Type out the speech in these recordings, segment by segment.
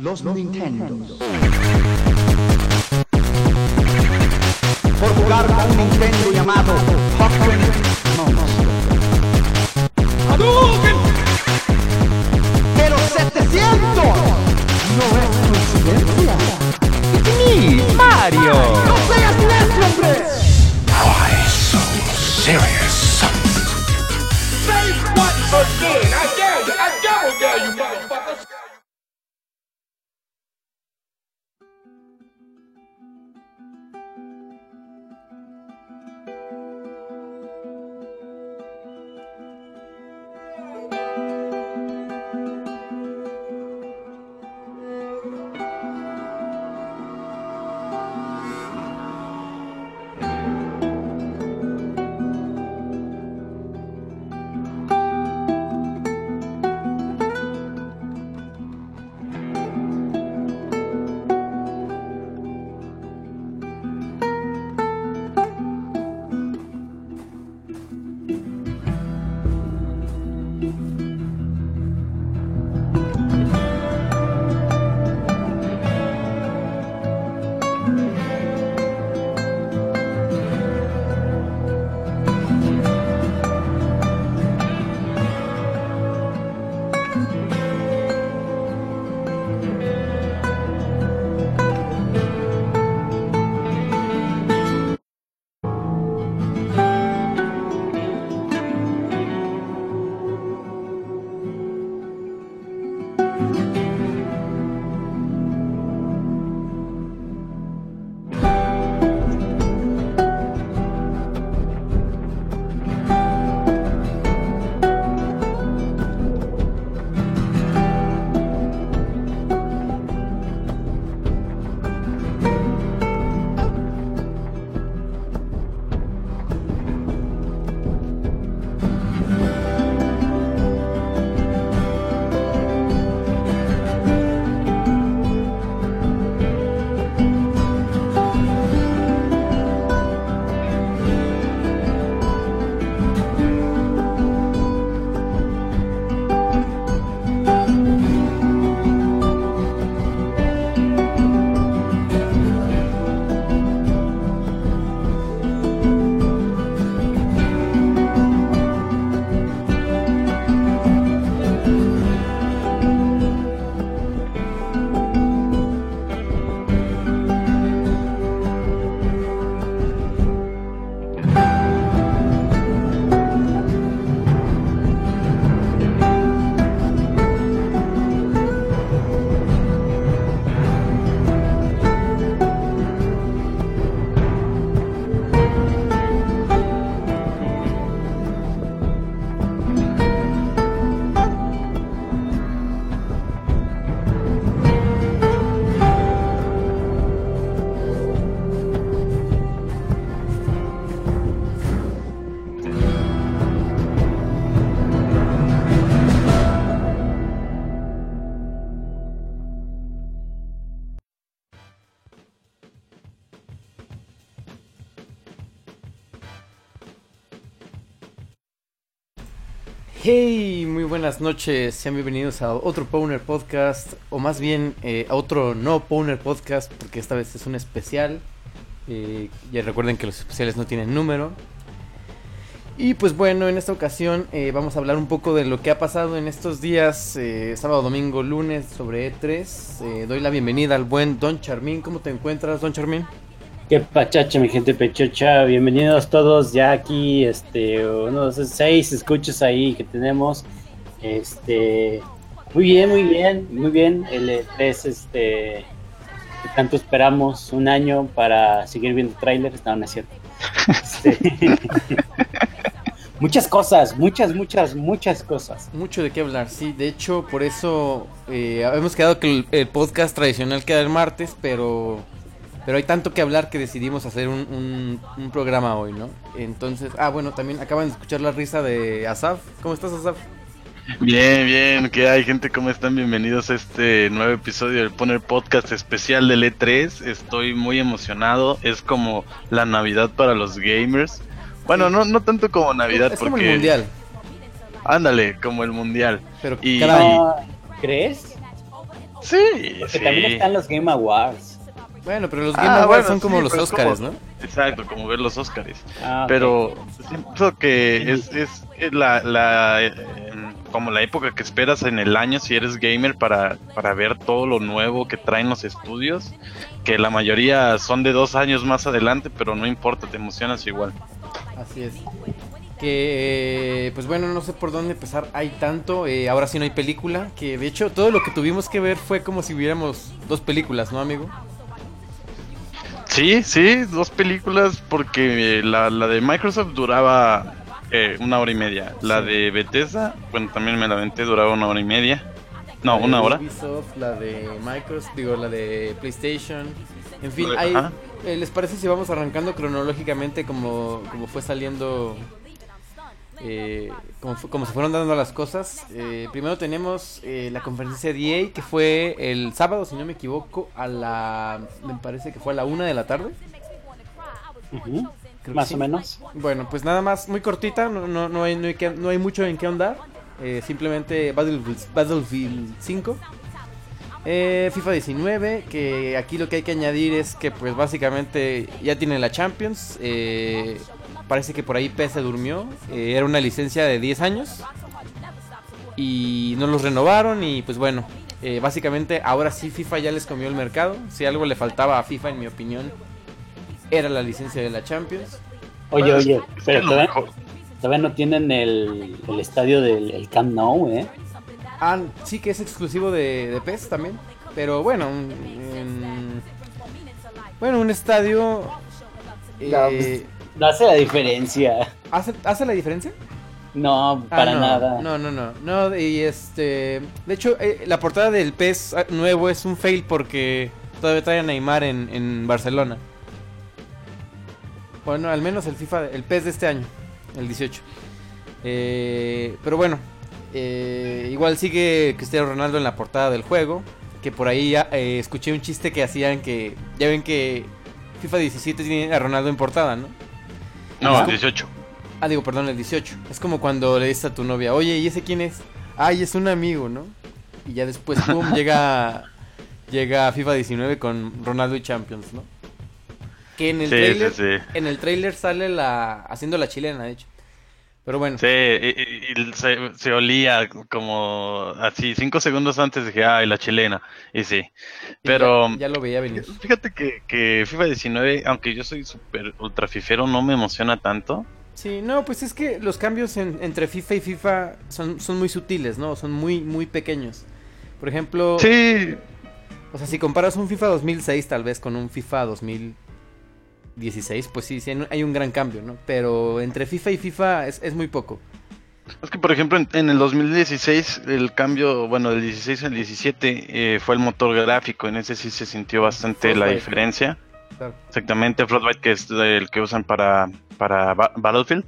los Nintendo. Por jugar con un Nintendo llamado Hey, muy buenas noches, sean bienvenidos a otro Powner Podcast, o más bien eh, a otro no Powner Podcast, porque esta vez es un especial. Eh, ya recuerden que los especiales no tienen número. Y pues bueno, en esta ocasión eh, vamos a hablar un poco de lo que ha pasado en estos días, eh, sábado, domingo, lunes, sobre E3. Eh, doy la bienvenida al buen Don Charmín. ¿Cómo te encuentras, Don Charmín? Qué pachacha, mi gente pechocha. Bienvenidos todos ya aquí, este, unos seis escuchos ahí que tenemos. Este, muy bien, muy bien, muy bien. El E3, este, tanto esperamos, un año para seguir viendo trailers. No, no es cierto. Este, muchas cosas, muchas, muchas, muchas cosas. Mucho de qué hablar, sí. De hecho, por eso eh, hemos quedado que el podcast tradicional queda el martes, pero pero hay tanto que hablar que decidimos hacer un, un, un programa hoy, ¿no? Entonces, ah, bueno, también acaban de escuchar la risa de Asaf. ¿Cómo estás, Asaf? Bien, bien, ¿qué hay gente? ¿Cómo están? Bienvenidos a este nuevo episodio del Poner Podcast especial del E3. Estoy muy emocionado, es como la Navidad para los gamers. Bueno, no, no tanto como Navidad es porque... como el mundial. Ándale, como el Mundial. Pero Y- cada año. Ah, ¿Crees? Sí, Porque sí. también están los Game Awards. Bueno, pero los Ah, Game Awards bueno, son como sí, los Oscars, como- ¿no? Exacto, como ver los Oscars. Ah. Pero siento que es, es la, la, eh, como la época que esperas en el año si eres gamer para, para ver todo lo nuevo que traen los estudios, que la mayoría son de dos años más adelante, pero no importa, te emocionas igual. Así es. Que, eh, pues bueno, no sé por dónde empezar. Hay tanto. eh, ahora sí no hay película. Que de hecho, todo lo que tuvimos que ver fue como si hubiéramos dos películas, ¿no, amigo? Sí, sí, dos películas porque eh, la, la de Microsoft duraba eh, una hora y media. La de Bethesda, bueno, también me la aventé, duraba una hora y media. No, La de una hora. Ubisoft, la de Microsoft, digo, la de PlayStation. En fin, hay, eh, ¿les parece si vamos arrancando cronológicamente como, como fue saliendo, eh, como, se fueron dando las cosas? Eh, primero tenemos eh, la conferencia de EA que fue el sábado, si no me equivoco, a la, me parece que fue a la una de la tarde. Más sí. o menos. Bueno, pues nada más, muy cortita, no, no, no, hay, no, hay, que- no hay mucho en qué andar. eh, simplemente Battlefield, Battlefield 5. eh, FIFA 19, que aquí lo que hay que añadir es que pues básicamente ya tiene la Champions. eh, parece que por ahí PES se durmió. eh, era una licencia de 10 años. Y no los renovaron y pues bueno. eh, básicamente ahora sí FIFA ya les comió el mercado. Si algo le faltaba a FIFA en mi opinión era la licencia de la Champions. Oye, Bueno, oye, pero todavía, no tienen el, el estadio del el Camp Nou, ¿eh? Ah, sí que es exclusivo de, de PES también. Pero bueno, un, en- bueno, un estadio... Eh, No hace la diferencia. ¿hace, ¿Hace la diferencia? No, Ah, para no, nada. No, no, no. No, y este... De hecho, eh, la portada del PES nuevo es un fail porque todavía trae a Neymar en, en Barcelona. Bueno, al menos el FIFA, el PES de este año, el 18. Eh, pero bueno, eh, igual sigue Cristiano Ronaldo en la portada del juego. Que por ahí ya, eh, escuché un chiste que hacían que... Ya ven que FIFA 17 tiene a Ronaldo en portada, ¿no? No, ¿Cómo? 18. Ah, digo, perdón, el 18. Es como cuando le dices a tu novia, oye, ¿y ese quién es? Ay, es un amigo, ¿no? Y ya después, pum, llega, llega FIFA 19 con Ronaldo y Champions, ¿no? Que en el Sí, trailer, sí, sí. en el trailer sale la, haciendo la chilena, de hecho. Pero bueno, Sí, y, y- y se, se olía como así, cinco segundos antes dije, ay, la chilena. Y sí. Pero ya, ya lo veía venir. fíjate que, que FIFA 19, aunque yo soy súper ultra fifero, no me emociona tanto. Sí, no, pues es que los cambios en- entre FIFA y FIFA son, son muy sutiles, ¿no? Son muy, muy pequeños. Por ejemplo, Sí, O sea, si comparas un FIFA 2006 tal vez con un FIFA 2016, pues sí, sí, hay un- gran cambio, ¿no? Pero entre FIFA y FIFA es, es muy poco. es que por ejemplo en, en el 2016 el cambio, bueno, del 16 al 17 eh, fue el motor gráfico, en ese sí se sintió bastante la diferencia. Claro. Exactamente, Frostbite, que es el que usan para, para Ba- Battlefield.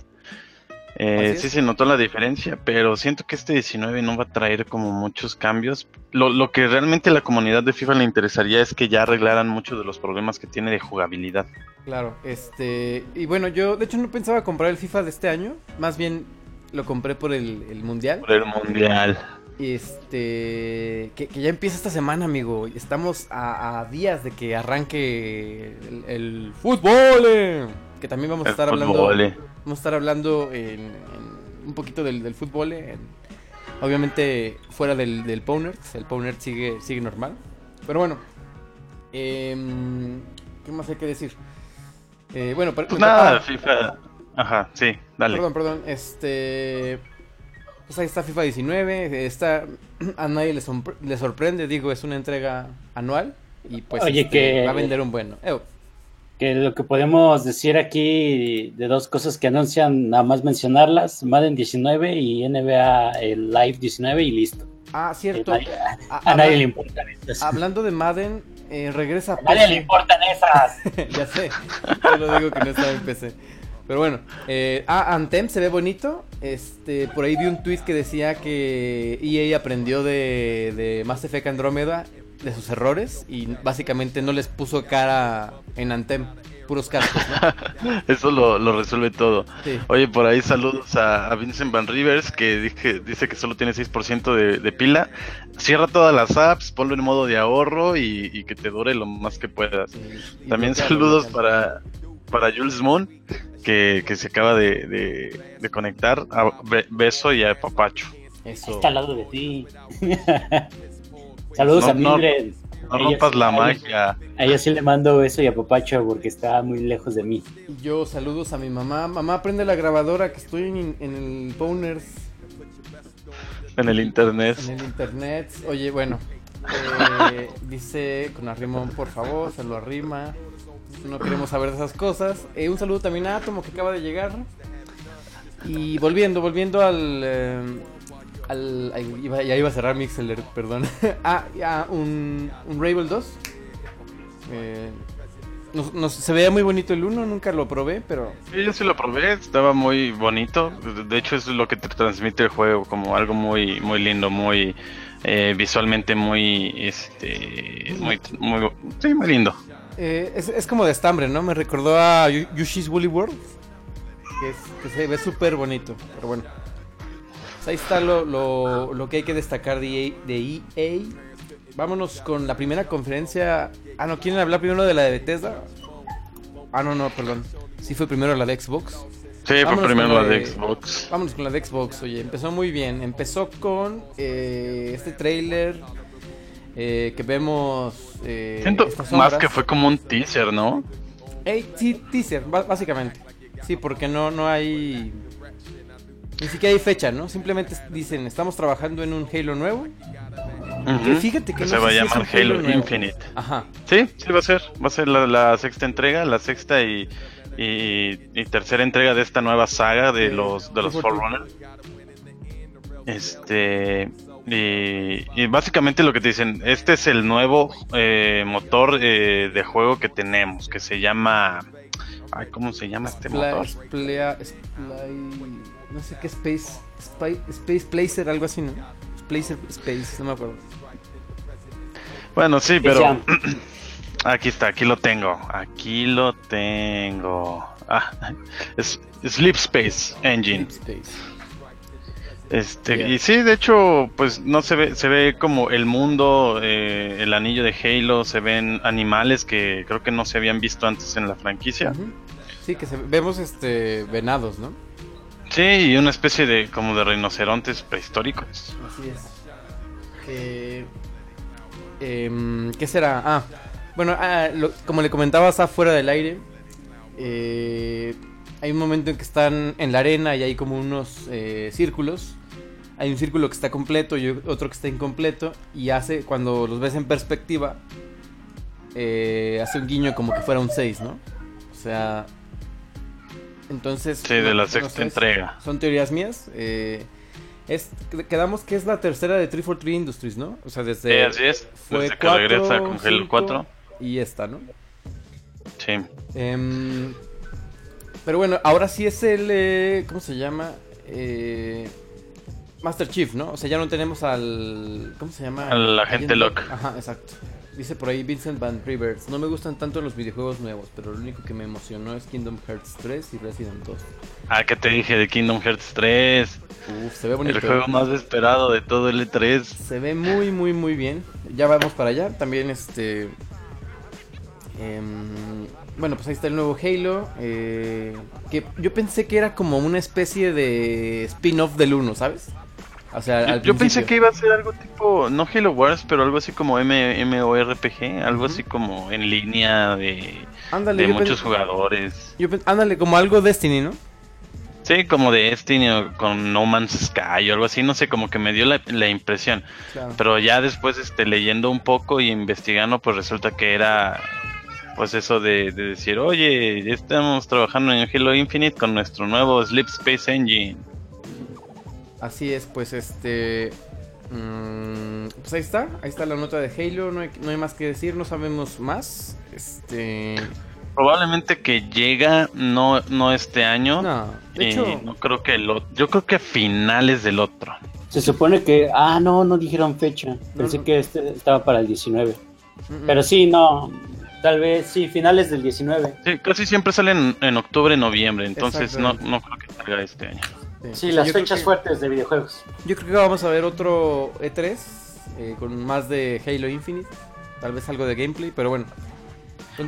Eh, sí se notó la diferencia, pero siento que este 19 no va a traer como muchos cambios. Lo, lo que realmente a la comunidad de FIFA le interesaría es que ya arreglaran muchos de los problemas que tiene de jugabilidad. Claro, este... Y bueno, yo de hecho no pensaba comprar el FIFA de este año, más bien lo compré por el, el Mundial. Por el mundial. Este... Que, que ya empieza esta semana, amigo. Estamos a, a días de que arranque el, el fútbol. eh, Que también vamos a El estar hablando... fútbol, eh. Vamos a estar hablando en, en un poquito del, del fútbol. en- obviamente fuera del, del Pownerd. El Pownerd sigue, sigue normal. Pero bueno. em, ¿Qué más hay que decir? Eh, bueno, pero- Pues nada, ah, FIFA. Ajá, sí, dale. Perdón, perdón. Este. Pues ahí está FIFA 19. Está. A nadie le, sorprende, digo, es una entrega anual. Y pues Oye, este, que- va a vender un bueno. Eh, Que lo que podemos decir aquí de dos cosas que anuncian, nada más mencionarlas, Madden 19 y NBA el Live 19 y listo. ah, cierto. A- a nadie le importan esas. Hablando de Madden, eh, regresa a A nadie le importan esas. ya sé, yo lo digo que no estaba en PC. Pero bueno, eh, ah, Anthem se ve bonito. Este, por ahí vi un tweet que decía que EA aprendió de, de Mass Effect Andromeda de sus errores y básicamente no les puso cara en Anthem. puros cascos, ¿no? Eso lo, lo resuelve todo. Sí. Oye, por ahí saludos a, a Vincent Van Rivers que dije, dice que solo tiene 6% de, de pila. Cierra todas las apps, ponlo en modo de ahorro y, y que te dure lo más que puedas. También saludos para, para Jules Moon que, que se acaba de, de- de conectar. A Be- Beso y a Papacho. Eso. Está al lado de ti. Saludos No, a Mildred. No rompas la a ella- magia. A ella sí le mando beso y a Papacho porque está muy lejos de mí. Yo saludos a mi mamá. Mamá, prende la grabadora que estoy en, en el Poners, En el internet. en el internet. Oye, bueno. eh, dice con arrimón, por favor, se lo arrima. No queremos saber de esas cosas. Eh, un saludo también a Atomo que acaba de llegar. Y volviendo, volviendo al. eh, al ay, iba- ya iba a cerrar Mixeler, perdón. ah, ya, un, un Ravel 2. Eh, nos- nos- se veía muy bonito el 1, nunca lo probé, pero Sí, yo sí lo probé, estaba muy bonito. De- hecho, es lo que te transmite el juego, como algo muy, muy lindo, muy eh, visualmente muy, este, muy, muy, sí, muy lindo. Eh, es, es como de estambre, ¿no? Me recordó a Yoshi's Woolly World. Que, es- que se ve súper bonito. Pero bueno. Pues ahí está lo, lo- lo que hay que destacar de EA, de EA. Vámonos con la primera conferencia. Ah, no, ¿quieren hablar primero de la de Bethesda? Ah, no, no, perdón. Sí fue primero la de Xbox. Sí, fue primero la de de- Xbox. Vámonos con la de Xbox, oye, empezó muy bien. Empezó con eh, este trailer eh, que vemos. eh, Siento más que fue como un teaser, ¿no? Ey, sí, teaser, básicamente. Sí, porque no, no hay. Ni siquiera hay fecha, ¿no? Simplemente dicen, estamos trabajando en un Halo nuevo. Que fíjate que no se va a llamar Halo. Infinite. Ajá. Sí, sí va a ser. Va a ser la, la sexta entrega, la sexta y, y, y tercera entrega de esta nueva saga de los de los sí, fue tú. Forerunner. Este y, y básicamente lo que te dicen, este es el nuevo eh, motor eh, de juego que tenemos, que se llama, ay, ¿cómo se llama este motor? Splay- no sé qué Space. Space Placer, algo así, ¿no? Placer Space, no me acuerdo. Bueno, sí, pero aquí está, aquí lo tengo, aquí lo tengo. Ah, es Sleep Space Engine. Space. Este, y sí, de hecho, pues no se ve, se ve como el mundo, eh, el anillo de Halo, se ven animales que creo que no se habían visto antes en la franquicia. Sí, que se- vemos este venados, ¿no? Sí, y una especie de como de rinocerontes prehistóricos. Así es. Em, ¿Qué será? Ah, bueno, ah, lo- como le comentabas afuera del aire, eh, hay un momento en que están en la arena y hay como unos eh, círculos. Hay un círculo que está completo y otro que está incompleto. Y hace, cuando los ves en perspectiva, eh, hace un guiño como que fuera un 6, ¿no? O sea... Entonces... Sí, de la no sexta sé, entrega. Son teorías mías. eh, es, quedamos que es la tercera de 343 Industries, ¿no? O sea, desde... Sí, así es. fue Desde que cuatro, regresa con Halo cinco, 4. Y esta, ¿no? Sí. Em, pero bueno, ahora sí es el... eh, ¿Cómo se llama? Eh, Master Chief, ¿no? O sea, ya no tenemos al... ¿Cómo se llama? Al agente Agent Locke. Ajá, exacto. Dice por ahí Vincent Van Rivers. No me gustan tanto los videojuegos nuevos, pero lo único que me emocionó es Kingdom Hearts 3 y Resident 2. Ah, que te dije de Kingdom Hearts 3. Uf, se ve bonito. El juego más esperado de todo el E E3. Se ve muy, muy, muy bien. Ya vamos para allá. También este... em, bueno, pues ahí está el nuevo Halo. eh, que yo pensé que era como una especie de spin-off del 1, ¿sabes? O sea, Yo, al yo pensé que iba a ser algo tipo, no Halo Wars, pero algo así como M MMORPG, algo Ujú. así como en línea de, Ándale, de yo muchos jugadores. yo ándale, como algo Destiny, ¿no? Sí, como de Destiny o con No Man's Sky o algo así, no sé, como que me dio la, la impresión. Claro. Pero ya después este, leyendo un poco y investigando, pues resulta que era pues eso de, de decir, oye, ya estamos trabajando en Halo Infinite con nuestro nuevo Sleep Space Engine. Así es, pues este. mm, pues ahí está, ahí está la nota de Halo. No hay, no hay más que decir, no sabemos más. Este. Probablemente que llega no, no este año. No, de y hecho. no creo que el otro, yo creo que a finales del otro. Se supone que. Ah, no, no dijeron fecha. Pensé no. que este estaba para el 19. mm, mm. Pero sí, no. Tal vez, sí, finales del 19. Sí, casi siempre salen en octubre, noviembre, entonces no, no creo que salga este año. Sí, las yo creo fechas que- fuertes de videojuegos. Yo creo que vamos a ver otro E3 eh, con más de Halo Infinite. Tal vez algo de gameplay, pero bueno.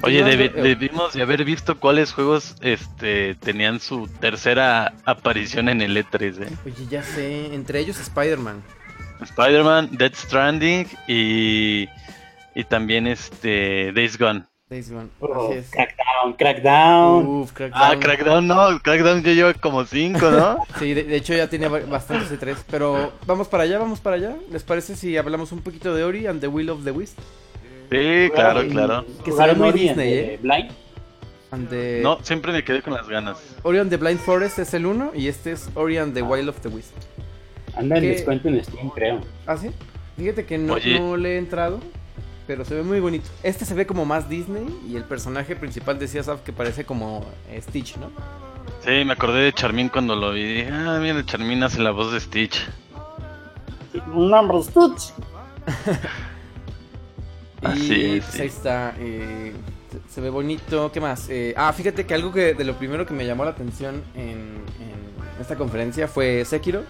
Oye, eh, debimos de haber visto cuáles juegos este tenían su tercera aparición en el E3, ¿eh? Oye, ya sé, entre ellos Spider-Man. Spider-Man, Dead Stranding y, y también este Days Gone. Days Gone. Oh, Así es. crackdown, crackdown. Uf, Ah, Crackdown. Crackdown no, Crackdown ya lleva como cinco, ¿no? Sí, de, de hecho ya tenía ba- bastantes E3. Pero vamos para allá, vamos para allá. ¿Les parece si hablamos un poquito de Ori and the Will of the Wisp? Sí, claro, claro. Que ve muy Disney, de ¿eh? Blind. And the- No, siempre me quedé con las ganas. Ori and the Blind Forest es el 1 y este es Ori and the Wild of the Wisp. Anda en ¿Qué? descuento en Steam, creo. ¿Ah, sí? Fíjate que no, Oye. no le he entrado, pero se ve muy bonito. Este se ve como más Disney y el personaje principal decía Saf que parece como eh, Stitch, ¿no? Sí, me acordé de Charmin cuando lo vi. Dije, ah, mira, Charmin hace la voz de Stitch. Un nombre Stitch. Así es, pues sí. ahí está. eh, se, se ve bonito. ¿Qué más? Eh, ah, fíjate que algo que de lo primero que me llamó la atención en, en esta conferencia fue Sekiro.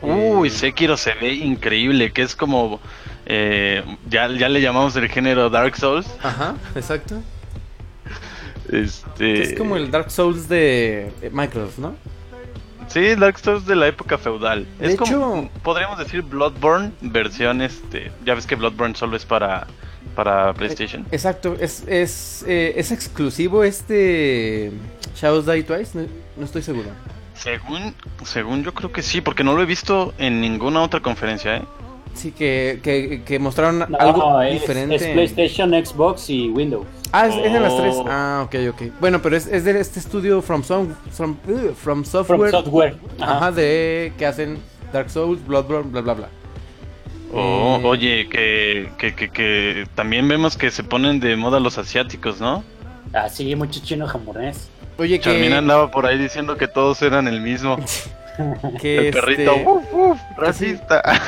Uy, Eh, Sekiro se ve increíble, que es como... eh, ya, ya le llamamos el género Dark Souls. Ajá, exacto. Este... Es como el Dark Souls de eh, Microsoft, ¿no? Sí, Dark Souls de la época feudal. De es como, hecho- podríamos decir Bloodborne, versión este... Ya ves que Bloodborne solo es para, para PlayStation. Exacto, es, es, eh, es exclusivo este Shadows Die Twice, no, no estoy seguro. Según, según yo creo que sí, porque no lo he visto en ninguna otra conferencia, ¿eh? Sí, que, que, que mostraron No, algo es, diferente. es PlayStation, Xbox y Windows. Ah, es, es de las tres. Oh. Ah, ok, ok. Bueno, pero es, es de este estudio From, from, uh, from From Software. Software. Ajá, Ajá. de que hacen Dark Souls, Bloodborne, bla, bla, bla. Oh, Eh, Oye, que, que, que, que también vemos que se ponen de moda los asiáticos, ¿no? Ah, sí, mucho chino japonés. Oye, que, Charmin andaba por ahí diciendo que todos eran el mismo. que, el este, perrito, uf, uf, racista.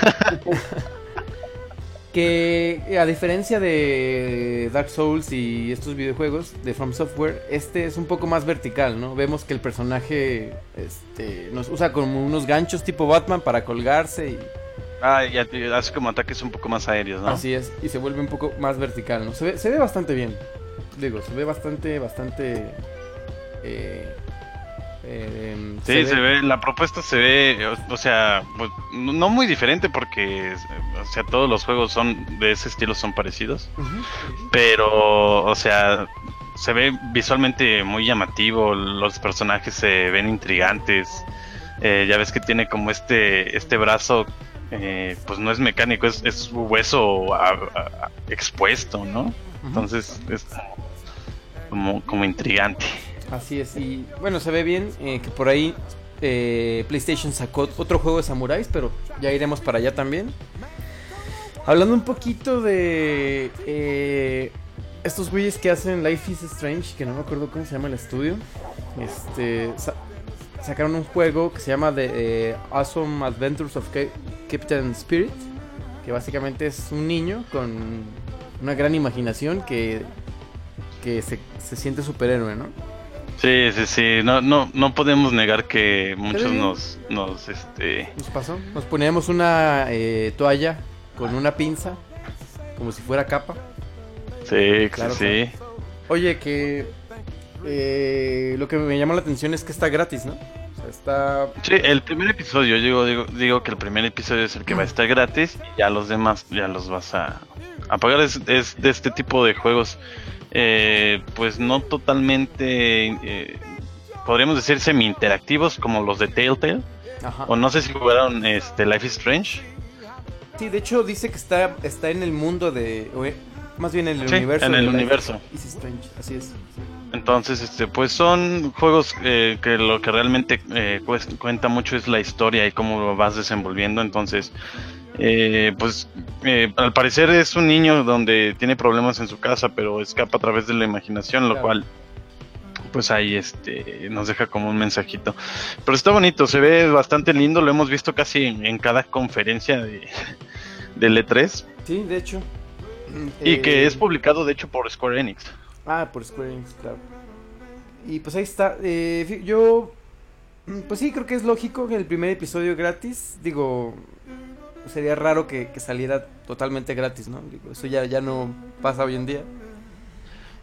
que a diferencia de Dark Souls y estos videojuegos de From Software, este es un poco más vertical, ¿no? Vemos que el personaje este, nos usa como unos ganchos tipo Batman para colgarse y ah, y hace como ataques un poco más aéreos, ¿no? así es, y se vuelve un poco más vertical, ¿no? Se ve, se ve bastante bien, digo, se ve bastante, bastante... eh, eh, Sí, se ve, la propuesta se ve, o, o sea, pues, no muy diferente porque, o sea, todos los juegos son de ese estilo son parecidos, pero, o sea, se ve visualmente muy llamativo, los personajes se ven intrigantes, eh, ya ves que tiene como este, este brazo, eh, pues no es mecánico, es, es hueso a- a- expuesto, ¿no? Entonces es como, como intrigante. Así es, y bueno, se ve bien eh, que por ahí eh, PlayStation sacó otro juego de samuráis, pero ya iremos para allá también. Hablando un poquito de eh, estos güeyes que hacen Life is Strange, que no me acuerdo cómo se llama el estudio, este sa- sacaron un juego que se llama The eh, Awesome Adventures of Ca- Captain Spirit, que básicamente es un niño con una gran imaginación que, que se, se siente superhéroe, ¿no? Sí, sí, sí, no, no, no podemos negar que muchos nos, nos, este, Nos pasó. Nos poníamos una eh, toalla con una pinza, como si fuera capa. sí, Claro, sí, Oye, que eh, lo que me llama la atención es que está gratis, ¿no? O sea, está... sí, el primer episodio, yo digo, digo, digo que el primer episodio es el que va a estar gratis y ya los demás ya los vas a, a pagar, es, es de este tipo de juegos, eh, pues no totalmente, eh, podríamos decir semi-interactivos como los de Telltale, Ajá. o no sé si jugaron este Life is Strange, Sí, de hecho dice que está, está en el mundo de... eh, Más bien en el Sí, universo. en el universo. is Strange, así es. Entonces, este, pues son juegos eh, que lo que realmente eh, cues- cuenta mucho es la historia y cómo lo vas desenvolviendo. Entonces, eh, pues eh, al parecer es un niño donde tiene problemas en su casa, pero escapa a través de la imaginación, lo Claro. cual, pues ahí este, nos deja como un mensajito. Pero está bonito, se ve bastante lindo, lo hemos visto casi en, en cada conferencia de, del E3. Sí, de hecho. Y Eh, que es publicado, de hecho, por Square Enix. Ah, por Square Enix, claro. Y pues ahí está. Eh, yo, mm, pues sí, creo que es lógico que el primer episodio gratis, digo, sería raro que, que saliera totalmente gratis, ¿no? Digo, eso ya, ya no pasa hoy en día.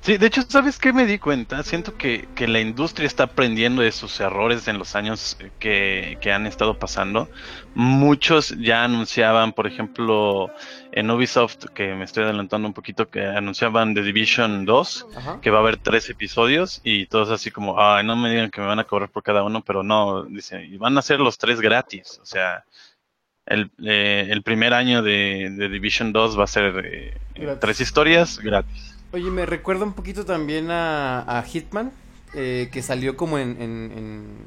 Sí, de hecho, ¿sabes qué me di cuenta? Siento que, que la industria está aprendiendo de sus errores en los años que, que han estado pasando. Muchos ya anunciaban, por ejemplo, en Ubisoft, que me estoy adelantando un poquito, que anunciaban The Division 2, Ajá. que va a haber tres episodios y todos así como, ay, no me digan que me van a cobrar por cada uno, pero no, dice, y van a ser los tres gratis. O sea, el, eh, el primer año de, de Division 2 va a ser eh, tres historias gratis. Oye, me recuerda un poquito también a, a Hitman, eh, que salió como en, en, en-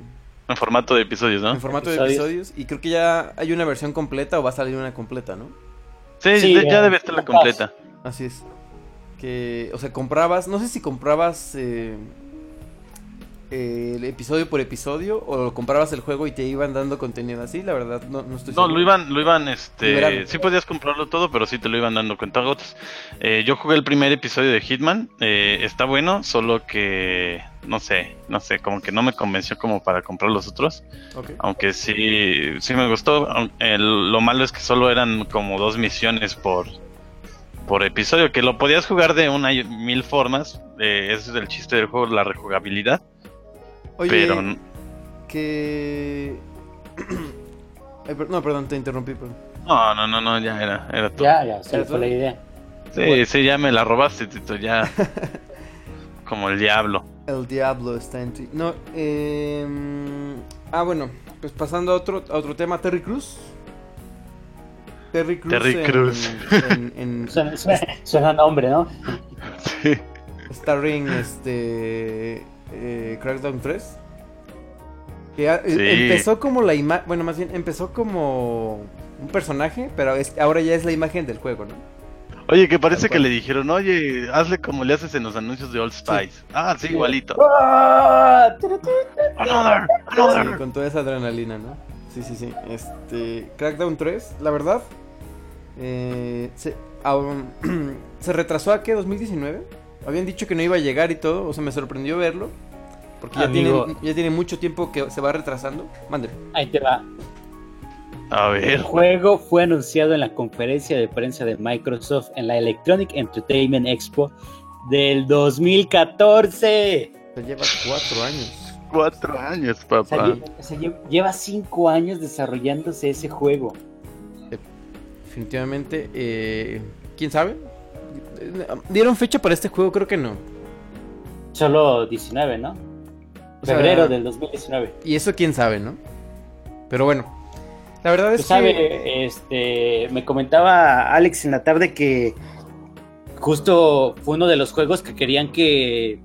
En formato de episodios, ¿no? en formato de Episodios. y creo que ya hay una versión completa o va a salir una completa, ¿no? Sí, Sí, de- ya eh, debe estar la completa. Así es. Que, o sea, comprabas, no sé si comprabas eh, el episodio por episodio o comprabas el juego y te iban dando contenido así, la verdad, no, no estoy No, seguro. lo iban, lo iban, este, Liberaron. sí podías comprarlo todo, pero sí te lo iban dando cuentagotas. Eh, yo jugué el primer episodio de Hitman, eh, está bueno, solo que, no sé, no sé, como que no me convenció como para comprar los otros, aunque sí, sí me gustó. el- lo malo es que solo eran como dos misiones por, por episodio, que lo podías jugar de una mil formas, eh, ese es el chiste del juego, la rejugabilidad, Oye, pero que... Ay, per- no, perdón, te interrumpí, perdón. no, no, no, no, ya era, era todo. Ya, ya, se fue la idea. Sí, sí, ya me la robaste, Tito, ya. Como el diablo. El diablo está en ti. No, eh... Ah, bueno, pues pasando a otro, a otro tema, Terry Cruz. Terry Cruz. Terry en- Crews. En, en Suena, suena, suena nombre, ¿no? Sí. Starring este. Eh, Crackdown 3. Que a- eh, Sí. empezó como la imagen. Bueno, más bien empezó como un personaje, pero es- ahora ya es la imagen del juego, ¿no? Oye, que parece que le dijeron, oye, hazle como le haces en los anuncios de Old Spice. Ah, sí, igualito. ¡Ah! Another, Sí, another. con toda esa adrenalina, ¿no? Sí, sí, sí. Este. Crackdown 3, la verdad. eh, se, se retrasó a qué? ¿2019? Habían dicho que no iba a llegar y todo. O sea, me sorprendió verlo. Porque ya, tiene, Amigo. ya tiene mucho tiempo que se va retrasando. Mande. Ahí te va. A El ver. juego fue anunciado en la conferencia de prensa de Microsoft en la Electronic Entertainment Expo del 2014. Ya lleva cuatro años. Cuatro años, papá. o sea, lle- lleva cinco años desarrollándose ese juego. Definitivamente. eh, ¿Quién sabe? ¿Dieron fecha para este juego? Creo que no. Solo 19, ¿no? O sea, Febrero del 2019. Y eso quién sabe, ¿no? Pero bueno. La verdad es sabes, que... este, me comentaba Alex en la tarde que justo fue uno de los juegos que querían que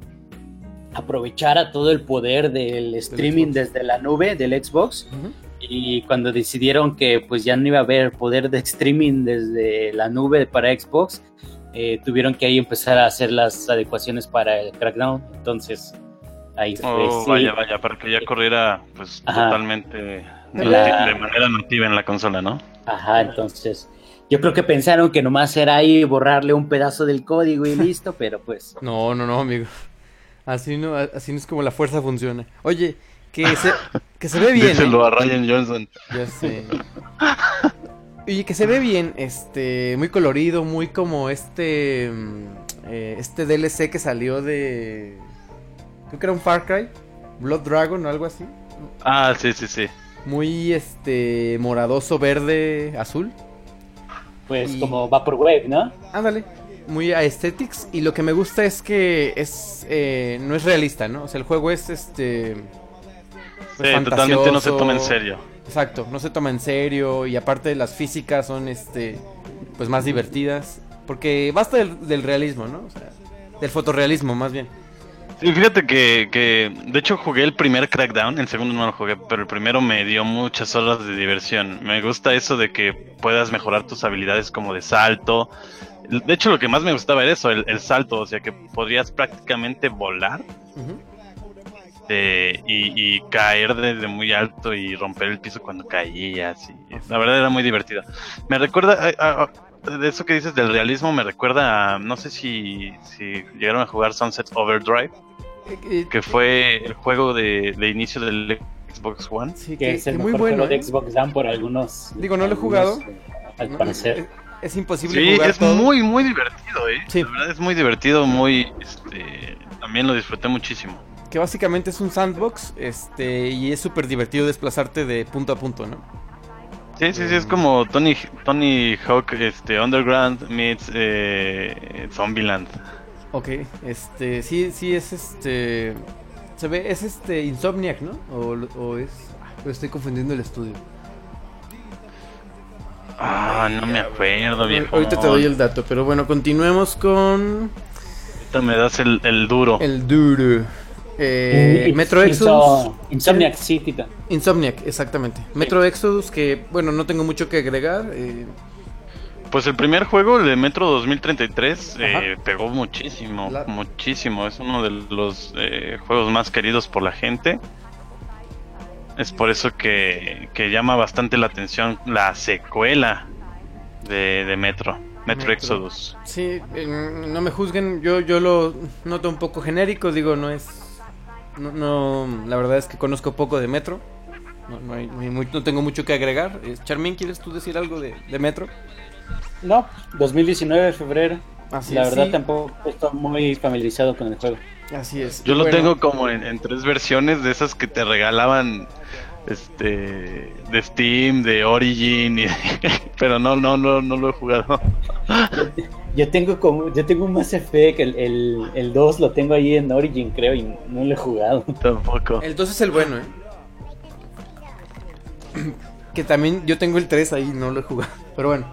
aprovechara todo el poder del streaming desde la nube del Xbox y cuando decidieron que pues ya no iba a haber poder de streaming desde la nube para Xbox eh, tuvieron que ahí empezar a hacer las adecuaciones para el Crackdown entonces ahí fue Oh, sí. vaya, vaya, para que ya corriera, pues, Ajá. totalmente La- de manera nativa en la consola, ¿no? Ajá, entonces yo creo que pensaron que nomás era ahí borrarle un pedazo del código y listo, pero pues No, no, no, amigo. Así no, así no es como la fuerza funciona. Oye, que se, que se ve bien. Díselo ¿eh? a Ryan Johnson. Ya sé. Oye, que se ve bien, este, muy colorido, muy como este, mm, eh, este DLC que salió de, creo que era un Far Cry, Blood Dragon o algo así. Ah, sí, sí, sí. Muy, este, moradoso, verde, azul. pues Y- como Vaporwave, ¿no? Ándale. Muy aesthetics. Y lo que me gusta es que es eh, no es realista, ¿no? O sea, el juego es este. pues, Sí, totalmente no se toma en serio. Exacto, no se toma en serio. Y aparte las físicas son este. Pues más divertidas. Porque basta del, del realismo, ¿no? O sea, del fotorrealismo más bien. Sí, fíjate que, que, de hecho jugué el primer Crackdown, el segundo no lo jugué, pero el primero me dio muchas horas de diversión. Me gusta eso de que puedas mejorar tus habilidades como de salto. De hecho, lo que más me gustaba era eso, el, el salto, o sea que podrías prácticamente volar. Eh, y, y caer desde muy alto y romper el piso cuando caías. Y, la verdad era muy divertido. Me recuerda, a- a- de eso que dices del realismo me recuerda a, no sé si, si llegaron a jugar Sunset Overdrive, Eh, eh, que fue el juego de, de inicio del Xbox One. sí, Que que, es el que muy mejor bueno. juego de ¿eh? Xbox Dan por algunos. Digo, no lo he jugado. eh, Al parecer. Es, es imposible Sí, jugar es todo. muy, muy divertido, ¿eh? Sí. La verdad es muy divertido, muy, este, también lo disfruté muchísimo. Que básicamente es un sandbox, este, y es súper divertido desplazarte de punto a punto, ¿no? Sí, sí, sí, es como Tony, Tony Hawk, este, Underground meets eh, Zombieland. Ok, este, sí, sí es este, se ve, es este Insomniac, ¿no? O, o es, ah, estoy confundiendo el estudio. Ah, no me acuerdo, viejo. Ahorita te doy el dato, pero bueno, continuemos con Ahorita me das el, el duro. el duro. Eh, Metro Exodus. Insomniac City. ta- Insomniac, exactamente. Metro Exodus, que bueno, no tengo mucho que agregar. eh, Pues el primer juego, el de Metro 2033, eh, pegó muchísimo, La- muchísimo. Es uno de los eh, juegos más queridos por la gente. Es por eso que, que llama bastante la atención la secuela de, de Metro, Metro, Metro. Exodus. sí, eh, no me juzguen, yo, yo lo noto un poco genérico, digo, no es. No, no, la verdad es que conozco poco de Metro. No, no, hay- no hay mu- no tengo mucho que agregar. Eh, Charmin, ¿quieres tú decir algo de, de Metro? No, 2019, febrero. Así La es, verdad sí. tampoco estoy muy familiarizado con el juego. Así es. Yo lo Bueno, tengo como en, en tres versiones de esas que te regalaban este de Steam, de Origin, y- pero no, no, no, no lo he jugado. Yo tengo como, yo tengo un Mass Effect, el, el, el 2 lo tengo ahí en Origin, creo, y no lo he jugado. Tampoco. El 2 es el bueno, ¿eh? Que también yo tengo el 3 ahí, no lo he jugado. Pero bueno,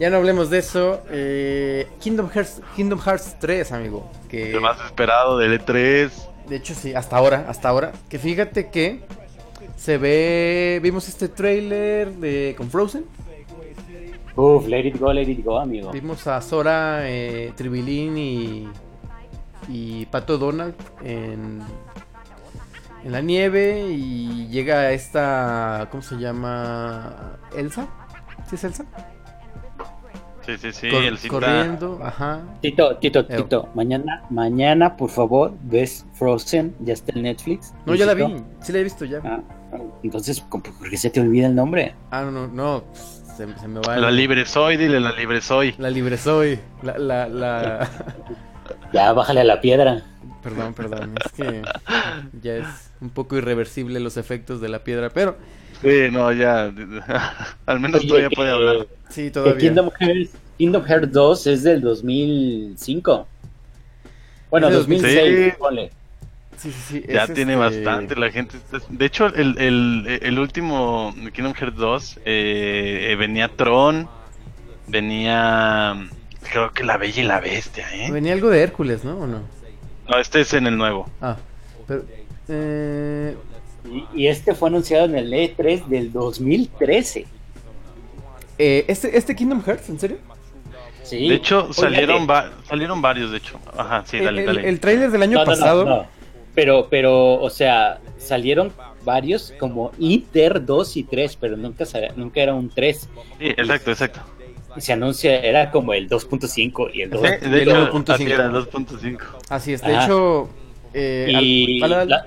ya no hablemos de eso. Eh, Kingdom, Hearts, Kingdom Hearts 3, amigo. Que El más esperado del E E3. de hecho sí, hasta ahora, hasta ahora. Que fíjate que se ve. Vimos este trailer de con Frozen. Uf, let it go, let it go, amigo. Vimos a Sora, eh, Tribilín y, y Pato Donald en, en la nieve y llega esta, ¿cómo se llama? Elsa, ¿sí es Elsa? Sí, sí, sí, Cor- el cita- corriendo, ajá. Tito, Tito. Tito, mañana, mañana, por favor, ves Frozen, ya está en Netflix. No, ya la vi, sí la he visto ya. Ah, entonces, ¿por qué se te olvida el nombre? Ah, no, no, no, se, se me va. La el- libre soy, dile la libre soy. La libre soy, la, la, la... Ya, bájale a la piedra. perdón, perdón, es que ya es un poco irreversible los efectos de la piedra, pero Sí, no, ya. Al menos Oye, todavía que- puede hablar. sí, todavía. Kingdom Hearts, Kingdom Hearts 2 es del 2005. Bueno, Es de 2006, Sí. Sí, sí, sí, Ya es, tiene este, bastante, la gente De hecho, el, el, el último Kingdom Hearts 2 eh, eh, venía Tron, venía... Creo que la Bella y la Bestia, ¿eh? Venía algo de Hércules, ¿no? ¿O no? No, este es en el nuevo. Ah, pero... Eh, Y, y este fue anunciado en el E3 del 2013. eh, ¿este, ¿Este Kingdom Hearts, en serio? Sí. De hecho, Oye, salieron, eh, va- salieron varios, de hecho. Ajá, sí, El- dale, el, dale. el tráiler del año no, no, no, pasado... no. Pero, pero, o sea, salieron varios como Inter 2 y 3, pero nunca, nunca era un 3. Sí, exacto, exacto. Y se anuncia, era como el 2.5 y el 2. Sí, de el hecho, 1.5. así era, el 2.5. Así es, de Ajá. hecho... eh, Y al- la-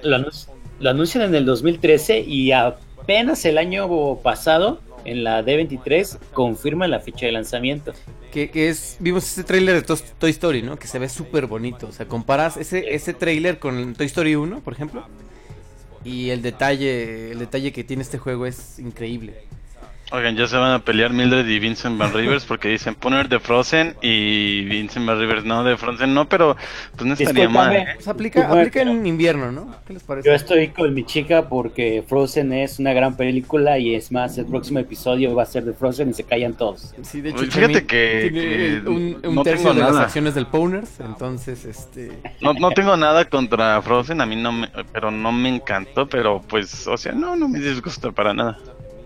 lo anuncian en el 2013 y apenas el año pasado, en la D23, confirman la fecha de lanzamiento. Que, es, vimos este tráiler de Toy Story, ¿no? Que se ve súper bonito. O sea, comparas ese, ese tráiler con Toy Story 1, por ejemplo. Y el detalle, el detalle que tiene este juego es increíble. Oigan, ya se van a pelear Mildred y Vincent Van Rivers porque dicen poner de Frozen y Vincent Van Rivers no, de Frozen no, pero pues no estaría mal. ¿eh? Pues aplica, aplica en invierno, ¿no? ¿Qué les parece? Yo estoy con mi chica porque Frozen es una gran película y es más, el próximo episodio va a ser de Frozen y se callan todos. Sí, de hecho, fíjate que- tiene que un, un no tercio tengo de las acciones del Powners, entonces, este... No, no tengo nada contra Frozen, a mí no me, pero no me encantó, pero pues, o sea, no, no me disgusta para nada.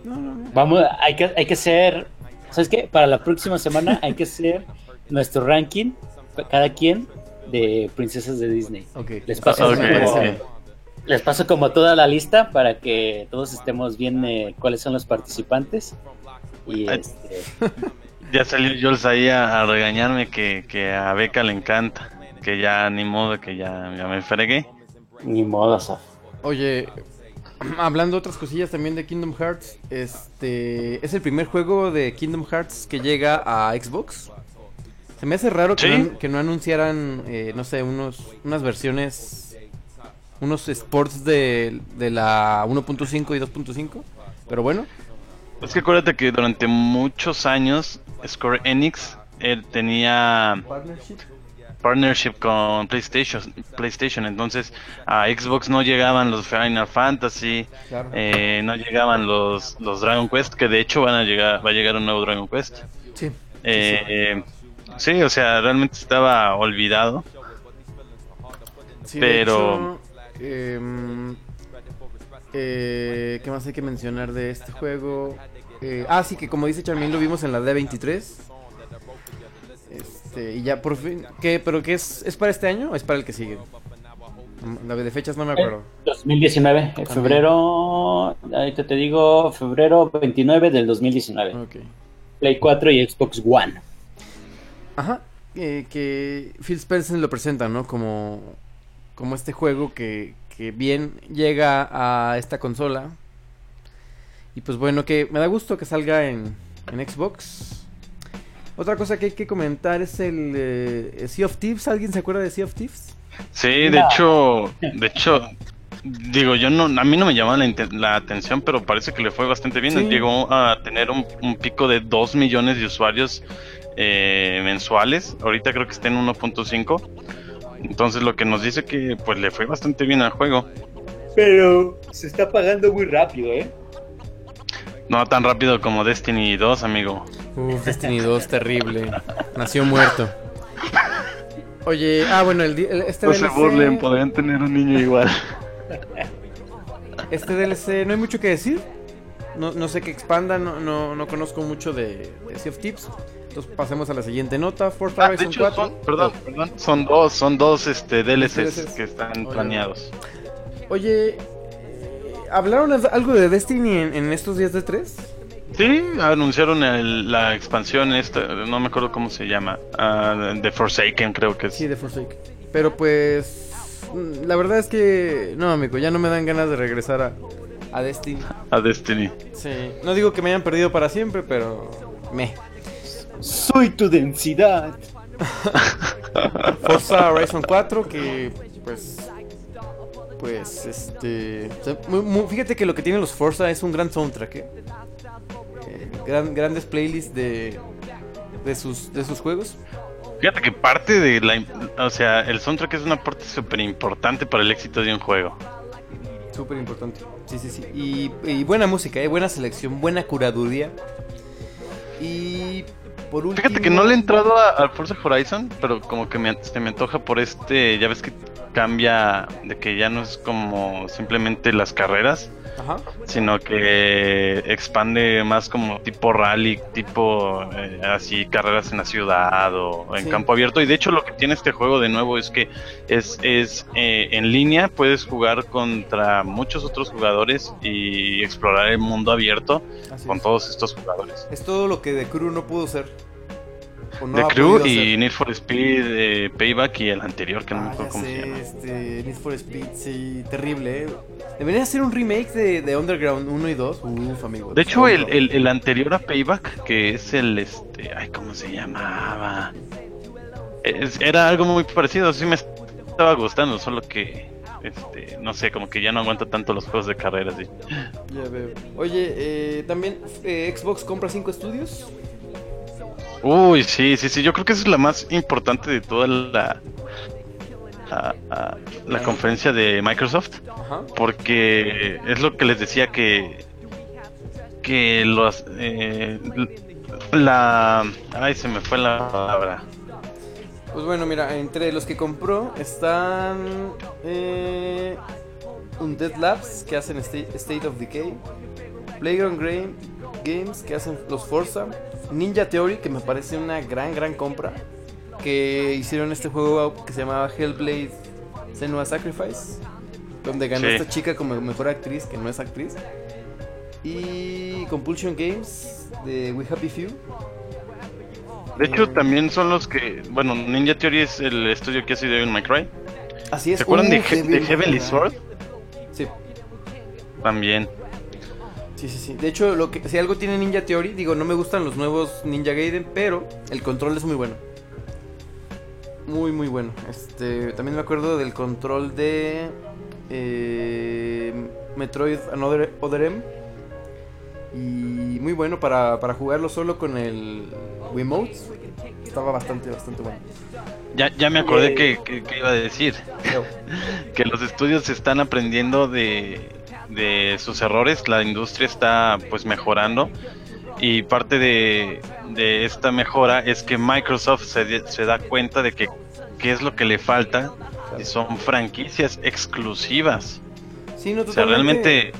No, no, no. Vamos, hay que, hay que hacer, ¿sabes qué? Para la próxima semana hay que hacer nuestro ranking, cada quien, de princesas de Disney. Ok, Les paso, Ok. me parece como, bien. les paso como toda la lista para que todos estemos bien eh, cuáles son los participantes. Y este, Ya salió Jules ahí a, a regañarme que, que a Beca le encanta. Que ya ni modo, que ya, ya me fregué. Ni modo, Saf. Oye, hablando de otras cosillas también de Kingdom Hearts, este es el primer juego de Kingdom Hearts que llega a Xbox. Se me hace raro que, no, que no anunciaran, eh, no sé, unos, unas versiones, unos sports de, de la 1.5 y 2.5. Pero bueno, Es que acuérdate que durante muchos años Square Enix eh, tenía partnership con PlayStation, PlayStation, entonces a Xbox no llegaban los Final Fantasy, Claro. eh, no llegaban los, los Dragon Quest, que de hecho van a llegar, va a llegar un nuevo Dragon Quest. sí. Eh, sí, o sea, realmente estaba olvidado. Sí, Pero- hecho, em, eh, ¿Qué más hay que mencionar de este juego? Eh, ah, sí, que como dice Charmin, lo vimos en la D23. Este, y ya por fin. ¿Qué? ¿Pero qué es? ¿Es para este año o es para el que sigue? La de fechas no me acuerdo. 2019, en febrero, ahorita te digo, febrero 29 del 2019. Ok. Play 4 y Xbox One. Ajá. eh, que Phil Spencer lo presenta, ¿no? Como, como este juego que, que bien llega a esta consola. Y pues bueno, que me da gusto que salga en, en Xbox. Otra cosa que hay que comentar es el eh, Sea of Thieves. ¿Alguien se acuerda de Sea of Thieves? Sí, de hecho, de hecho, digo, yo no, a mí no me llamaba la, atención, pero parece que le fue bastante bien. Sí. Llegó a tener un, un pico de 2 millones de usuarios eh, mensuales. Ahorita creo que está en 1.5. Entonces lo que nos dice que pues le fue bastante bien al juego. Pero se está pagando muy rápido, ¿eh? No tan rápido como Destiny 2, amigo. Uf, Destiny 2, terrible. Nació muerto. Oye, ah, bueno, el, el- este No se DLC burlen, podrían tener un niño igual. Este DLC no hay mucho que decir. No, no sé qué expanda, no, no, no conozco mucho de, de Sea of Tips. Entonces pasemos a la siguiente nota. Forza Ah, de Horizon hecho, 4. son, perdón, perdón, son dos, son dos este, DLCs DLCs. que están Oye. planeados. Oye, ¿hablaron algo de Destiny en, en estos días de 3? Sí, anunciaron el- la expansión esta, no me acuerdo cómo se llama, ah, de Forsaken creo que es. Sí, de Forsake. Pero pues, la verdad es que, no, amigo, ya no me dan ganas de regresar a, a Destiny. A Destiny. Sí, no digo que me hayan perdido para siempre, pero me. Soy tu densidad. Forza Horizon 4 que pues pues este o sea, fíjate que lo que tienen los Forza es un gran soundtrack ¿eh? Eh, gran- grandes playlists de de sus de sus juegos Fíjate que parte de la, o sea, el soundtrack es una parte súper importante para el éxito de un juego. súper importante sí sí sí y, y buena música ¿eh? buena selección buena curaduría y por último Fíjate que no le he entrado al Forza Horizon, pero como que me, se me antoja por este, ya ves que cambia de que ya no es como simplemente las carreras, Ajá. sino que expande más como tipo rally, tipo eh, así carreras en la ciudad o en Sí. campo abierto. Y de hecho lo que tiene este juego de nuevo es que es, es eh, en línea, puedes jugar contra muchos otros jugadores y explorar el mundo abierto Así con es. todos estos jugadores. es todo lo que The Crew no pudo ser no The Crew y. Need for Speed, eh, Payback y el anterior que no me Ah, acuerdo cómo se llama. este, Need for Speed, sí, terrible, eh. Deberían hacer un remake de, de Underground 1 y 2. Uf, amigo. De hecho, el, el, el anterior a Payback, que es el este, ay, ¿cómo se llamaba? Es- era algo muy parecido, sí me estaba gustando, solo que este, no sé, como que ya no aguanta tanto los juegos de carreras. sí. Ya veo. Oye, eh, también eh, Xbox compra 5 estudios. Uy, sí, sí, sí, yo creo que esa es la más importante de toda la la, la conferencia de Microsoft. Ajá. porque es lo que les decía que que los eh, la ay se me fue la palabra Pues bueno, mira, entre los que compró están eh, Undead Labs, que hacen Sta- State of Decay, Playground Game- Games, que hacen los Forza, Ninja Theory, que me parece una gran, gran compra, que hicieron este juego que se llamaba Hellblade Senua Sacrifice, donde ganó Sí. esta chica como mejor actriz, que no es actriz, y Compulsion Games, de We Happy Few, De hecho, Eh, también son los que. Bueno, Ninja Theory es el estudio que hace Devil May Cry. Así es. ¿Se acuerdan de, He- de Heavenly. Sword? Sí, También. Sí, sí, sí. De hecho, lo que, si algo tiene Ninja Theory, digo, no me gustan los nuevos Ninja Gaiden, pero el control es muy bueno. Muy, muy bueno. Este, también me acuerdo del control de eh, Metroid Another Other M. Y muy bueno para, para jugarlo solo con el Wiimote. Estaba bastante, bastante bueno. Ya, ya me acordé que, que- que iba a decir. que los estudios están aprendiendo de, de sus errores, la industria está pues mejorando y parte de, de esta mejora es que Microsoft se, se da cuenta de que qué es lo que le falta y son franquicias exclusivas. Sí, no, O sea, realmente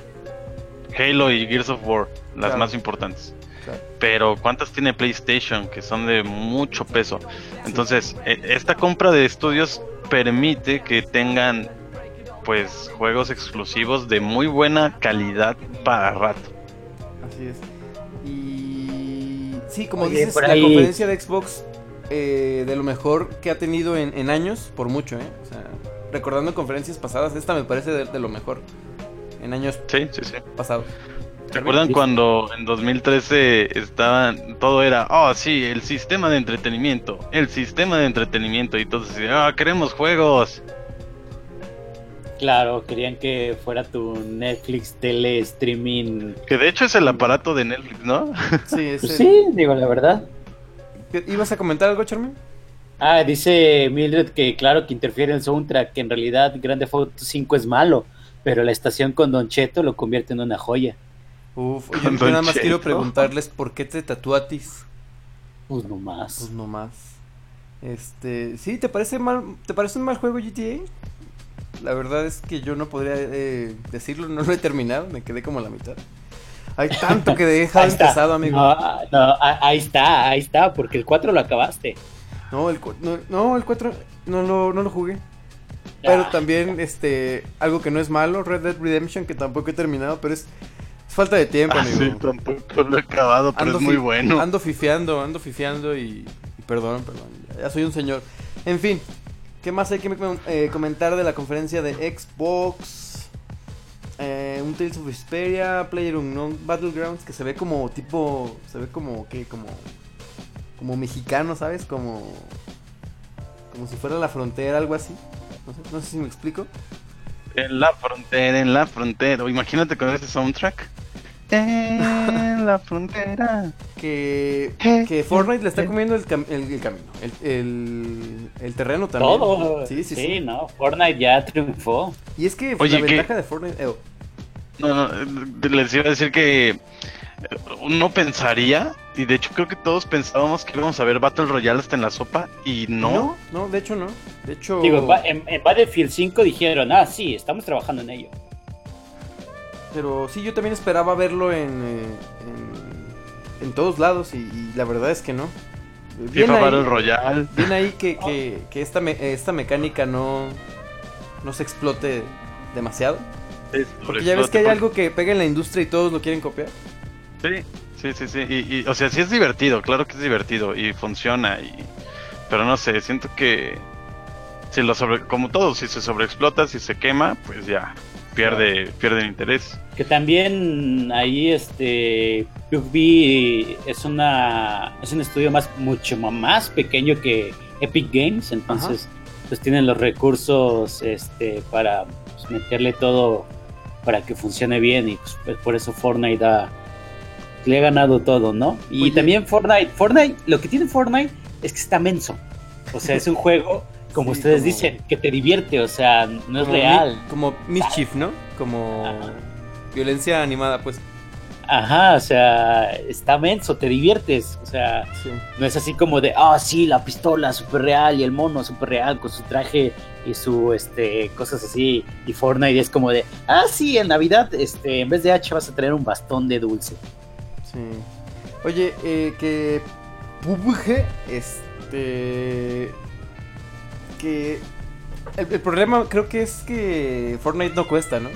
Halo y Gears of War, las Claro. más importantes. Claro. Pero ¿cuántas tiene PlayStation que son de mucho peso? Entonces, e- esta compra de estudios permite que tengan pues juegos exclusivos de muy buena calidad para rato. Así es. Y sí, como Oye, dices, la ahí- conferencia de Xbox eh, de lo mejor que ha tenido en, en años, por mucho, ¿eh? O sea, recordando conferencias pasadas, esta me parece de, de lo mejor en años Sí, sí, sí. pasados. ¿Recuerdan Sí. cuando en 2013 estaban, todo era, oh sí, el sistema de entretenimiento, el sistema de entretenimiento y todos decían, ah, queremos juegos. Claro, querían que fuera tu Netflix tele streaming. Que de hecho es el aparato de Netflix, ¿no? Sí, es Pues el- sí, digo la verdad. ¿Qué- ¿Ibas a comentar algo, Charmin? Ah, dice Mildred que claro que interfiere el soundtrack, que en realidad Grande Auto 5 es malo, pero la estación con Don Cheto lo convierte en una joya. Uf, Con yo nada más quiero preguntarles por qué te tatuatis. Pues no más. Pues no más. Este, sí, ¿te parece mal, te parece un mal juego GTA? La verdad es que yo no podría eh, decirlo, no lo he terminado, me quedé como a la mitad. Hay tanto que está. empezado, amigo. No, no, ahí está, ahí está, porque el 4 lo acabaste. No, el, no, no, el 4 no lo, no lo jugué. Pero Ah. también, este, algo que no es malo, Red Dead Redemption, que tampoco he terminado, pero es, es falta de tiempo, Ah, amigo. sí, tampoco lo he acabado, pero es muy bueno. Ando fifiando, ando fifiando y, y perdón, perdón, ya, ya soy un señor. En fin, ¿qué más hay que eh, comentar de la conferencia de Xbox? Eh, un Tales of Vesperia, Player Unknown Battlegrounds, que se ve como tipo, se ve como, ¿qué? Como, como mexicano, ¿sabes? Como, como si fuera la frontera, algo así. No sé, no sé si me explico. En la frontera, en la frontera. Imagínate con ese soundtrack. En la frontera. Que, que Fortnite le está comiendo el, cam- el- el camino, el, el, el terreno también. Todo. Sí, sí, sí. no, Fortnite ya triunfó. Y es que Oye, la de Fortnite. eh, No, no, eh, les iba a decir que eh, uno pensaría, y de hecho creo que todos pensábamos que íbamos a ver Battle Royale hasta en la sopa, y no. no, no, de hecho no. De hecho, Digo, en Battlefield 5 dijeron, ah, sí, estamos trabajando en ello. Pero sí, yo también esperaba verlo en, eh, en, en todos lados y, y la verdad es que no. Bien FIFA Battle ahí, Royale. bien ahí que, que, que esta, me- esta mecánica no, no se explote demasiado. Porque ya ves que hay algo que pega en la industria y todos lo quieren copiar. Sí, sí, sí, sí. Y, y, o sea, sí es divertido, claro que es divertido y funciona. Y... Pero no sé, siento que si lo sobre, como todo, si se sobreexplota, si se quema, pues ya pierde, pierde el interés. Que también ahí este PUBG es una es un estudio más mucho más pequeño que Epic Games, entonces pues tienen los recursos este para pues, meterle todo para que funcione bien y pues, pues, por eso Fortnite ha- le ha ganado todo, ¿no? Y Oye. también Fortnite, Fortnite, lo que tiene Fortnite es que está menso. O sea, es un juego como Sí, ustedes como- dicen, que te divierte, o sea, no es Como real. mi- como mischief, ¿no? Como Ajá. violencia animada, pues. Ajá, o sea, está menso, te diviertes. O sea, Sí. no es así como de, ah, sí, la pistola súper real y el mono súper real con su traje y su, este, cosas así. Y Fortnite es como de, ah, sí, en Navidad, este, en vez de hacha vas a tener un bastón de dulce. Sí. Oye, eh, que PUBG, este, que el, el problema creo que es que Fortnite no cuesta, ¿no?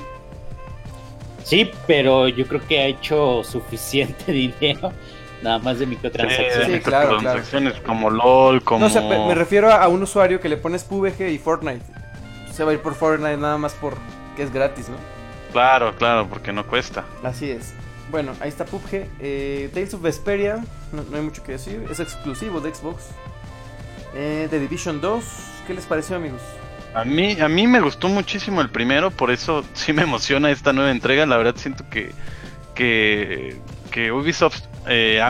Sí, pero yo creo que ha hecho suficiente dinero nada más de Sí, microtransacciones. Sí, claro, microtransacciones como LOL, como... No, o sea, me refiero a un usuario que le pones PUBG y Fortnite. Se va a ir por Fortnite nada más por que es gratis, ¿no? Claro, claro, porque no cuesta. Así es. Bueno, ahí está PUBG. Eh, Tales of Vesperia, no, no hay mucho que decir. Es exclusivo de Xbox. Eh, The Division 2, ¿qué les pareció, amigos? A mí, a mí me gustó muchísimo el primero, por eso sí me emociona esta nueva entrega. La verdad siento que, que, que Ubisoft eh,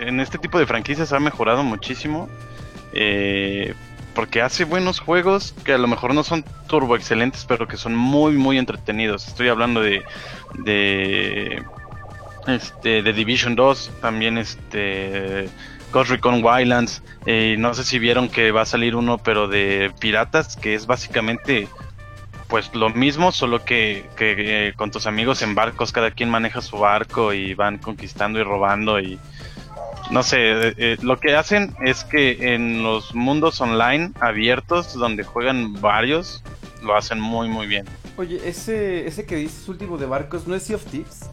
en este tipo de franquicias ha mejorado muchísimo. eh, porque hace buenos juegos que a lo mejor no son turbo excelentes, pero que son muy, muy entretenidos. Estoy hablando de, de este de Division 2, también este Ghost Recon Wildlands, eh, no sé si vieron que va a salir uno pero de piratas, que es básicamente pues lo mismo, solo que, que, eh, con tus amigos en barcos, cada quien maneja su barco y van conquistando y robando y no sé, eh, lo que hacen es que en los mundos online abiertos donde juegan varios, lo hacen muy muy bien. Oye, ese, ese que dices último de barcos, ¿no es Sea of Thieves?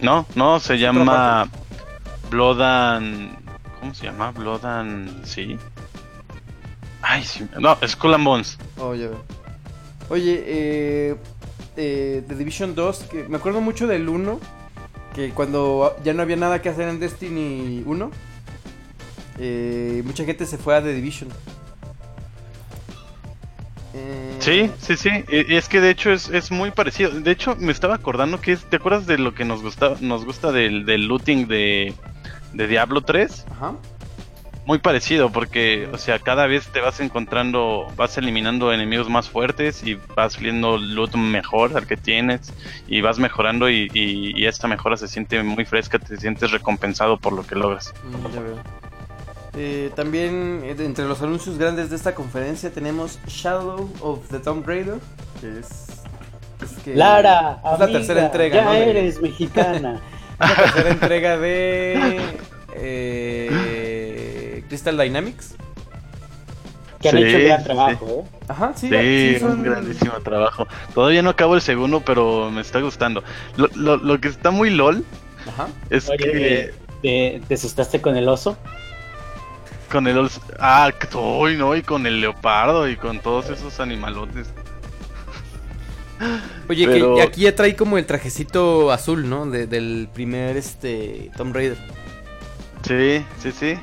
No, no, se llama Blood and... ¿Cómo se llama? Blood and... Sí. Ay, sí. No, Skull and Bones. Oh, ya veo. Oye, eh, eh, The Division 2, que me acuerdo mucho del 1, que cuando ya no había nada que hacer en Destiny 1, eh, mucha gente se fue a The Division. Eh, Sí, sí, sí. Es que de hecho es, es muy parecido. De hecho, me estaba acordando que es... ¿Te acuerdas de lo que nos gusta, nos gusta del, del looting de, de Diablo 3? Ajá. Muy parecido, porque, o sea, cada vez te vas encontrando, vas eliminando enemigos más fuertes y vas viendo loot mejor al que tienes y vas mejorando y, y- y esta mejora se siente muy fresca, te sientes recompensado por lo que logras. Mm, ya veo. Eh, también eh, entre los anuncios grandes de esta conferencia tenemos Shadow of the Tomb Raider, que es... es que- Lara, es la tercera entrega, ya eres mexicana. La tercera entrega de eh, Crystal Dynamics. que han Sí, hecho un gran sí, trabajo, ¿eh? Ajá, sí, Sí, sí, son- un grandísimo trabajo. Todavía no acabo el segundo, pero me está gustando. Lo, lo, lo que está muy lol Ajá. es Oye, que ¿te, te, te asustaste con el oso? con el... os- Ah, uy, no, y con el leopardo y con todos esos animalotes. Oye, Pero- que aquí ya trae como el trajecito azul, ¿no? De- del primer este Tomb Raider. Sí, sí, sí.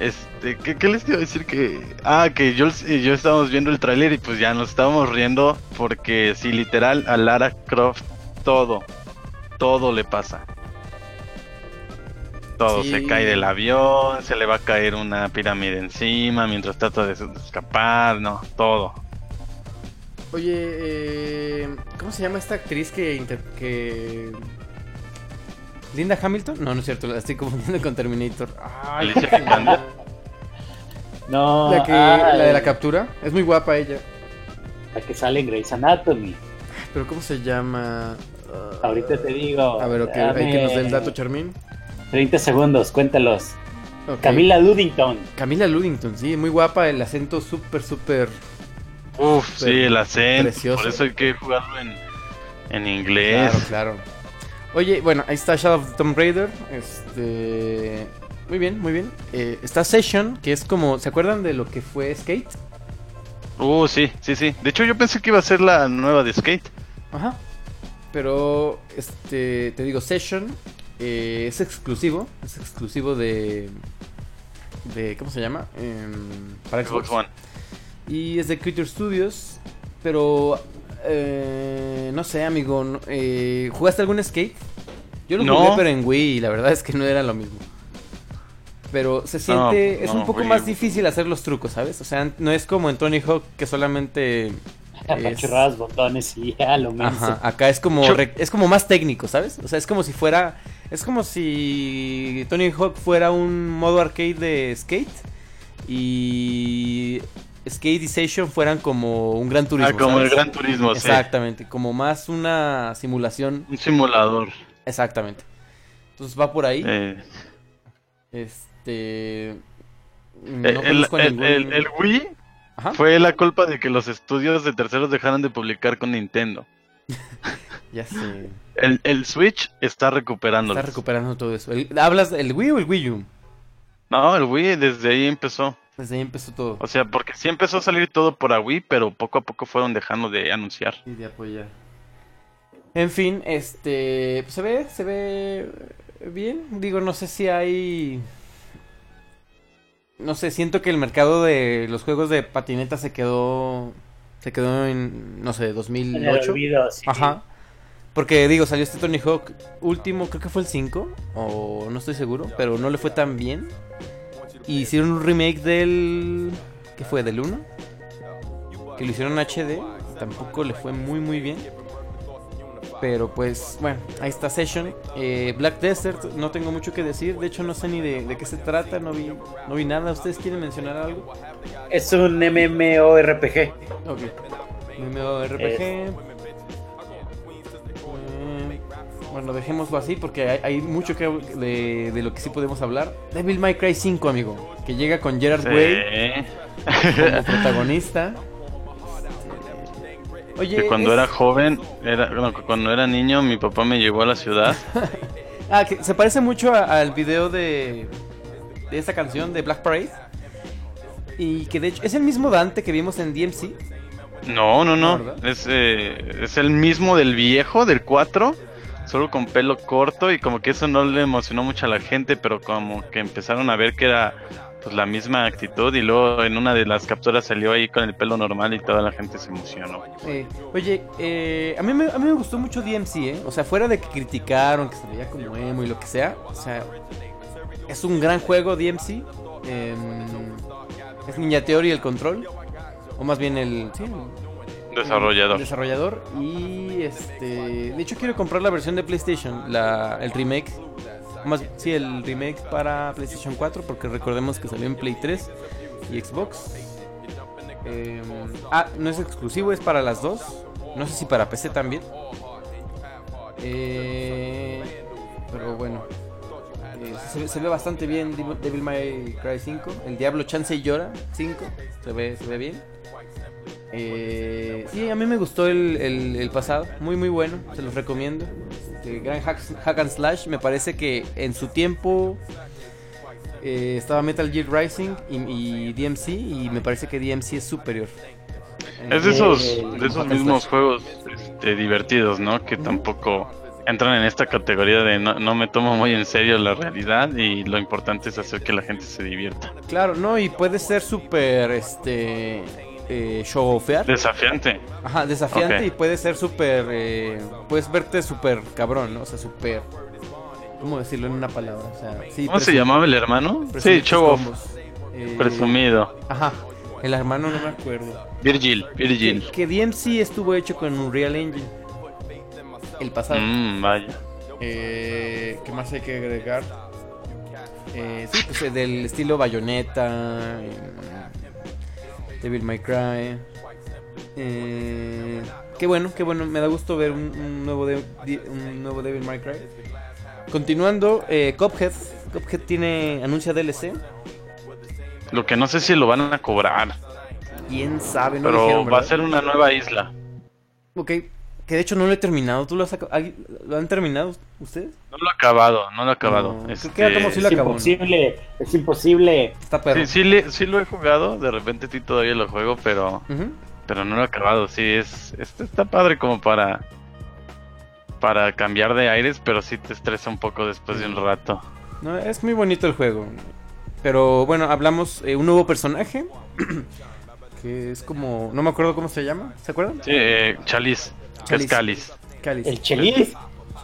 Este, ¿qué, qué les iba a decir que... Ah, que yo, yo estábamos viendo el tráiler y pues ya nos estábamos riendo porque sí, literal, a Lara Croft todo, todo le pasa. Todo, Sí. se cae del avión, se le va a caer una pirámide encima mientras trata de escapar, no, todo. Oye, eh, ¿cómo se llama esta actriz que, inter- que... Linda Hamilton? No, no es cierto, la estoy confundiendo con Terminator. Ay. No, la, que, ah, la de la captura. Es muy guapa ella. la que sale en Grey's Anatomy. Pero ¿cómo se llama? Ah, Ahorita te digo. A ver, ok, hay que nos dé el dato, Charmín. 30 segundos, cuéntalos. Camila Ludington. Camila Ludington, sí, muy guapa, el acento súper, súper... Uf, sí, el acento, Precioso. por eso hay que jugarlo en, en inglés. Claro, claro. Oye, bueno, ahí está Shadow of the Tomb Raider. Este. Muy bien, muy bien. Eh, está Session, que es como. ¿Se acuerdan de lo que fue Skate? Uh, sí, sí, sí. De hecho, yo pensé que iba a ser la nueva de Skate. Ajá. Pero, este. Te digo, Session eh, es exclusivo. Es exclusivo de. de ¿Cómo se llama? Para Xbox. Xbox One. Y es de Creature Studios. Pero. eh, no sé, amigo. no- eh, ¿Jugaste algún skate? Yo lo No. jugué, pero en Wii. Y la verdad es que no era lo mismo. Pero se siente. es no, un poco Wii. más difícil hacer los trucos, ¿sabes? O sea, no es como en Tony Hawk que solamente. es- botones y ya lo menso. Ajá, acá es como re- es como más técnico, ¿sabes? O sea, es como si fuera es como si Tony Hawk fuera un modo arcade de Skate y Station fueran como un Gran Turismo. Ah, como el. Gran Turismo, sí. Exactamente, como más una simulación, Un simulador. exactamente. Entonces va por ahí. Eh, Este el, no a el- ningún- el- el Wii Ajá. fue la culpa de que los estudios de terceros dejaran de publicar con Nintendo. Ya sé. El, el Switch está recuperando. Está recuperando todo eso. El- ¿Hablas del Wii o el Wii U? No, el Wii desde ahí empezó. Desde ahí empezó todo. O sea, porque sí empezó a salir todo por a Wii, pero poco a poco fueron dejando de anunciar. Y de apoyar. En fin, este. pues, se ve, se ve bien. Digo, no sé si hay. No sé, siento que el mercado de los juegos de patineta se quedó. Se quedó en, no sé, En el 2008. olvido, sí. Ajá. Porque digo, salió este Tony Hawk último, creo que fue el 5, o no estoy seguro, pero no le fue tan bien. Y hicieron un remake del... ¿Qué fue? ¿Del 1? Que lo hicieron en HD, tampoco le fue muy muy bien. Pero pues, bueno, ahí está Session. Eh, Black Desert, no tengo mucho que decir, de hecho no sé ni de, de qué se trata, no vi, no vi nada. ¿Ustedes quieren mencionar algo? Es un MMORPG. Ok. MMORPG. Eh, Bueno, dejémoslo así porque hay, hay mucho que de, de lo que sí podemos hablar. Devil May Cry 5, amigo, que llega con Gerard Way como protagonista. Este, Oye, Que cuando es- era joven, era, no, cuando era niño, mi papá me llevó a la ciudad. Ah, que se parece mucho al video de de esta canción de Black Parade. Y que de hecho es el mismo Dante que vimos en DMC. No, no, no. ¿Verdad? Es, eh, es el mismo del viejo, del 4, solo con pelo corto y como que eso no le emocionó mucho a la gente, pero como que empezaron a ver que era pues la misma actitud y luego en una de las capturas salió ahí con el pelo normal y toda la gente se emocionó. Eh, oye, eh, a, mí me, a mí me gustó mucho DMC, ¿eh? O sea, fuera de que criticaron, que se veía como emo y lo que sea. O sea, es un gran juego DMC. eh, es Ninja Theory el control. O más bien el... sí, el- Desarrollador. desarrollador. Y este... De hecho quiero comprar la versión de PlayStation. La, el remake. Más, sí, el remake para PlayStation 4. Porque recordemos que salió en Play 3 y Xbox. Eh, ah, no es exclusivo, es para las dos. No sé si para PC también. Eh, pero bueno. Eh, se, ve- bastante bien Devil- May Cry 5. El Diablo Chance Llora 5. Se ve, se ve bien. Eh, sí, a mí me gustó el, el- el pasado. Muy, muy bueno. Se los recomiendo. Este, gran hack, hack and slash. Me parece que en su tiempo eh, estaba Metal Gear Rising y, y DMC. Y me parece que DMC es superior. Es de esos, Eh, de esos mismos juegos este, divertidos, ¿no? Que tampoco entran en esta categoría de no, no me tomo muy en serio la realidad y lo importante es hacer que la gente se divierta. Claro, no, y puede ser súper, este, eh, showofear. Desafiante. Ajá, desafiante y puede ser súper, eh, puedes verte súper cabrón, ¿no? O sea, súper, ¿cómo decirlo en una palabra? O sea, sí, ¿Cómo se llamaba el hermano? Sí, show. Eh, Presumido. Ajá, el hermano no me acuerdo. Virgil, Virgil. Que, que DMC estuvo hecho con Unreal Engine. El pasado. Mm, vaya. Eh, ¿Qué más hay que agregar? Eh, sí, pues eh, del estilo Bayonetta, eh, Devil May Cry. Eh, qué bueno, qué bueno, me da gusto ver un, un nuevo, de- un nuevo Devil May Cry. Continuando, eh, Cuphead. Cuphead tiene anuncia DLC. Lo que no sé si lo van a cobrar, Quién sabe, no pero dijeron, va a ser una nueva isla. Ok, que de hecho no lo he terminado. ¿Tú lo has ¿Lo han terminado ustedes? No lo he acabado, no lo he acabado. No, Este, lo Es acabó. ¿no? imposible, es imposible. Está perro. Sí, sí, le- sí lo he jugado, de repente sí todavía lo juego, pero pero no lo he acabado. Sí, es este está padre como para para cambiar de aires, pero sí te estresa un poco después de un rato. No, es muy bonito el juego. Pero bueno, hablamos eh, un nuevo personaje. que es como. No me acuerdo cómo se llama. ¿Se acuerdan? Sí, eh, Chalice, que es. Cáliz. Cáliz. El Chelis.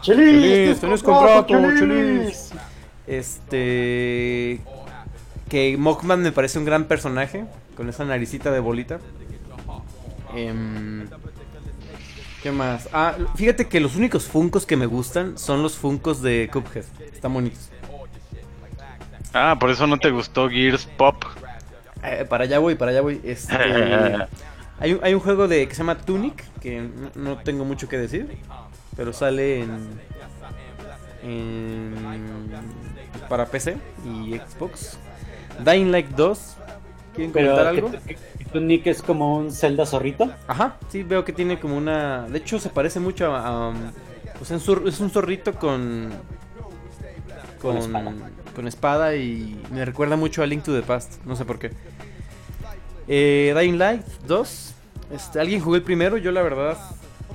Chelis, Chelis, tenés contrato, Chelis. Este. Que Mockman me parece un gran personaje. Con esa naricita de bolita. Em, ¿Qué más? Ah, fíjate que los únicos funcos que me gustan son los funcos de Cuphead. Están bonitos. Ah, por eso no te gustó Gears Pop. Eh, para allá voy, para allá voy. Este, hay, un, hay un juego de que se llama Tunic, que no, no tengo mucho que decir, pero sale en, en para PC y Xbox. Dying Light 2. ¿Quieren comentar Pero, algo? ¿qué, qué- tu nick es como un Zelda zorrito. Ajá, sí, veo que tiene como una... De hecho, se parece mucho a... a, pues es un, zorrito con... Con espada. con espada y me recuerda mucho a Link to the Past, no sé por qué. Eh, Dying Light 2. Este, ¿Alguien jugó el primero? Yo la verdad...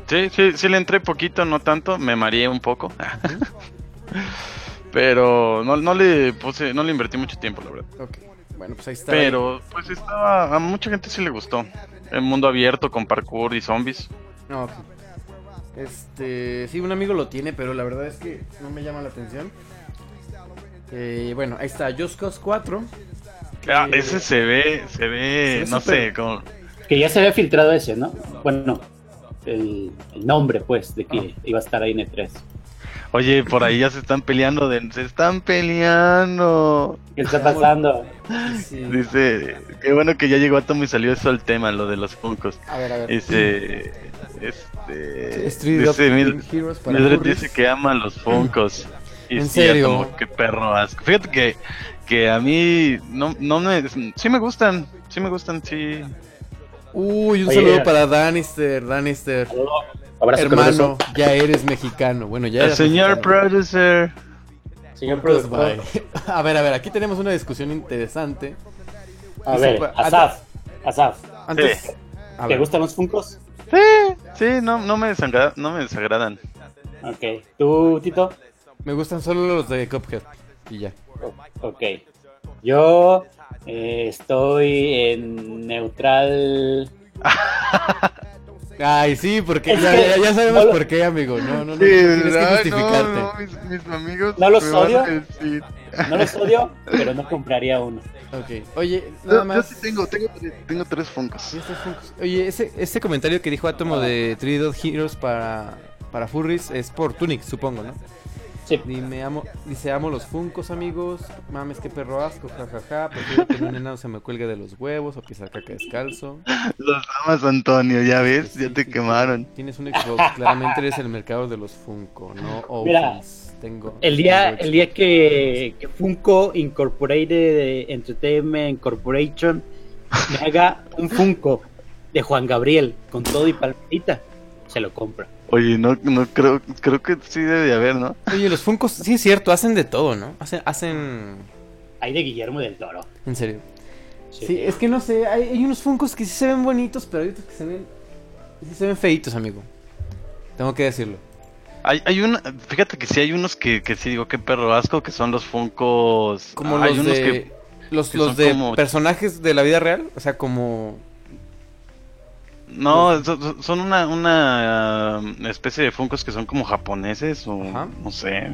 Sí, sí, sí le entré poquito, no tanto, me mareé un poco. Pero no, no le puse, no le invertí mucho tiempo, la verdad. Ok, bueno, pues ahí está. Pero pues estaba, a mucha gente sí le gustó. El mundo abierto con parkour y zombies. No, ok. Este, sí, un amigo lo tiene, pero la verdad es que no me llama la atención. Eh, bueno, ahí está, Just Cause 4. Ah, que- ese se ve, se ve, Se ve no sé, como... Que ya se había filtrado ese, ¿no? Bueno, el, el nombre, pues, de que Ah. iba a estar ahí en E3. Oye, por ahí ya se están peleando, de... se están peleando. ¿Qué está pasando? Sí. Dice, qué bueno que ya llegó Atomo y salió eso al tema, lo de los Funkos. A ver, a ver. Dice, este, Street dice, Mil- Heroes para Mildred dice que ama los Funkos. Y ¿En sí, serio? Atomo, qué perro asco. Fíjate que, que a mí no, no me, sí me gustan, sí me gustan, sí. Uy, un Oye, saludo ya. para Danister, Danister. Abrazo Hermano, ya eres mexicano. Bueno, ya El eres señor mexicano. producer. Señor Pues, productor. A ver, a ver, aquí tenemos una discusión interesante. A ver, Asaf. Asaf, Antes, Sí. ¿te ver, gustan los Funkos? Sí, sí, no, no me desagrada, no me desagradan. Ok. ¿Tú, Tito? me gustan solo los de Cuphead. Y ya. Ok. Yo eh, estoy en neutral. Ay, sí, porque ya, que- ya- ya sabemos no lo- por qué, amigo. No, no, no. tienes que justificarte. mis, mis amigos ¿No los odio? decir. No los odio, pero no compraría uno. Ok. Oye, Yo, nada yo más. sí tengo, tengo, tengo tres Funkos. Oye, ese, ese comentario que dijo Atomo de 3 Dot Heroes para, para Furries es por Tunic, supongo, ¿no? Sí. Dime, amo, dice, amo los funcos, amigos. Mames, qué perro asco, jajaja. Prefiero que un enano se me cuelgue de los huevos o pisar caca descalzo. Los amas, Antonio, ya ves, ya te quemaron. Tienes un Xbox, claramente eres el mercado de los Funko, no Mira, Office. Tengo. El día, tengo el día que, que Funko Incorporated Entertainment Corporation me haga un Funko de Juan Gabriel con todo y palmita, se lo compra. Oye, no, no creo, creo que sí debe de haber, ¿no? Oye, los Funkos, sí es cierto, hacen de todo, ¿no? Hacen, hacen... Hay de Guillermo del Toro. En serio. Sí. Sí, es que no sé, hay, hay unos Funkos que sí se ven bonitos, pero hay otros que se ven... Sí se ven feitos, amigo. Tengo que decirlo. Hay, hay una, fíjate que sí hay unos que, que sí digo qué perro asco, que son los Funkos. Como hay los unos de... que los que los de como- personajes de la vida real, o sea, como... no, son, son una, una um, especie de Funkos que son como japoneses o Ajá. no sé,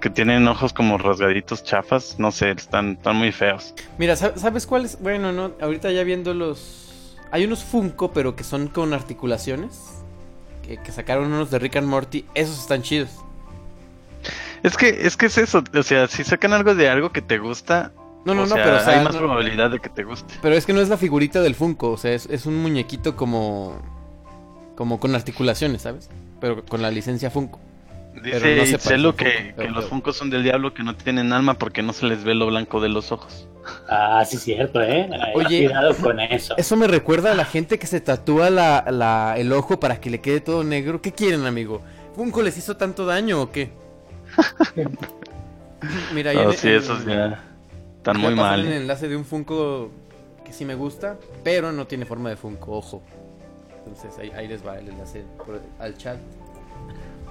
que tienen ojos como rasgaditos chafas, no sé, están, están muy feos. Mira, ¿sab- ¿sabes cuáles? Bueno, no, ahorita ya viendo los... Hay unos Funko, pero que son con articulaciones. Que, que sacaron unos de Rick and Morty. Esos están chidos. Es que, es que es eso, o sea, si sacan algo de algo que te gusta, No, no, o no, sea, pero, o sea, hay más no- probabilidad de que te guste. pero es que no es la figurita del Funko. O sea, es, es un muñequito como... Como con articulaciones, ¿sabes? Pero con la licencia Funko. Dice no Itzelo que, un Funko, que pero- los Funkos son del diablo que no tienen alma porque no se les ve lo blanco de los ojos. Ah, sí, cierto, ¿eh? Ay, Oye, Cuidado con eso. Eso me recuerda a la gente que se tatúa la, la- el ojo para que le quede todo negro. ¿Qué quieren, amigo? ¿Funko les hizo tanto daño o qué? Mira, ahí No, en- sí, en- esos ya están muy mal. el enlace de un Funko que sí me gusta, pero no tiene forma de Funko, ojo. Entonces ahí, ahí les va el enlace por- al chat.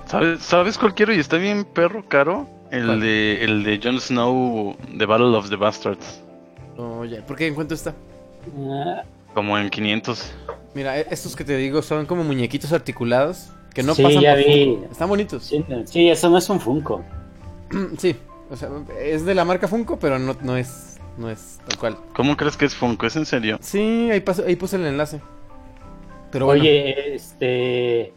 ¿Sabes, ¿Sabes cuál quiero? Y está bien perro caro. El ¿Cuál? de, el de Jon Snow, The Battle of the Bastards. Oye, ¿por qué en cuánto está? Ah, Como en 500. Mira, e- estos que te digo son como muñequitos articulados que no Sí, pasan ya por vi. Funko. Están bonitos. sí, sí, eso no es un Funko. Sí, o sea, es de la marca Funko, pero no, no es no es tal cual. ¿Cómo crees que es Funko? ¿Es en serio? Sí, ahí, paso- ahí puse el enlace. Pero bueno. Oye, este.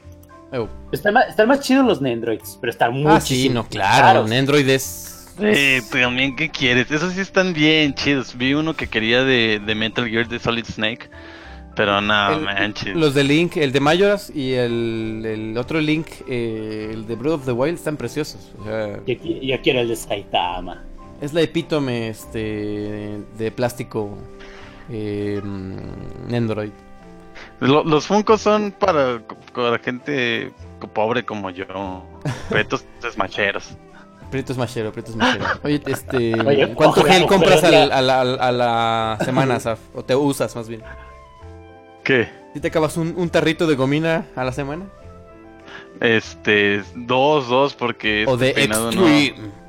Oh. Están más, están más chidos los Nendroids, pero están muy Ah, sí, no, claro. Android es. Sí, también, ¿qué quieres? Esos sí están bien chidos. Vi uno que quería de, de Metal Gear de Solid Snake. Pero no El- manches. Los de Link, el de Majora's y el, el otro Link, eh, el de Breath of the Wild, están preciosos. O sea, Yo, qui- yo quiero el de Saitama. es la epítome este, de plástico eh. Lo- los Funkos son para, para gente pobre como yo. Petos desmacheros. Prieto es machero, Prieto es machero. Oye, este, Oye, ¿cuánto gel compras al- a, la, a la semana, Saf? ¿O te usas más bien? ¿Qué? ¿Si te acabas un, un tarrito de gomina a la semana? Este, dos, dos, porque ¿O este de peinado no.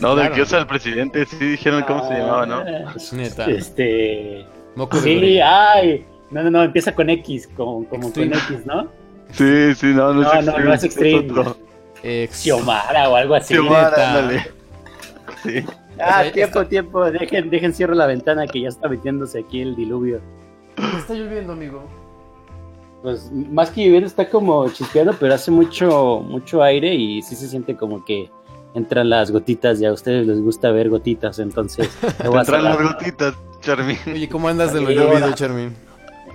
No, del que usa el presidente, sí dijeron cómo se llamaba, ¿no? Ah, Neta. Este. Moco Sí, ay. No, no, no, empieza con X, como, como con Extreme. X, ¿no? Sí, sí, no, no, No, es no, Extreme, no es Extreme. Xiomara o algo así. Xiomara, ándale. Sí. Ah, O sea, tiempo, tiempo. Dejen, dejen cierro la ventana que ya está metiéndose aquí el diluvio. Está lloviendo, amigo. Pues más que lloviendo está como chispeando, pero hace mucho, mucho aire y sí se siente como que entran las gotitas y a ustedes les gusta ver gotitas, entonces Entran las gotitas, Charmin. Oye, ¿cómo andas de lo llovido. Charmin?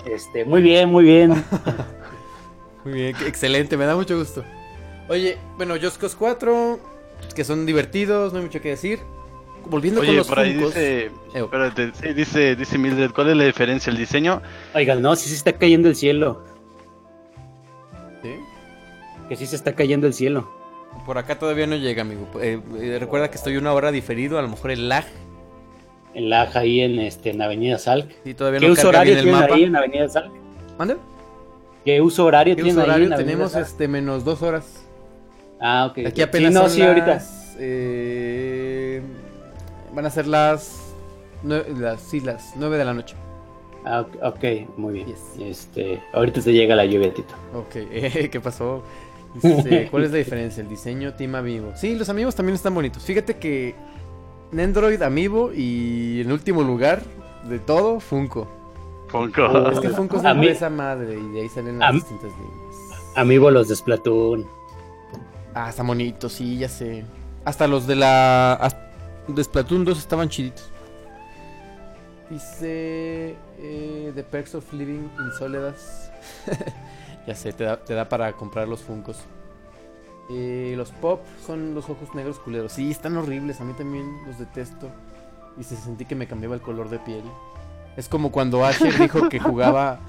Este, muy bien, muy bien. Muy bien, excelente, me da mucho gusto. Oye, bueno, Cause 4, que son divertidos, no hay mucho que decir. Volviendo con Oye, los por ahí Funkos. dice, Ew. espérate, sí, dice, dice Mildred, ¿cuál es la diferencia? El diseño, Oigan, no, sí se está cayendo el cielo. ¿Sí? Que sí se está cayendo el cielo. Por acá todavía no llega, amigo. Eh, eh, recuerda que estoy una hora diferido, a lo mejor el lag. El lag ahí en, este, en Avenida Salk. Sí, todavía ¿Qué no uso carga horario mapa. ahí en Avenida Salk? ¿Mande? ¿Qué uso horario ¿Qué uso ahí horario? en Avenida Tenemos Salk? este menos dos horas. Ah, ok. Aquí apenas sí, no, son sí, las, ahorita. eh, van a ser las, las sí, las nueve de la noche. Ah, ok, muy bien. Yes. Este, ahorita te llega la lluvia, Tito. Ok, eh, ¿qué pasó? Dice, ¿Cuál es la diferencia? El diseño Team Amiibo. Sí, los amigos también están bonitos. Fíjate que Nendroid Amiibo y en último lugar de todo, Funko. Funko. Es que Funko es una empresa madre y de ahí salen las A mí- distintas líneas. Amigo los de Splatoon. Ah, está bonito, sí, ya sé. Hasta los de la... hasta- de Splatoon 2 estaban chiditos. Dice... eh, The Perks of Living in Soledas. ya sé, te da, te da para comprar los Funkos. Eh, los Pop son los ojos negros culeros. Sí, están horribles, a mí también los detesto. Y se sentí que me cambiaba el color de piel. Es como cuando Asher dijo que jugaba...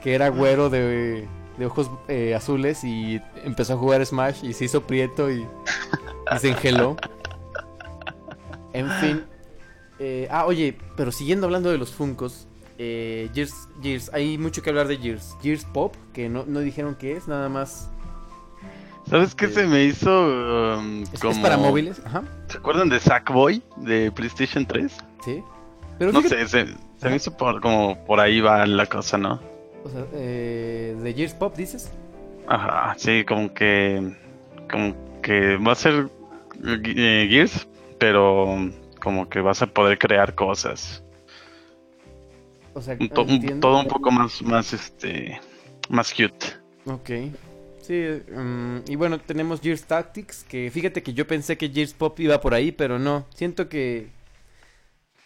que era güero de, de ojos eh, azules y empezó a jugar Smash y se hizo prieto y, y se engeló. En fin. eh, ah, oye, pero siguiendo hablando de los Funkos. Eh, Gears, Gears, hay mucho que hablar de Gears. Gears Pop, que no, no dijeron qué es, nada más. ¿Sabes qué se me hizo um, Es, es como... para móviles, ajá, ¿Se acuerdan de Sackboy de PlayStation 3? sí. Pero No fíjate- sé, se, se me hizo por, como por ahí va la cosa, ¿no? O sea, eh, de Gears Pop dices. Ajá, sí, como que... Como que va a ser eh, Gears, pero como que vas a poder crear cosas. O sea, Un to- un- entiendo. todo un poco más, más, este... Más cute. Ok. Sí, mm, y bueno, tenemos Gears Tactics, que fíjate que yo pensé que Gears Pop iba por ahí, pero no. Siento que,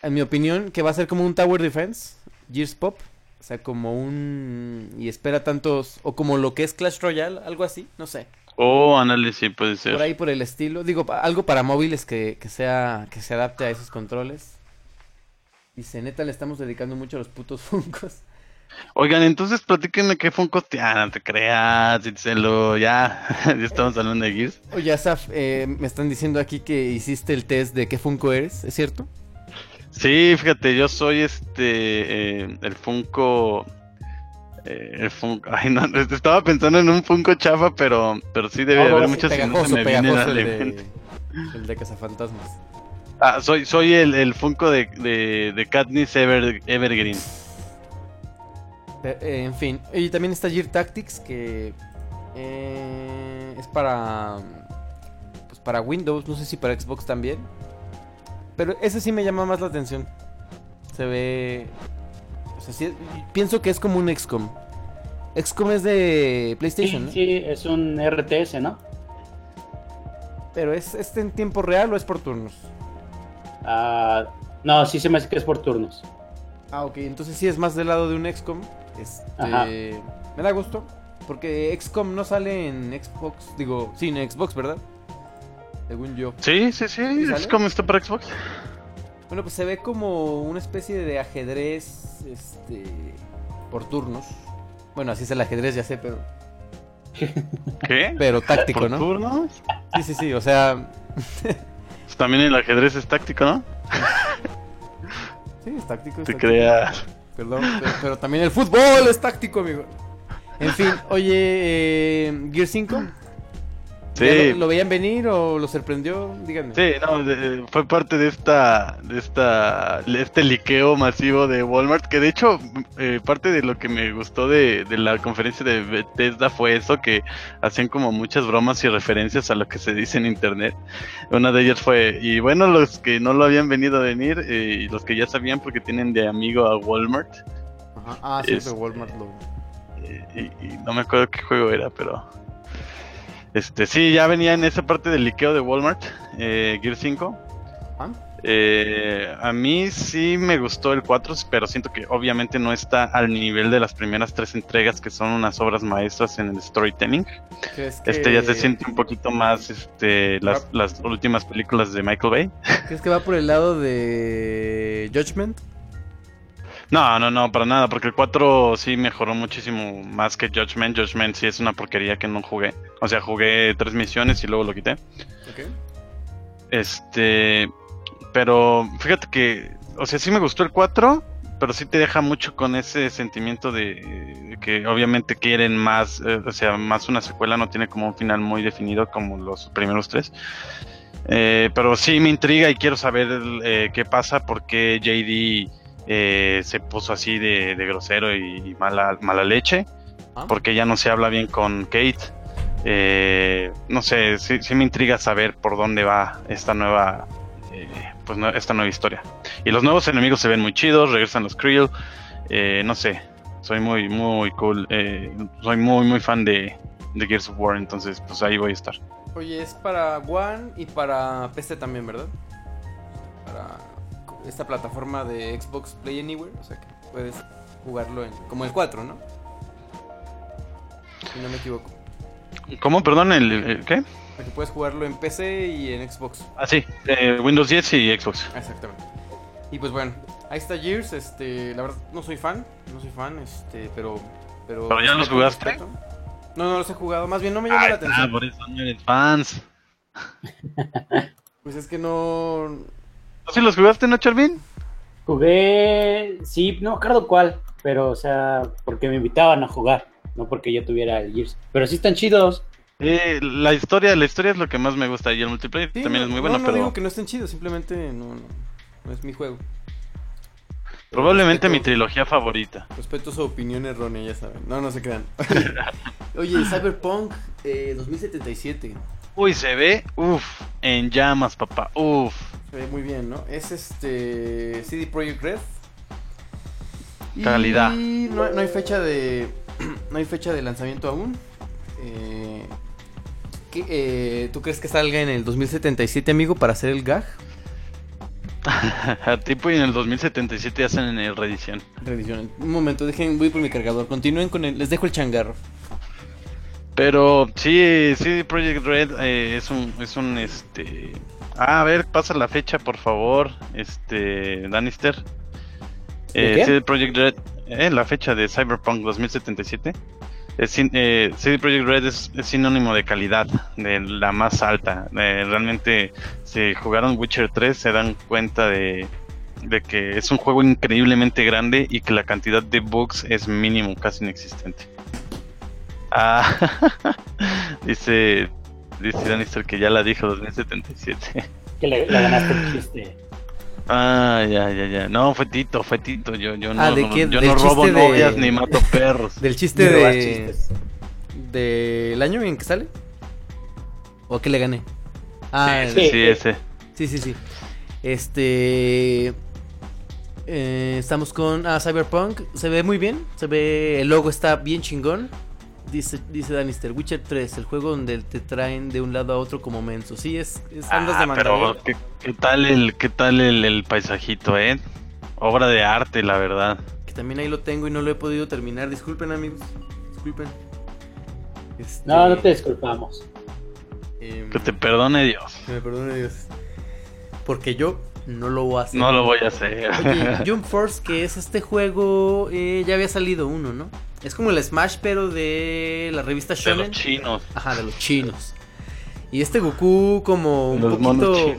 en mi opinión, que va a ser como un Tower Defense, Gears Pop. O sea, como un... Y espera tantos... O como lo que es Clash Royale, algo así, no sé. Oh, análisis sí puede Por ser. ahí por el estilo. Digo, algo para móviles que, que sea... Que se adapte a esos controles. Dice, neta, le estamos dedicando mucho a los putos Funkos. Oigan, entonces platíquenme qué Funko te... Ah, no te creas, Itzelo, ya. ya estamos hablando de Gears. Oye, Asaf, eh, me están diciendo aquí que hiciste el test de qué Funko eres, ¿es cierto? Sí, fíjate, yo soy este eh, el Funko eh, el Funko, ay no, estaba pensando en un Funko chafa, pero pero sí debe de Oh, haber sí, muchos que no se me vienen el de, el de Cazafantasmas. Ah, soy soy el, el Funko de, de, de Katniss Ever, Evergreen. Eh, eh, en fin, y también está Gear Tactics que eh, es para pues para Windows, no sé si para Xbox también. Pero ese sí me llama más la atención. Se ve sea, sí, pienso que es como un XCOM. XCOM es de PlayStation, ¿no? Sí, sí, es un RTS, ¿no? Pero es, es en tiempo real o es por turnos. Ah, no, sí se me hace que es por turnos. Ah, ok, entonces sí es más del lado de un XCOM. Este, Ajá. me da gusto. Porque XCOM no sale en Xbox. Digo, sí, en Xbox, ¿verdad? Según yo. Sí, sí, sí, ¿Sí como está para Xbox. Bueno, pues se ve como una especie de ajedrez, este, por turnos. Bueno, así es el ajedrez, ya sé, pero, ¿Qué? pero táctico, ¿Por ¿no? turnos? Sí, sí, sí, o sea, Pues También el ajedrez es táctico, ¿no? sí, es táctico. es Te táctico. creas. Perdón, pero, pero también el fútbol es táctico, amigo. En fin, oye, eh, Gear 5, ¿ya Sí. lo, lo veían venir o lo sorprendió? Díganme. Sí, no, de- fue parte de esta, de esta, de este liqueo masivo de Walmart, que de hecho eh, parte de lo que me gustó de, de la conferencia de Bethesda fue eso, que hacían como muchas bromas y referencias a lo que se dice en internet. Una de ellas fue, y bueno, los que no lo habían venido a venir, eh, y los que ya sabían porque tienen de amigo a Walmart, Ajá, Ah, sí, Es- Walmart lo... eh, y, y no me acuerdo qué juego era, pero... Este, sí, ya venía en esa parte del liqueo de Walmart, eh, Gear 5. Ah. Eh, a mí sí me gustó el 4, pero siento que obviamente no está al nivel de las primeras tres entregas que son unas obras maestras en el storytelling. ¿Crees que, Este ya se siente un poquito más este, las, Ah. las últimas películas de Michael Bay. ¿Crees que va por el lado de Judgment? No, no, no, para nada, porque el 4 sí mejoró muchísimo más que Judgment. Judgment sí es una porquería que no jugué. O sea, jugué tres misiones y luego lo quité. Ok. Este, pero fíjate que, o sea, sí me gustó el 4, pero sí te deja mucho con ese sentimiento de que obviamente quieren más, eh, o sea, más una secuela, no tiene como un final muy definido como los primeros tres. Eh, pero sí me intriga y quiero saber eh, qué pasa, porque JD eh, se puso así de, de grosero y, y mala, mala leche, Ah. porque ya no se habla bien con Kate. Eh, no sé, sí, sí me intriga saber por dónde va esta nueva, eh, pues no- esta nueva historia. Y los nuevos enemigos se ven muy chidos, regresan los Creel, eh, no sé, soy muy, muy cool, eh, soy muy, muy fan de, de Gears of War, entonces pues ahí voy a estar. Oye, es para One y para PC también, ¿verdad? Para esta plataforma de Xbox Play Anywhere, o sea que puedes jugarlo en, como el 4, ¿no? Si no me equivoco. ¿Cómo? Perdón, el, el- ¿qué? O sea que puedes jugarlo en PC y en Xbox. Ah, sí, eh, Windows 10 y Xbox. Exactamente. Y pues bueno, ahí está Gears, este, la verdad no soy fan, no soy fan, este, pero pero ¿Pero ya los jugaste? respeto. No, no los he jugado, más bien no me llama la atención. por eso no eres fans. Pues es que no ¿Tú sí los jugaste, no, Charvin? Jugué, sí, no me acuerdo cuál, pero o sea, porque me invitaban a jugar, no porque yo tuviera el Gears. Pero sí están chidos. Eh, la historia, la historia es lo que más me gusta y el multiplayer Sí, también no, es muy no, bueno, no pero digo que no estén chidos, simplemente no, no, no es mi juego. probablemente Respeto- mi trilogía favorita. Respeto su opinión errónea, ya saben. No, no se crean. Oye, Cyberpunk eh, 2077. Uy, se ve, uff, en llamas, papá, uff. Se ve muy bien, ¿no? Es este CD Projekt Red. Y Calidad. No, no hay fecha de no hay fecha de lanzamiento aún. Eh, ¿qué, eh, ¿Tú crees que salga en el 2077, amigo, para hacer el gag? tipo y en el 2077 hacen en el reedición. Reedición. Un momento, dejen, voy por mi cargador. Continúen con el. Les dejo el changarro. Pero sí, sí, Project Red eh, es un, es un, este... Ah, a ver, pasa la fecha, por favor, este, Danister. ¿De Eh? CD Projekt Red, eh, la fecha de Cyberpunk 2077. Es, eh, CD Projekt Red es, es sinónimo de calidad, de la más alta. Eh, realmente, si jugaron Witcher 3, se dan cuenta de, de que es un juego increíblemente grande y que la cantidad de bugs es mínimo, casi inexistente. Ah, dice, dice Danister que ya la dijo 2077. Que le, ganaste el chiste. Ah, ya, ya, ya. No, fue Tito, fue Tito. Yo, yo no, Ah, ¿de qué? yo ¿Del no robo de- novias ni mato perros. Del chiste de. chistes. ¿Del año en que sale? ¿O que le gané? Ah, sí, sí, sí. ese. Sí, sí, sí. Este. eh, estamos con. Ah, Cyberpunk. Se ve muy bien. Se ve. El logo está bien chingón. Dice, dice Danister, Witcher 3, el juego donde te traen de un lado a otro como menso. Sí, es, es andas Ah, de pero Mandalorian. ¿qué, qué tal el, qué tal el, el paisajito, eh? Obra de arte, la verdad. Que también ahí lo tengo y no lo he podido terminar. Disculpen, amigos. Disculpen. Este, No, no te disculpamos. em, Que te perdone Dios. Que me perdone Dios. Porque yo no lo voy a hacer. No lo voy a hacer. Oye, Jump Force, que es este juego, eh, ya había salido uno, ¿no? Es como el Smash, pero de la revista De Shonen. los chinos. Ajá, de los chinos. Y este Goku como un Los poquito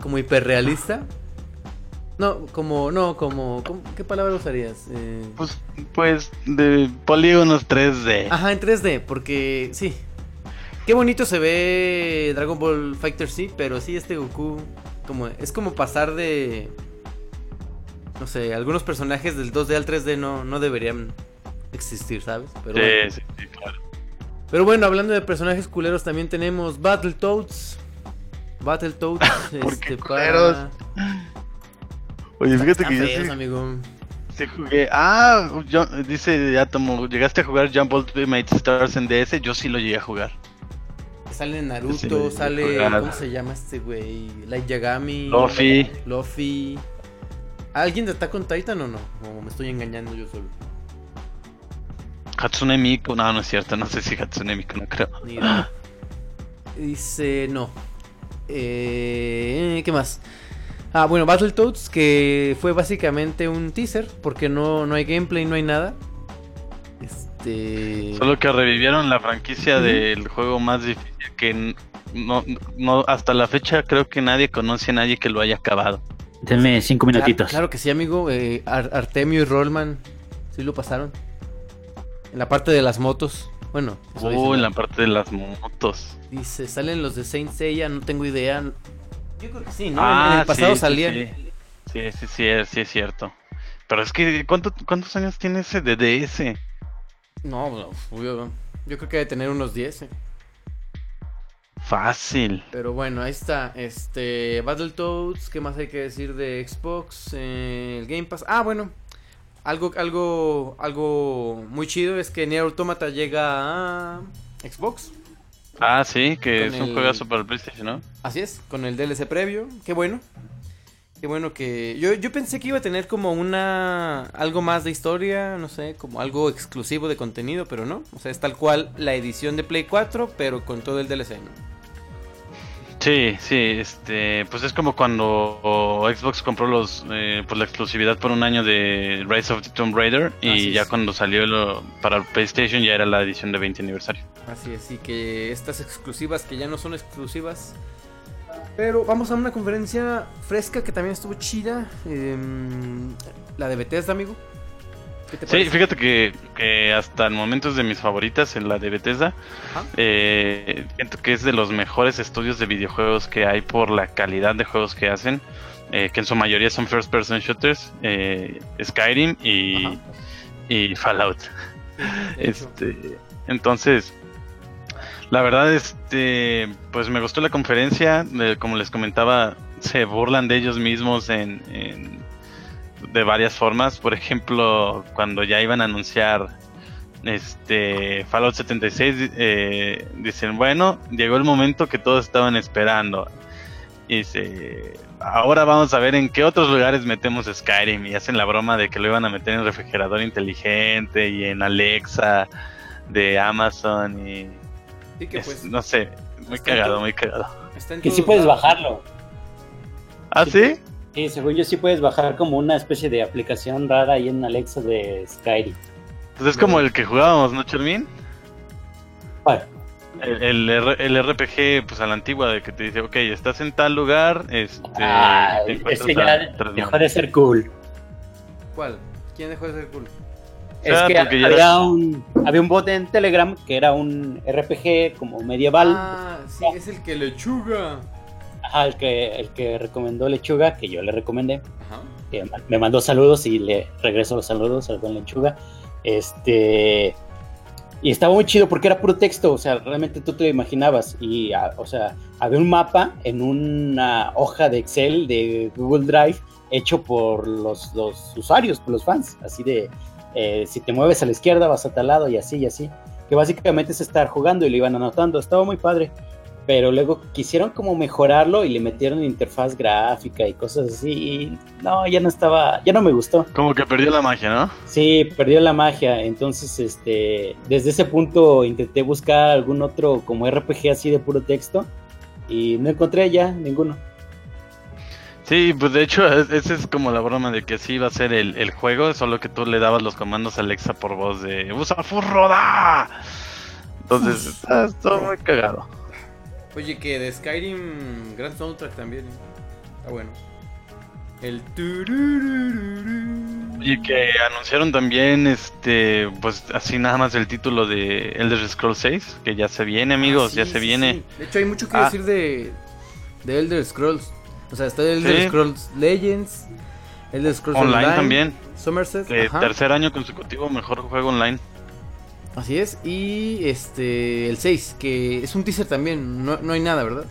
como hiperrealista. No, como no, como, como- ¿qué palabra usarías? Eh, Pues, pues de polígonos 3D. Ajá, en 3D, porque sí. Qué bonito se ve Dragon Ball Fighter sí, pero sí este Goku como es como pasar de no sé, algunos personajes del 2D al 3D no, no deberían existir, ¿sabes? Pero sí, bueno. sí, sí, claro. Pero bueno, hablando de personajes culeros, también tenemos Battletoads. Battletoads, ¿Por este qué para- culeros? Oye, fíjate que yo feos, sí, amigo. sí jugué. Ah, yo- dice Atomo, ¿llegaste a jugar Jump Ultimate Stars en DS? Yo sí lo llegué a jugar. Sale Naruto, sí, sale. ¿Cómo se llama este güey? Light Yagami. Luffy. Luffy. ¿Alguien de Attack on Titan o no? O me estoy engañando yo solo. Hatsune Miku, no, no es cierto, no sé si Hatsune Miku, no creo. Dice, no. Eh, ¿Qué más? Ah, bueno, Battletoads, que fue básicamente un teaser, porque no, no hay gameplay, no hay nada. Este... Solo que revivieron la franquicia del juego más difícil que no, no, hasta la fecha creo que nadie conoce a nadie que lo haya acabado. Denme cinco minutitos. claro que sí, amigo. eh, Ar- Artemio y Rollman, sí lo pasaron. En la parte de las motos. Bueno, eso dice, ¿no? en la parte de las motos. Dice, salen los de Saint Seiya, no tengo idea. Yo creo que sí, ¿no? En- Ah, en el pasado sí, sí, salían. Sí, sí, sí, sí, es, sí es cierto. Pero es que, ¿cuánto- ¿cuántos años tiene ese de DS? No, no, yo, yo creo que debe tener unos 10. eh. Fácil. Pero bueno, ahí está. Este, Battletoads, ¿qué más hay que decir de Xbox? Eh, el Game Pass. Ah, bueno. Algo, algo, algo muy chido es que Nier Automata llega a Xbox. Ah, sí, que Con es un el- juegazo para el PlayStation, ¿no? Así es, con el DLC previo. Qué bueno. Qué bueno que. Yo, yo pensé que iba a tener como una. algo más de historia, no sé, como algo exclusivo de contenido, pero no. O sea, es tal cual la edición de Play 4, pero con todo el DLC, ¿no? Sí, sí, este, pues es como cuando Xbox compró los, eh, pues la exclusividad por un año de Rise of the Tomb Raider y Así ya es. cuando salió lo- para el PlayStation ya era la edición de 20 aniversario. Así es, y que estas exclusivas que ya no son exclusivas. Pero vamos a una conferencia fresca que también estuvo chida. em, la de Bethesda, amigo. ¿Qué te Sí, fíjate que, que hasta el momento es de mis favoritas, en la de Bethesda. Eh, siento que es de los mejores estudios de videojuegos que hay por la calidad de juegos que hacen, eh, que en su mayoría son first person shooters, eh, Skyrim y, y Fallout. Este, entonces, la verdad, este, pues me gustó la conferencia. como les comentaba, se burlan de ellos mismos en, en- de varias formas. Por ejemplo, cuando ya iban a anunciar este Fallout 76, eh, dicen, bueno, llegó el momento que todos estaban esperando. Y dice, ahora vamos a ver en qué otros lugares metemos Skyrim. Y hacen la broma de que lo iban a meter en refrigerador inteligente y en Alexa de Amazon y Sí, que es- pues, no sé, muy cagado, todo. muy cagado. Que sí puedes lados. bajarlo. ¿Ah, sí? Sí, según yo sí puedes bajar como una especie de aplicación rara ahí en Alexa de Skyrim. Pues es como el que jugábamos, ¿no, Charmin? Bueno, El, el, RPG, pues a la antigua, de que te dice, ok, estás en tal lugar, este... ah, ese ya dejó monos". de ser cool. ¿Cuál? ¿Quién dejó de ser cool? Es sea, que había era- un, había un bot en Telegram que era un RPG como medieval. Ah, sí, es el que lechuga. Ajá, el que, el que recomendó Lechuga, que yo le recomendé. Ajá. que me mandó saludos y le regreso los saludos al buen Lechuga. Este. Y estaba muy chido porque era puro texto, o sea, realmente tú te lo imaginabas. Y, ah, o sea, había un mapa en una hoja de Excel de Google Drive hecho por los, los usuarios, por los fans. Así de, eh, si te mueves a la izquierda vas a tal lado y así y así. Que básicamente es estar jugando y lo iban anotando. Estaba muy padre. Pero luego quisieron como mejorarlo y le metieron interfaz gráfica y cosas así. Y no, ya no estaba, ya no me gustó. Como que perdió la magia, ¿no? Sí, perdió la magia. Entonces, este, desde ese punto intenté buscar algún otro como RPG así de puro texto y no encontré ya ninguno. Sí, pues de hecho, es- esa es como la broma de que sí iba a ser el, el juego, solo que tú le dabas los comandos a Alexa por voz de ¡Usa Furroda! Entonces, está, está muy cagado. Oye, que de Skyrim, gran soundtrack también. Está bueno. El. Y que anunciaron también, este, pues así nada más el título de Elder Scrolls 6, que ya se viene, amigos, Ah, ya sí, se sí, viene. sí. De hecho, hay mucho que Ah. decir de, de Elder Scrolls. O sea, está Elder Sí. Scrolls Legends, Elder Scrolls Online, Online, también, Somerset, eh, tercer año consecutivo, mejor juego online. así es. Y este el 6, que es un teaser también, no, no hay nada, ¿verdad?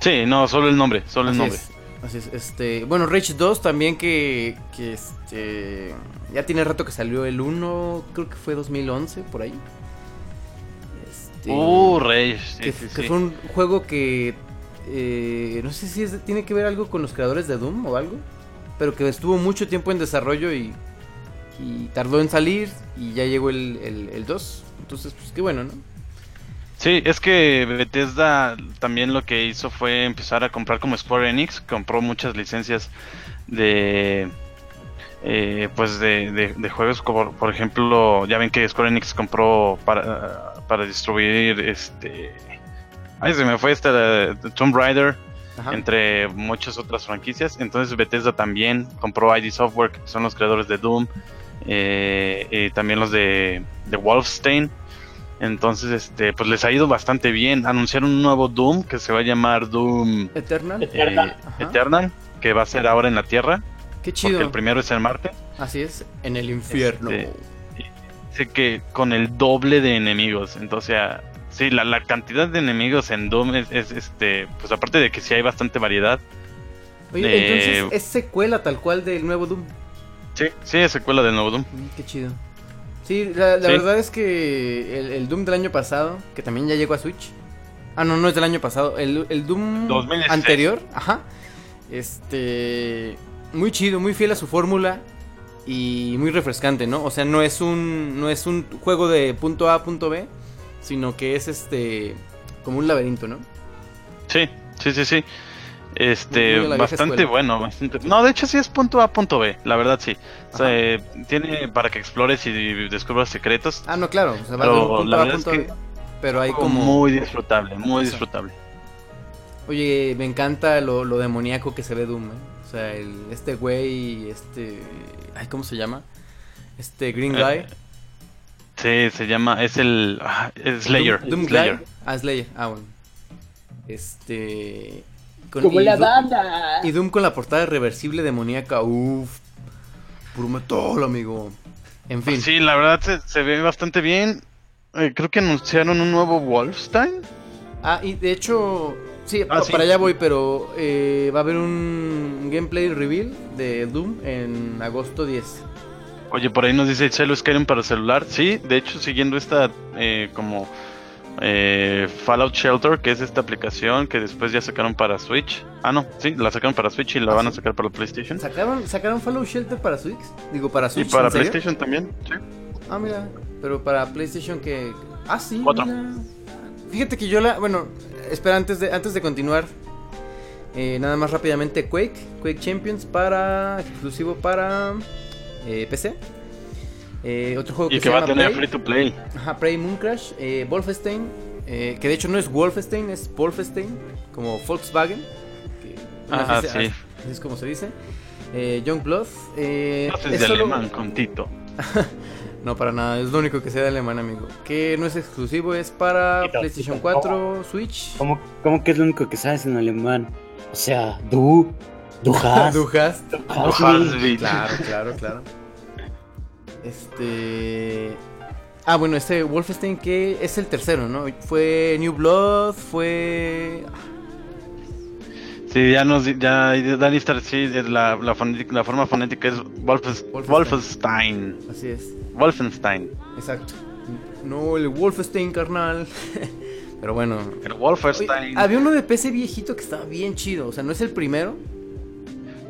Sí, no, solo el nombre, solo el nombre. es, así es. Este, bueno, Rage 2 también que, que este, ya tiene rato que salió el 1, creo que fue 2011, por ahí. Este, Uh, Rage, sí, que, sí, que sí. fue un juego que eh, no sé si es- tiene que ver algo con los creadores de Doom o algo, pero que estuvo mucho tiempo en desarrollo y, tardó en salir y ya llegó el, el, el 2. Entonces, pues qué bueno, ¿no? Sí, es que Bethesda también lo que hizo fue empezar a comprar como Square Enix, compró muchas licencias de eh, pues de, de- juegos por ejemplo, ya ven que Square Enix compró para, para distribuir este ay se me fue esta de Tomb Raider Ajá. entre muchas otras franquicias. Entonces Bethesda también compró ID Software, que son los creadores de Doom, eh, y también los de, de Wolfenstein. Entonces, este, pues les ha ido bastante bien. Anunciaron un nuevo Doom que se va a llamar Doom Eternal. eh, Eternal. Que va a ser ahora en la Tierra, Qué porque chido. el primero es en Marte. Así es, en el infierno. Este, Dice que con el doble de enemigos. Entonces, sí, la, la cantidad de enemigos en Doom es, es, este, pues aparte de que sí hay bastante variedad. Oye, eh, entonces es secuela tal cual del nuevo Doom. Sí, sí, es secuela del nuevo Doom. Mm, Qué chido. Sí, la, la Sí. verdad es que el, el Doom del año pasado, que también ya llegó a Switch. Ah, no, no es del año pasado. El, el Doom 2016. anterior, ajá. Este. Muy chido, muy fiel a su fórmula. Y muy refrescante, ¿no? O sea, no es un. No es un juego de punto a punto B. Sino que es este. como un laberinto, ¿no? Sí, sí, sí, sí. Este, bastante bueno, bastante. No, de hecho sí es punto A, punto B, la verdad sí. O sea, eh, tiene para que explores y descubras secretos. Ah, no, claro. O sea, va Pero punto la A a verdad es punto que B. Pero hay como. muy disfrutable, muy Eso. disfrutable. Oye, me encanta lo, lo demoníaco que se ve Doom, ¿eh? O sea, el, este güey, este... Ay, ¿cómo se llama? Este Green Guy. Eh, Sí, se llama, es el ah, es Slayer. Doom, Doom Slayer. Guy. Ah, Slayer. Ah, bueno. Este... con- Como y la Doom- banda. Y Doom con la portada reversible demoníaca. Uf. Puro metal, amigo. En fin. Sí, la verdad se, se ve bastante bien. Eh, creo que anunciaron un nuevo Wolfenstein. Ah, y de hecho... Sí, Ah, sí. para allá voy, pero eh, va a haber un gameplay reveal de Doom en agosto 10. Oye, por ahí nos dice Chelo Skyrim para celular. Sí, de hecho, siguiendo esta eh, como eh, Fallout Shelter, que es esta aplicación que después ya sacaron para Switch. Ah, no, sí, la sacaron para Switch y la ¿Ah, van a sacar para PlayStation. ¿Sacaron, ¿Sacaron Fallout Shelter para Switch? Digo, para Y Switch. para ¿en serio? PlayStation también. Sí. Ah, mira. Pero para PlayStation que... Ah, sí. Cuatro. mira. Fíjate que yo la... Bueno, espera, antes de, antes de continuar. eh, nada más rápidamente Quake. Quake Champions para... Exclusivo para... eh, PC. Eh, otro juego que, Y que se va a llama tener Prey. free to play. Ajá, Prey Moon Crash. Eh, Wolfenstein. eh, que de hecho no es Wolfenstein, es Wolfenstein. Como Volkswagen. Que, Ah, se- sí. así es como se dice. Eh, Youngblood. Eh, Haces es de solo- alemán con Tito. no, para nada, es lo único que sea de alemán, amigo. Que no es exclusivo, es para PlayStation quita. 4, Switch. ¿Cómo, ¿Cómo que es lo único que sabes en alemán? O sea, du, du hast, Du hast. du Du hast hast mich. mich. Claro, claro, claro. Este. Ah, bueno, este Wolfenstein que es el tercero, ¿no? Fue New Blood, fue. Sí, ya nos ya Dani Star, sí, es la, la, fonética- la forma fonética es Wolfenstein. Wolfenstein. Así es, Wolfenstein. exacto. No, el Wolfenstein, carnal. Pero bueno. El Oye, Wolfenstein. había uno de PC viejito que estaba bien chido. O sea, no es el primero.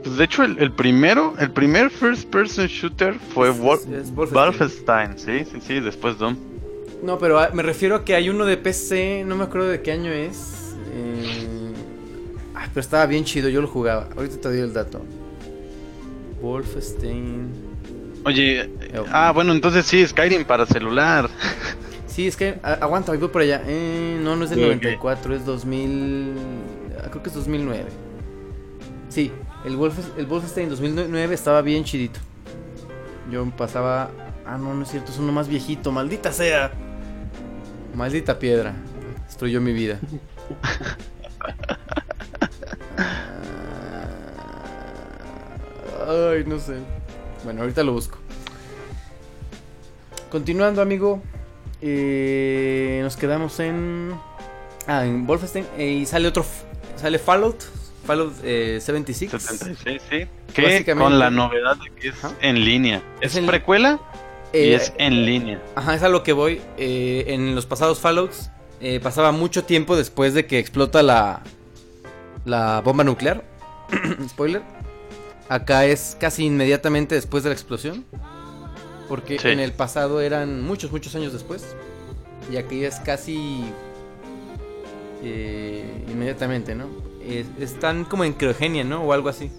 Pues de hecho, el, el primero, el primer first person shooter fue Es- es- Wolfenstein. Sí, sí, sí, después Doom. No, pero ah, me refiero a que hay uno de PC, no me acuerdo de qué año es. Eh, ah, pero estaba bien chido, yo lo jugaba. Ahorita te doy el dato. Wolfenstein. Oye, ah, bueno, entonces sí, Skyrim para celular. Sí, es que aguanta, voy por allá. Eh, no, no es del Sí, ok. 94, es 2000. ah, Creo que es 2009. Sí, el, Wolf, el Wolfenstein 2009 estaba bien chidito. Yo pasaba. Ah, no, no es cierto, es uno más viejito, maldita sea. Maldita piedra. Destruyó mi vida. Ay, no sé. Bueno, ahorita lo busco. Continuando, amigo. eh, nos quedamos en. Ah, en Wolfenstein. eh, y sale otro. Sale Fallout. Fallout eh, 76. 76, sí. Que con la novedad de que es en línea. Es Es en- precuela y Eh, es en línea. Ajá, es a lo que voy. Eh, en los pasados Fallouts eh, pasaba mucho tiempo después de que explota la, la bomba nuclear. Spoiler. Acá es casi inmediatamente después de la explosión. Porque Sí. en el pasado eran muchos, muchos años después. Y aquí es casi eh, inmediatamente, ¿no? Es- están como en criogenia, ¿no? O algo así.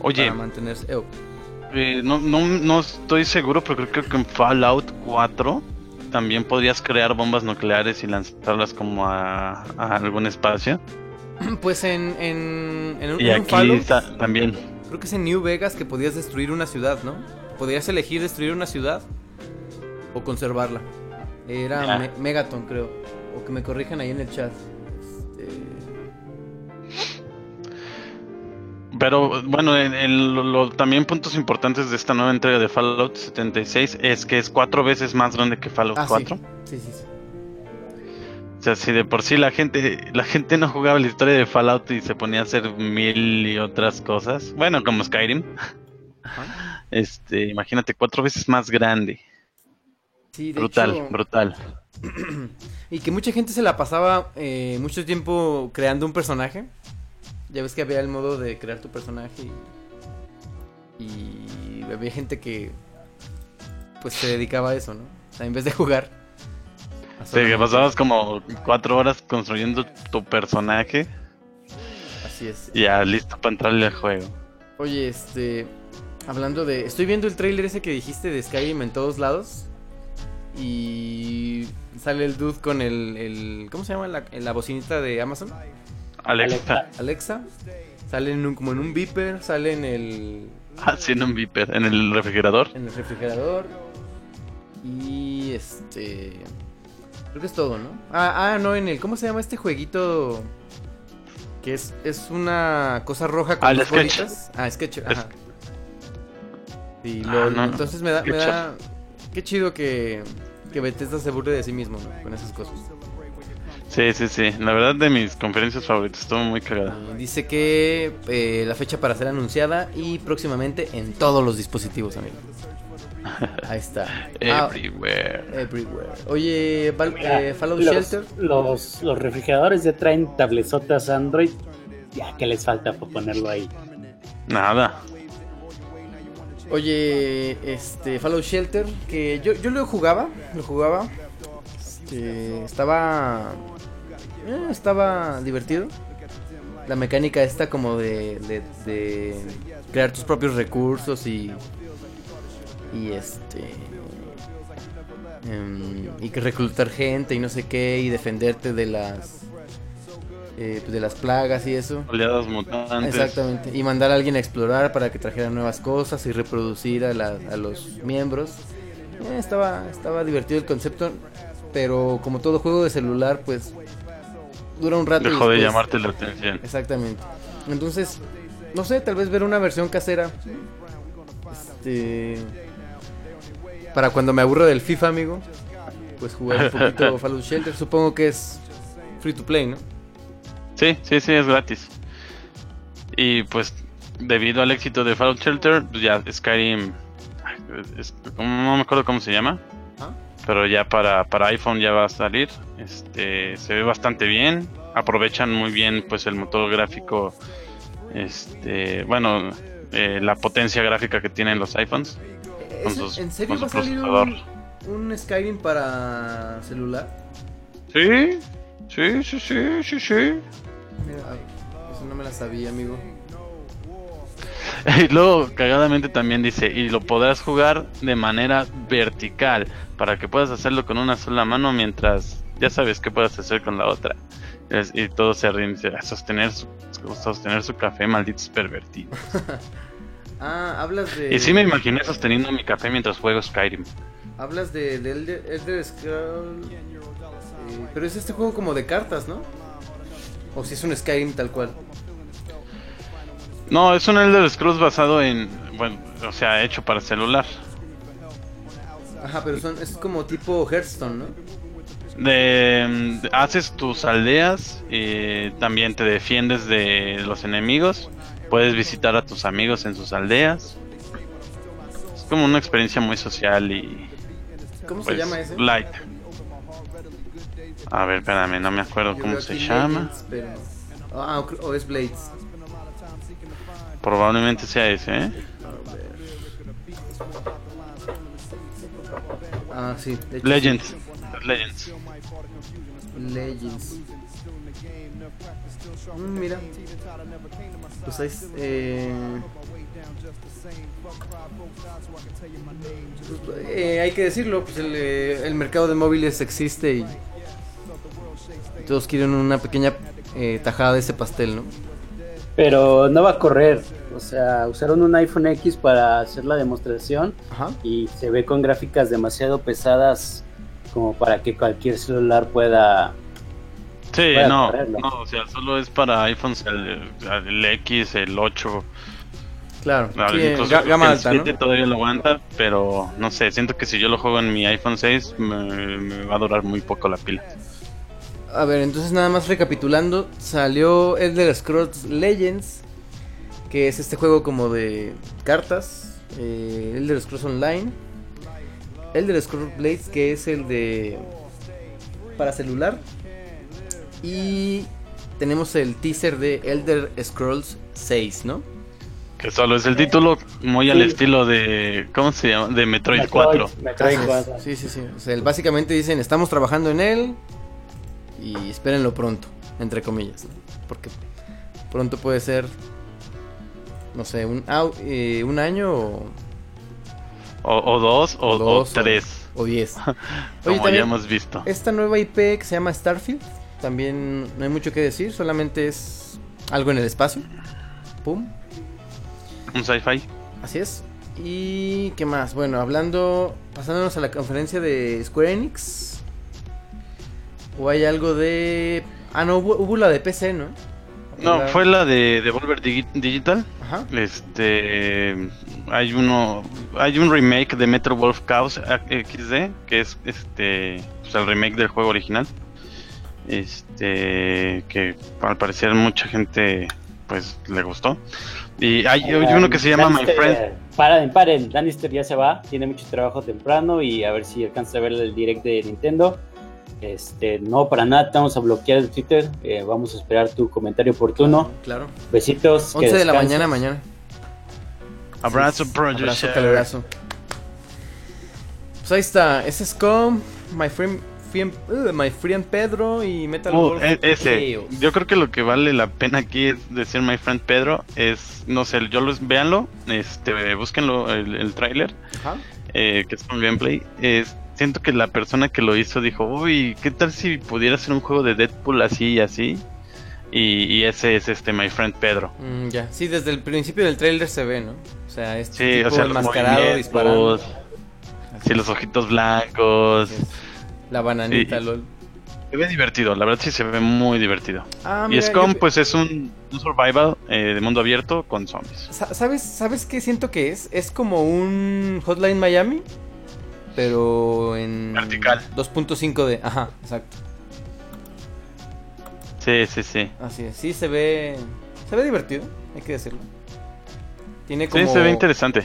Oye, Para mantenerse. eh, eh, no, no, no estoy seguro, pero creo que en Fallout 4 también podrías crear bombas nucleares y lanzarlas como a, a algún espacio. Pues en, en, en un, Y en aquí Fallout- está también. Creo que es en New Vegas que podías destruir una ciudad, ¿no? Podías elegir destruir una ciudad o conservarla. Era. Me- Megaton, creo. O que me corrijan ahí en el chat. Pero bueno, en- en lo- lo- también puntos importantes de esta nueva entrega de Fallout 76 es que es cuatro veces más grande que Fallout Ah, sí. 4. Sí, sí, sí. O sea, si de por sí la gente, la gente no jugaba la historia de Fallout y se ponía a hacer mil y otras cosas. Bueno, como Skyrim. Ajá. Este, imagínate, cuatro veces más grande. Sí, de Brutal, hecho, brutal. Y que mucha gente se la pasaba eh, mucho tiempo creando un personaje. Ya ves que había el modo de crear tu personaje y, y había gente que pues se dedicaba a eso, ¿no? O sea, en vez de jugar. Sí, que pasabas como cuatro horas construyendo tu personaje Así es. y ya listo para entrarle al juego. Oye, este. Hablando de. Estoy viendo el trailer ese que dijiste de Skyrim en todos lados. Y. Sale el dude con el. el- ¿Cómo se llama? La, la bocinita de Amazon. Alexa, Alexa. Sale en un, como en un beeper. Sale en el. haciendo un viper en el refrigerador. En el refrigerador. Y este. Creo que es todo, ¿no? Ah, ah, no, en el. ¿Cómo se llama este jueguito? Que es, es una cosa roja con Ah, dos bolitas. Ah, Sketch, Es- ajá. Sí, Ah, lo- no, entonces me da, me da. Qué chido que. Que Bethesda se burle de sí mismo, ¿no? Con esas cosas. Sí, sí, sí. La verdad de mis conferencias favoritas, estuvo muy cagada. Y dice que eh, la fecha para ser anunciada y próximamente en todos los dispositivos, amigo. Ahí está. Ah, Everywhere. everywhere. Oye, Val- Mira, eh, Fallout los, Shelter. Los, los refrigeradores ya traen tablezotas Android. Ya, ¿qué les falta para ponerlo ahí? Nada. Oye, este, Fallout Shelter, que yo, yo lo jugaba, lo jugaba. Este, estaba. Eh, estaba divertido. La mecánica esta como de, de, de crear tus propios recursos y. Y este. em, y que reclutar gente y no sé qué, y defenderte de las. eh, pues de las plagas y eso. Oleadas mutantes. Exactamente. Y mandar a alguien a explorar para que trajera nuevas cosas y reproducir a, la- a los miembros. Eh, estaba, estaba divertido el concepto, pero como todo juego de celular, pues dura un rato. Dejó de llamarte la atención. Exactamente. Entonces, no sé, tal vez ver una versión casera. Este. Para cuando me aburro del FIFA, amigo. Pues jugar un poquito Fallout Shelter. Supongo que es free to play, ¿no? Sí, sí, sí, es gratis. Y pues, debido al éxito de Fallout Shelter, pues ya Skyrim. es- no me acuerdo cómo se llama. Pero ya para, para iPhone ya va a salir. Este se ve bastante bien. Aprovechan muy bien pues el motor gráfico. Este, bueno, eh, la potencia gráfica que tienen los iPhones. Con ¿Es- sus- ¿En serio con va a salir un, un Skyrim para celular? Sí, sí, sí, sí, sí, sí. Mira, Eso no me la sabía, amigo. Y luego, cagadamente también dice, y lo podrás jugar de manera vertical, para que puedas hacerlo con una sola mano mientras ya sabes qué puedes hacer con la otra. Es- y todo se ríe, dice, "A sostener su, sostener su café, malditos pervertidos. Ah, hablas de. Y sí me imaginé sosteniendo mi café mientras juego Skyrim. Hablas de, de Elder, Elder Scroll. eh, pero es este juego como de cartas, ¿no? O si es un Skyrim tal cual. No, es un Elder Scrolls basado en, bueno, o sea, hecho para celular. Ajá, pero son, es como tipo Hearthstone, ¿no? De, mm, haces tus aldeas y también te defiendes de los enemigos. Puedes visitar a tus amigos en sus aldeas. Es como una experiencia muy social y ¿Cómo pues, se llama ese? light. A ver, espérame, no me acuerdo Yo cómo se llama. Legends, pero- Ah, o es Blades. Probablemente sea ese, ¿eh? Ah, sí. hecho, Legends. Legends. sí. Legends. Mm, mira. Pues ahí. es, Eh... pues, eh, hay que decirlo, pues el, eh, el mercado de móviles existe y todos quieren una pequeña eh, tajada de ese pastel, ¿no? Pero no va a correr. O sea, usaron un iPhone X para hacer la demostración Ajá. y se ve con gráficas demasiado pesadas como para que cualquier celular pueda... Sí, no, correrlo. no, o sea, solo es para iPhones el, el X, el 8, Claro. Sí, incluso ga- creo gama el alta, ¿no? 7 todavía lo aguanta, pero no sé, siento que si yo lo juego en mi iPhone 6 me, me va a durar muy poco la pila. A ver, entonces nada más recapitulando, salió Elder Scrolls Legends, que es este juego como de cartas, eh, Elder Scrolls Online, Elder Scrolls Blades, que es el de para celular, y tenemos el teaser de Elder Scrolls 6, ¿no? Que solo es el título muy al estilo de, ¿cómo se llama? De Metroid, 4. Metroid Ajá, 4. Sí, sí, sí. O sea, el- básicamente dicen, estamos trabajando en él y espérenlo pronto, entre comillas. ¿no? Porque pronto puede ser, no sé, un, au- eh, un año o, O, o dos, o, o dos o tres, o diez. como Oye, ya también, hemos visto. esta nueva IP que se llama Starfield, también no hay mucho que decir, solamente es algo en el espacio. Pum. Un sci-fi. Así es. Y qué más, bueno, hablando, pasándonos a la conferencia de Square Enix. O hay algo de... Ah, no, hubo, hubo la de PC, ¿no? No, La- fue la de Devolver Digi- Digital. Ajá. Este hay uno hay un remake de Metro Wolf Chaos XD que es este pues, el remake del juego original. Este que al parecer mucha gente pues le gustó. Y hay, hay uno que se llama My Friend. Paren, paren, Lannister ya se va, tiene mucho trabajo temprano y a ver si alcanza a ver el direct de Nintendo. Este, no, para nada, te vamos a bloquear el Twitter. eh, vamos a esperar tu comentario oportuno. Claro. Besitos. que 11 de la mañana mañana. Abrazo, Project Abrazo. Pues ahí está. Ese es con My Friend, Friend- uh, My Friend Pedro y Metal Wolf e- ese. Yo creo que lo que vale la pena aquí es decir My Friend Pedro es, no sé, yo los véanlo, este, búsquenlo el, el tráiler, Ajá. eh, que es con gameplay. Es, siento que la persona que lo hizo dijo, uy, ¿qué tal si pudiera hacer un juego de Deadpool así y así? Y, y ese es este My Friend Pedro. Mm, ya. Sí, desde el principio del trailer se ve, ¿no? O sea, este Sí, tipo o sea, enmascarado disparando. así los ojitos blancos. La bananita, Sí. lol. Se ve divertido, la verdad sí se ve muy divertido. Ah, y mira, Scum yo- pues es un, un survival eh, de mundo abierto con zombies. Sa- ¿Sabes, ¿Sabes qué siento que es? Es como un Hotline Miami, pero en Vertical. 2.5 de... Ajá, exacto. Sí, sí, sí. Así es. Sí, se ve... Se ve divertido, hay que decirlo. Tiene como... Sí, se ve interesante.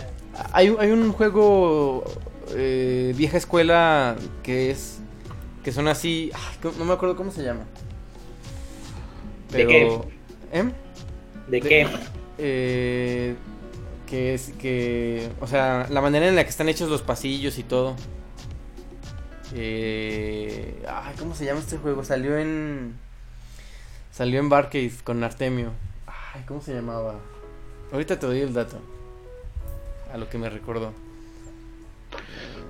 Hay, un- hay un juego eh, vieja escuela que es... Que son así... ay, no me acuerdo cómo se llama. ¿De Pero... ¿Eh? ¿De De- qué? Eh, que es que, o sea, la manera en la que están hechos los pasillos y todo. Eh, ay, ¿cómo se llama este juego? Salió en salió en Barcade con Artemio. Ay, ¿cómo se llamaba? Ahorita te doy el dato. A lo que me recordó.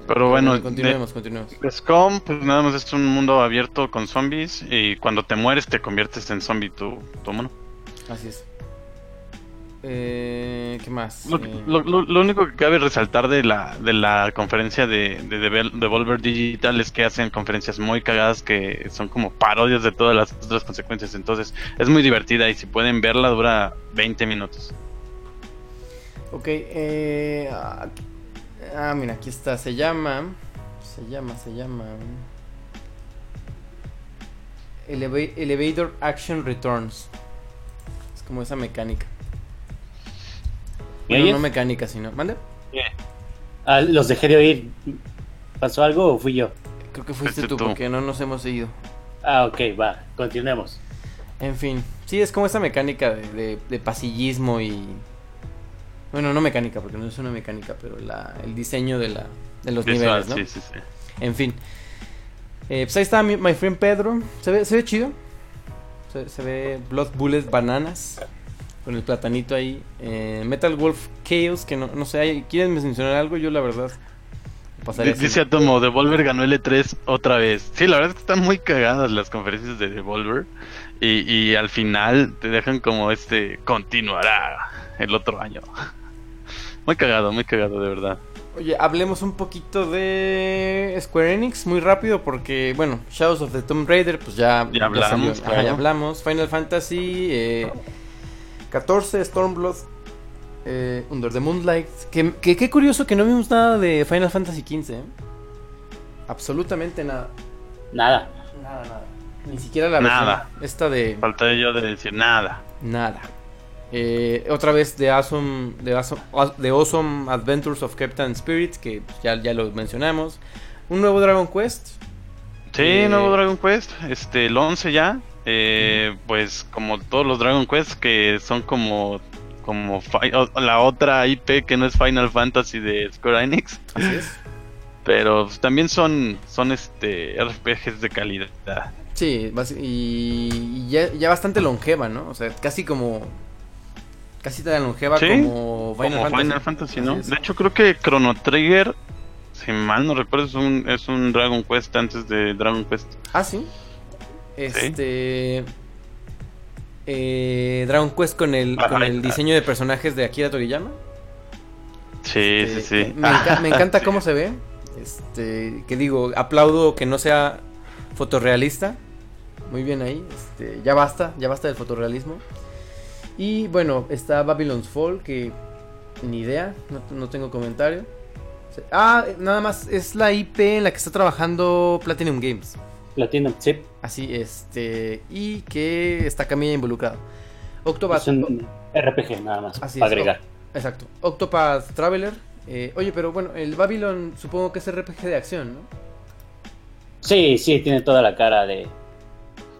Pero bueno, de, continuemos, continuemos. de Scum, pues nada más es un mundo abierto con zombies y cuando te mueres te conviertes en zombie tu, tu mono. Así es. Eh, ¿Qué más? Lo, Eh, lo- lo- lo único que cabe resaltar de la, de la conferencia de, de Devolver Digital es que hacen conferencias muy cagadas que son como parodias de todas las otras consecuencias. Entonces es muy divertida y si pueden verla dura 20 minutos. Ok, eh, ah, ah, mira, aquí está. Se llama. Se llama, se llama. Eleva- Elevator Action Returns. Es como esa mecánica. ¿Me Bueno, oyes? no mecánica, sino. ¿Mande? Ah, los dejé de oír. ¿Pasó algo o fui yo? Creo que fuiste tú, tú. porque no nos hemos ido. Ah, ok, va, continuemos. En fin, sí, es como esa mecánica de, de- de pasillismo y. Bueno, no mecánica, porque no es una mecánica, pero la, el diseño de, la, de los Visual, niveles, ¿no? sí, sí, sí. En fin. Eh, pues ahí está mi my friend Pedro. Se ve, se ve chido. Se, se ve Blood Bullet Bananas. Con el platanito ahí. Eh, Metal Wolf Chaos. Que no, no sé, ¿hay- ¿quieren mencionar algo? Yo la verdad. Pasaría D- Dice Atomo, Devolver ganó L3 otra vez. Sí, la verdad es que están muy cagadas las conferencias de Devolver. Y, y al final te dejan como este, continuará el otro año. Muy cagado, muy cagado, de verdad. Oye, hablemos un poquito de Square Enix muy rápido porque, bueno, Shadows of the Tomb Raider, pues ya, Ya hablamos, claro. ya hablamos. Final Fantasy eh, 14, Stormblood, eh, Under the Moonlight. Que, que- qué curioso que no vimos nada de Final Fantasy 15. ¿eh? Absolutamente nada. Nada. Nada, nada. Ni siquiera la Nada. versión esta de Falta yo de decir nada. nada. Eh, otra vez de Awesome, de Awesome, de Awesome Adventures of Captain Spirit, que pues, ya, ya lo mencionamos. Un nuevo Dragon Quest. Sí, Eh, nuevo Dragon Quest, este, el 11 ya. Eh, pues como todos los Dragon Quest que son como como la otra IP que no es Final Fantasy de Square Enix, Así es. pero también son son este RPGs de calidad. Sí, y, ya, ya bastante longeva, ¿no? O sea, casi como. Casi tan longeva Sí, como Final como Fantasy. Final Fantasy, ¿no? De hecho creo que Chrono Trigger, si mal no recuerdo, es un es un Dragon Quest antes de Dragon Quest. Ah, sí. Este. eh, Dragon Quest con el, con el diseño de personajes de Akira Toriyama. Sí, Este, sí, sí. Me, enca- me encanta Sí. cómo se ve. Este, que digo, aplaudo que no sea fotorrealista. Muy bien ahí. Este, ya basta, ya basta del fotorrealismo. Y bueno, está Babylon's Fall, que ni idea, no, no tengo comentario. Ah, nada más, es la IP en la que está trabajando Platinum Games. Platinum, sí. Así, este, y que está Camilla involucrado. Octopath, Es un RPG nada más, Así para es, agregar. exacto. Octopath Traveler. eh, oye, pero bueno, el Babylon supongo que es RPG de acción, ¿no? Sí, sí, tiene toda la cara de,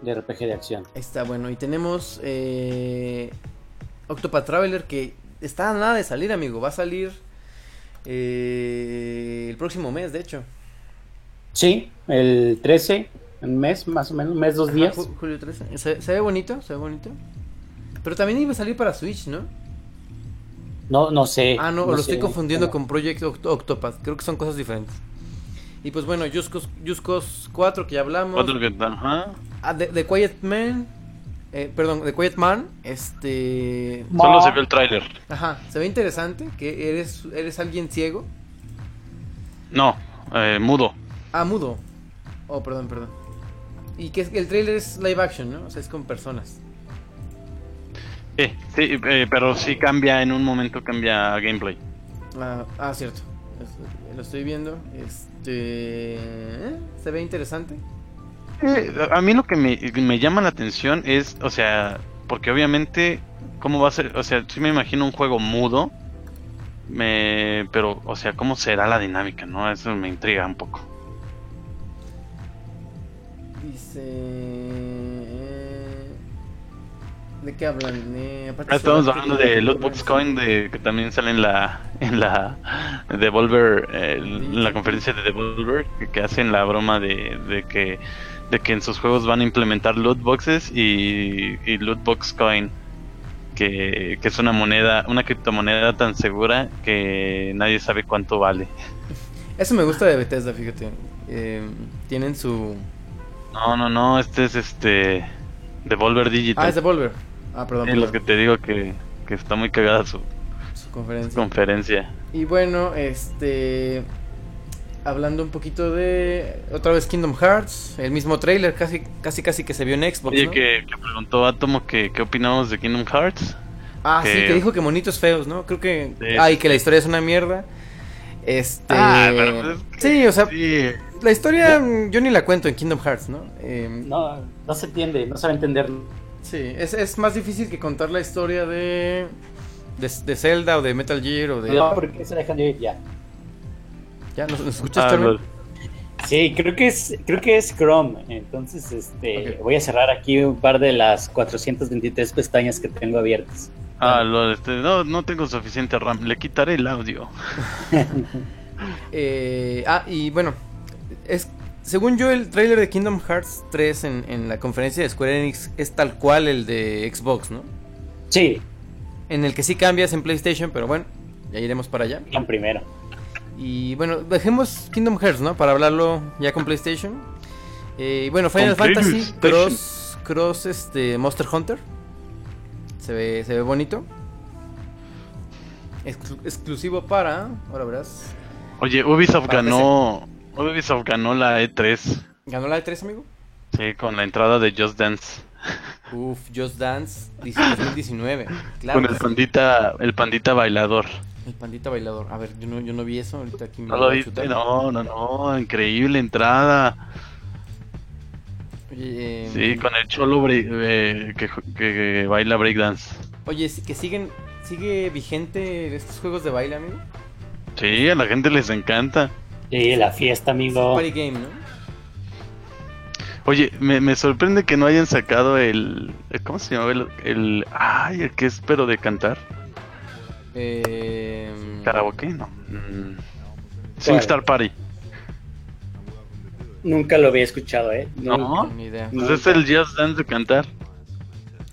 de RPG de acción. Ahí está, bueno, y tenemos eh, Octopath Traveler que está nada de salir, amigo. Va a salir eh, el próximo mes, de hecho. Sí, el 13, un mes más o menos, un mes, dos días. Ajá, julio 13. Se, se ve bonito, se ve bonito. Pero también iba a salir para Switch, ¿no? No, no sé. Ah, no, no lo sé estoy confundiendo cómo. con Project Oct- Octopath. Creo que son cosas diferentes. Y pues bueno, Just Cause, Just Cause 4 que ya hablamos. Otro que ajá. Ah, de, de Quiet Man. eh, perdón, de Quiet Man. Este. Solo se vio el tráiler. Ajá, se ve interesante. Que eres, eres alguien ciego. No, eh, mudo. Ah, mudo. Oh, perdón, perdón. Y que es- el trailer es live action, ¿no? O sea, es con personas. Sí, sí, eh, pero sí cambia en un momento cambia gameplay. Ah, ah, cierto. Es- Lo estoy viendo. Este. eh, Se ve interesante. Eh, a mí lo que me, me llama la atención es, o sea, porque obviamente, ¿cómo va a ser? O sea, sí me imagino un juego mudo, me, pero, o sea, ¿cómo será la dinámica, no? Eso me intriga un poco. Dice. eh, ¿De qué hablan? Eh, Ah, Estamos hablando de Lootbox Coin, de, que también sale en la, en la Devolver, eh, en la conferencia de Devolver, que, que hacen la broma de, de que de que en sus juegos van a implementar loot boxes y, y Lootbox Coin. que, que es una moneda, una criptomoneda tan segura que nadie sabe cuánto vale. Eso me gusta de Bethesda, fíjate. Eh, tienen su... No, no, no, este es este Devolver Digital. Ah, es Devolver. Ah, perdón. Es lo perdón. que te digo que, que está muy cagada su Su conferencia. conferencia. Y bueno, este... Hablando un poquito de... Otra vez Kingdom Hearts. El mismo trailer, casi casi casi que se vio en Xbox, Oye, ¿no? que, que preguntó Atomo que qué opinamos de Kingdom Hearts. Ah, sí, que- dijo que monitos feos, ¿no? Creo que... Sí, y sí. que la historia es una mierda. Este... Ah, pero pues es que- Sí, o sea, Sí, la historia mm, yo ni la cuento en Kingdom Hearts, ¿no? Eh, No, no se entiende, no sabe entender. Sí, es, es más difícil que contar la historia de, de, de Zelda o de Metal Gear o de... No, porque se dejan de ir ya. ¿Ya? ¿Nos, nos escuchas, Ah. Sí, creo que es, creo que es Chrome. Entonces, este, voy a cerrar aquí un par de las 423 pestañas que tengo abiertas. Ah, lol, este, no, no tengo suficiente RAM. Le quitaré el audio. Eh, ah, y bueno, es, según yo el trailer de Kingdom Hearts 3 en, en la conferencia de Square Enix es tal cual el de Xbox, ¿no? Sí, En el que sí cambias en PlayStation, pero bueno, ya iremos para allá. en primero. Y bueno, dejemos Kingdom Hearts, ¿no? Para hablarlo ya con PlayStation. Eh, y bueno, Final Con Fantasy. Cross, Cross este, Monster Hunter. Se ve, se ve bonito. Exclu- exclusivo para. Ahora verás. Oye, Ubisoft Para ganó. Ubisoft ganó la E3. ¿Ganó la de 3, amigo? Sí, con la entrada de Just Dance. Uf, Just Dance 2019. Claro. Con el pandita, el pandita bailador. El pandita bailador. A ver, yo no, yo no vi eso. Ahorita aquí me ¿No lo viste? No, no, no. Increíble entrada. Oye, eh, Sí, con el cholo break- eh, que, que baila breakdance. oye, que siguen. ¿Sigue vigente estos juegos de baile, amigo? Sí, a la gente les encanta. Sí, la fiesta, amigo. Party Game, ¿no? Oye, me, me sorprende que no hayan sacado el. ¿Cómo se llama? El, el. Ay, el que es pero de cantar. Eh, ¿Karaoke? No. Mm. SingStar Party. Nunca lo había escuchado, ¿eh? No. Nunca. Ni idea. Pues es el Just Dance de cantar.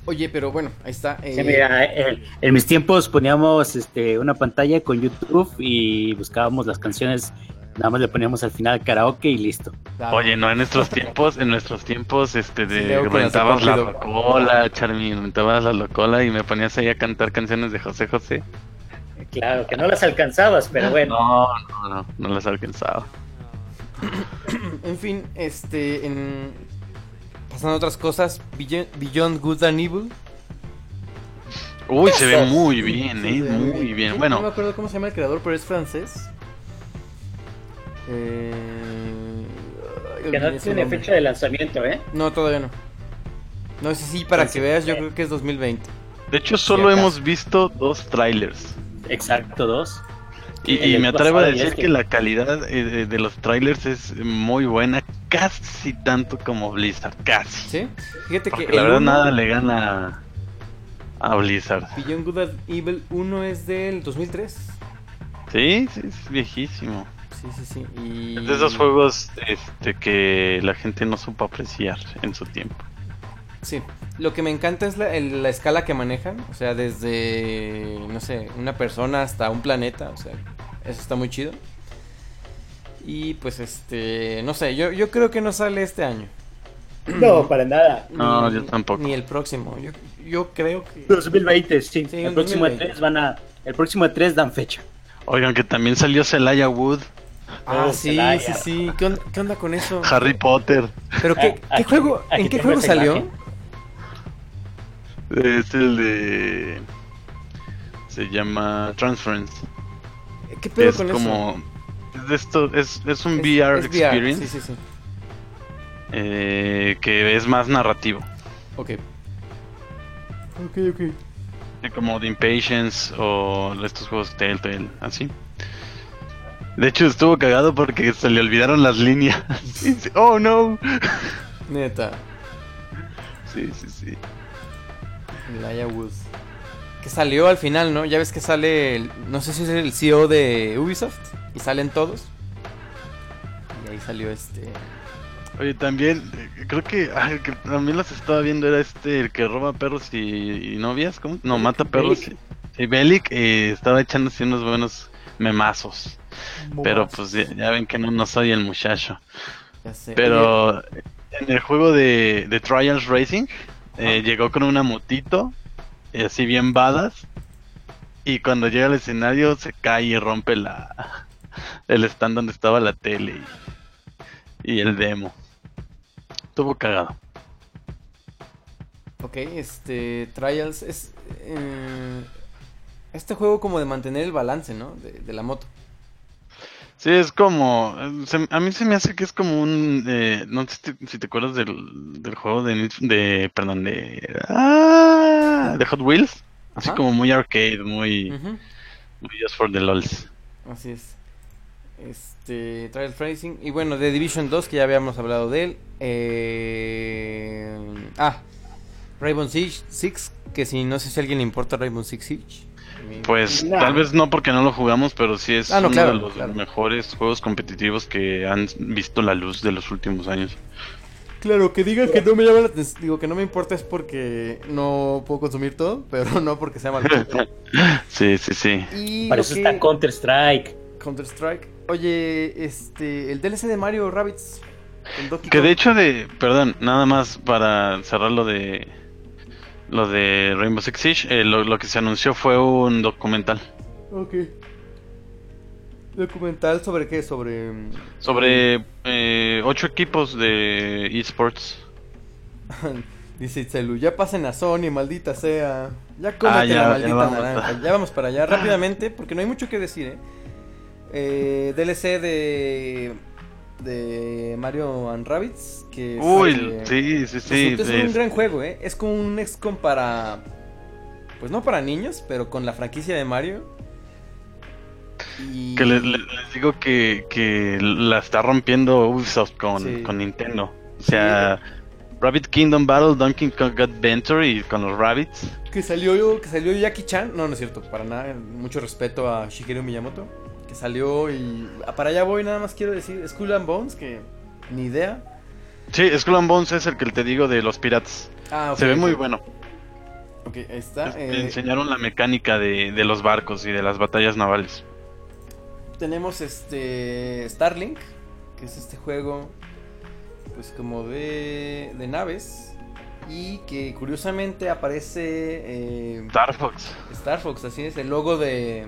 Oye, pero bueno, ahí está. eh, Sí, mira, eh, en mis tiempos poníamos este, una pantalla con YouTube y buscábamos las canciones, nada más le poníamos al final karaoke y listo. claro. Oye, no, en nuestros tiempos, en nuestros tiempos, este, Sí, de con rentabas la locola, Charmy, rentabas la locola y me ponías ahí a cantar canciones de José José. Claro, que no las alcanzabas, pero bueno. No, no, no, no las alcanzaba. En fin, este. En... Pasando a otras cosas, Beyond, Beyond Good and Evil. Uy, se ve muy bien, Sí, eh, muy bien. No me Bueno, acuerdo cómo se llama el creador, pero es francés. Eh... Que no tiene nombre. fecha de lanzamiento, ¿eh? No, todavía no. No sé si para que veas, yo eh. creo que es 2020. de hecho solo hemos visto dos trailers. Exacto, dos. Y, Sí, me atrevo a decir es que... que- la calidad eh, de, de los trailers es muy buena, casi tanto como Blizzard, casi. ¿Sí? Fíjate que la verdad uno, nada le gana a Blizzard. Beyond Good and Evil 1 es del 2003. Sí, sí, es viejísimo. Sí, sí, sí. Y... Es de esos juegos este, que la gente no supo apreciar en su tiempo. Sí, lo que me encanta es la, el- la escala que manejan, o sea, desde, no sé, una persona hasta un planeta, o sea, eso está muy chido. Y pues este, no sé, yo, yo creo que no sale este año. No, para nada. No, Ni- yo tampoco. Ni el próximo, yo, yo creo que... 2020, sí. Sí, el próximo 2020. E3 van a. El próximo E3 dan fecha. Oigan, que también salió Celaya Wood, Ah, Oh, sí, sí, sí, ¿Qué, on- qué onda con eso? Harry Potter. Pero qué, ¿qué aquí- juego, aquí ¿en qué juego salió? imagen. Es el de. Se llama Transference. ¿Qué pedo Es con como. Es, de esto, es, es un eso? VR Es experience Sí, sí, sí. eh, que es más narrativo. Ok. Ok, ok. Como The Impatience o estos juegos Telltale, así. De hecho, estuvo cagado porque se le olvidaron las líneas. Y oh no. Neta. Sí, sí, sí. Laia Wood. Que salió al final, ¿no? Ya ves que sale, el- no sé si es el CEO de Ubisoft y salen todos. Y ahí salió este Oye, también, eh, creo que, el que también los estaba viendo era este, el que roba perros y, y novias, ¿cómo? No, mata perros. Bellic. Sí, Bellic, eh, estaba echándose unos buenos memazos. Pero pues ya, ya ven que no, no soy el muchacho. Ya sé. Pero en el juego de, de Trials Racing, eh, llegó con una motito, y así bien badas. Y cuando llega al escenario se cae y rompe la el stand donde estaba la tele y, y el demo. Estuvo cagado. Ok, este. Trials es. eh, este juego como de mantener el balance, ¿no? De, de la moto. Sí, es como. se- a mí se me hace que es como un. eh, no sé si te, si te acuerdas del, del juego de, de. Perdón, de. ah, de Hot Wheels. Así Ajá. como muy arcade, muy. Muy just for the lols. Así es. Este. Trials Racing. Y bueno, de Division 2, que ya habíamos hablado de él. Eh, ah, Rainbow Six, Six, que si no sé si a alguien le importa Rainbow Six Siege. Pues tal vez no porque no lo jugamos, pero sí es Ah, no, uno claro, de los claro. mejores juegos competitivos que han visto la luz de los últimos años. Claro, que digan que no me llama la atención, digo que no me importa es porque no puedo consumir todo, pero no porque sea malo. sí, sí, sí. Y Para eso que- está Counter Strike. Counter Strike. Oye, este, el DLC de Mario Rabbits. Que de hecho de, perdón, nada más para cerrar lo de lo de Rainbow Six Siege, eh, lo, lo que se anunció fue un documental Ok. Documental sobre qué? Sobre. mm, sobre eh, ocho equipos de esports. Dice Itzelu, ya pasen a Sony, maldita sea. Ya cómete Ah, ya, la ya maldita vamos. naranja. Ya vamos para allá rápidamente, porque no hay mucho que decir, ¿eh? Eh, DLC de. De Mario and Rabbits. Que Uy, este, sí, sí, sí. ser un es- gran juego, ¿eh? Es como un XCOM para. Pues no para niños, pero con la franquicia de Mario. Y... Que le- le- les digo que, que la está rompiendo Ubisoft con, Sí. con Nintendo. O sea, Rabbit Kingdom Battle, Donkey Kong Adventure y con los Rabbits. Que salió, que salió Jackie Chan. No, no es cierto, para nada. Mucho respeto a Shigeru Miyamoto. Que salió y. ah, Para allá voy, nada más quiero decir. Skull and Bones, que ni idea. Sí, Skull and Bones es el que te digo de los piratas. Ah, ok, Se ve muy bueno. Ok, ahí está. Es- eh, enseñaron la mecánica de, de los barcos y de las batallas navales. tenemos este. Starlink, que es este juego. Pues como de. de naves. Y que curiosamente aparece. eh, Star Fox. Star Fox, así es, el logo de.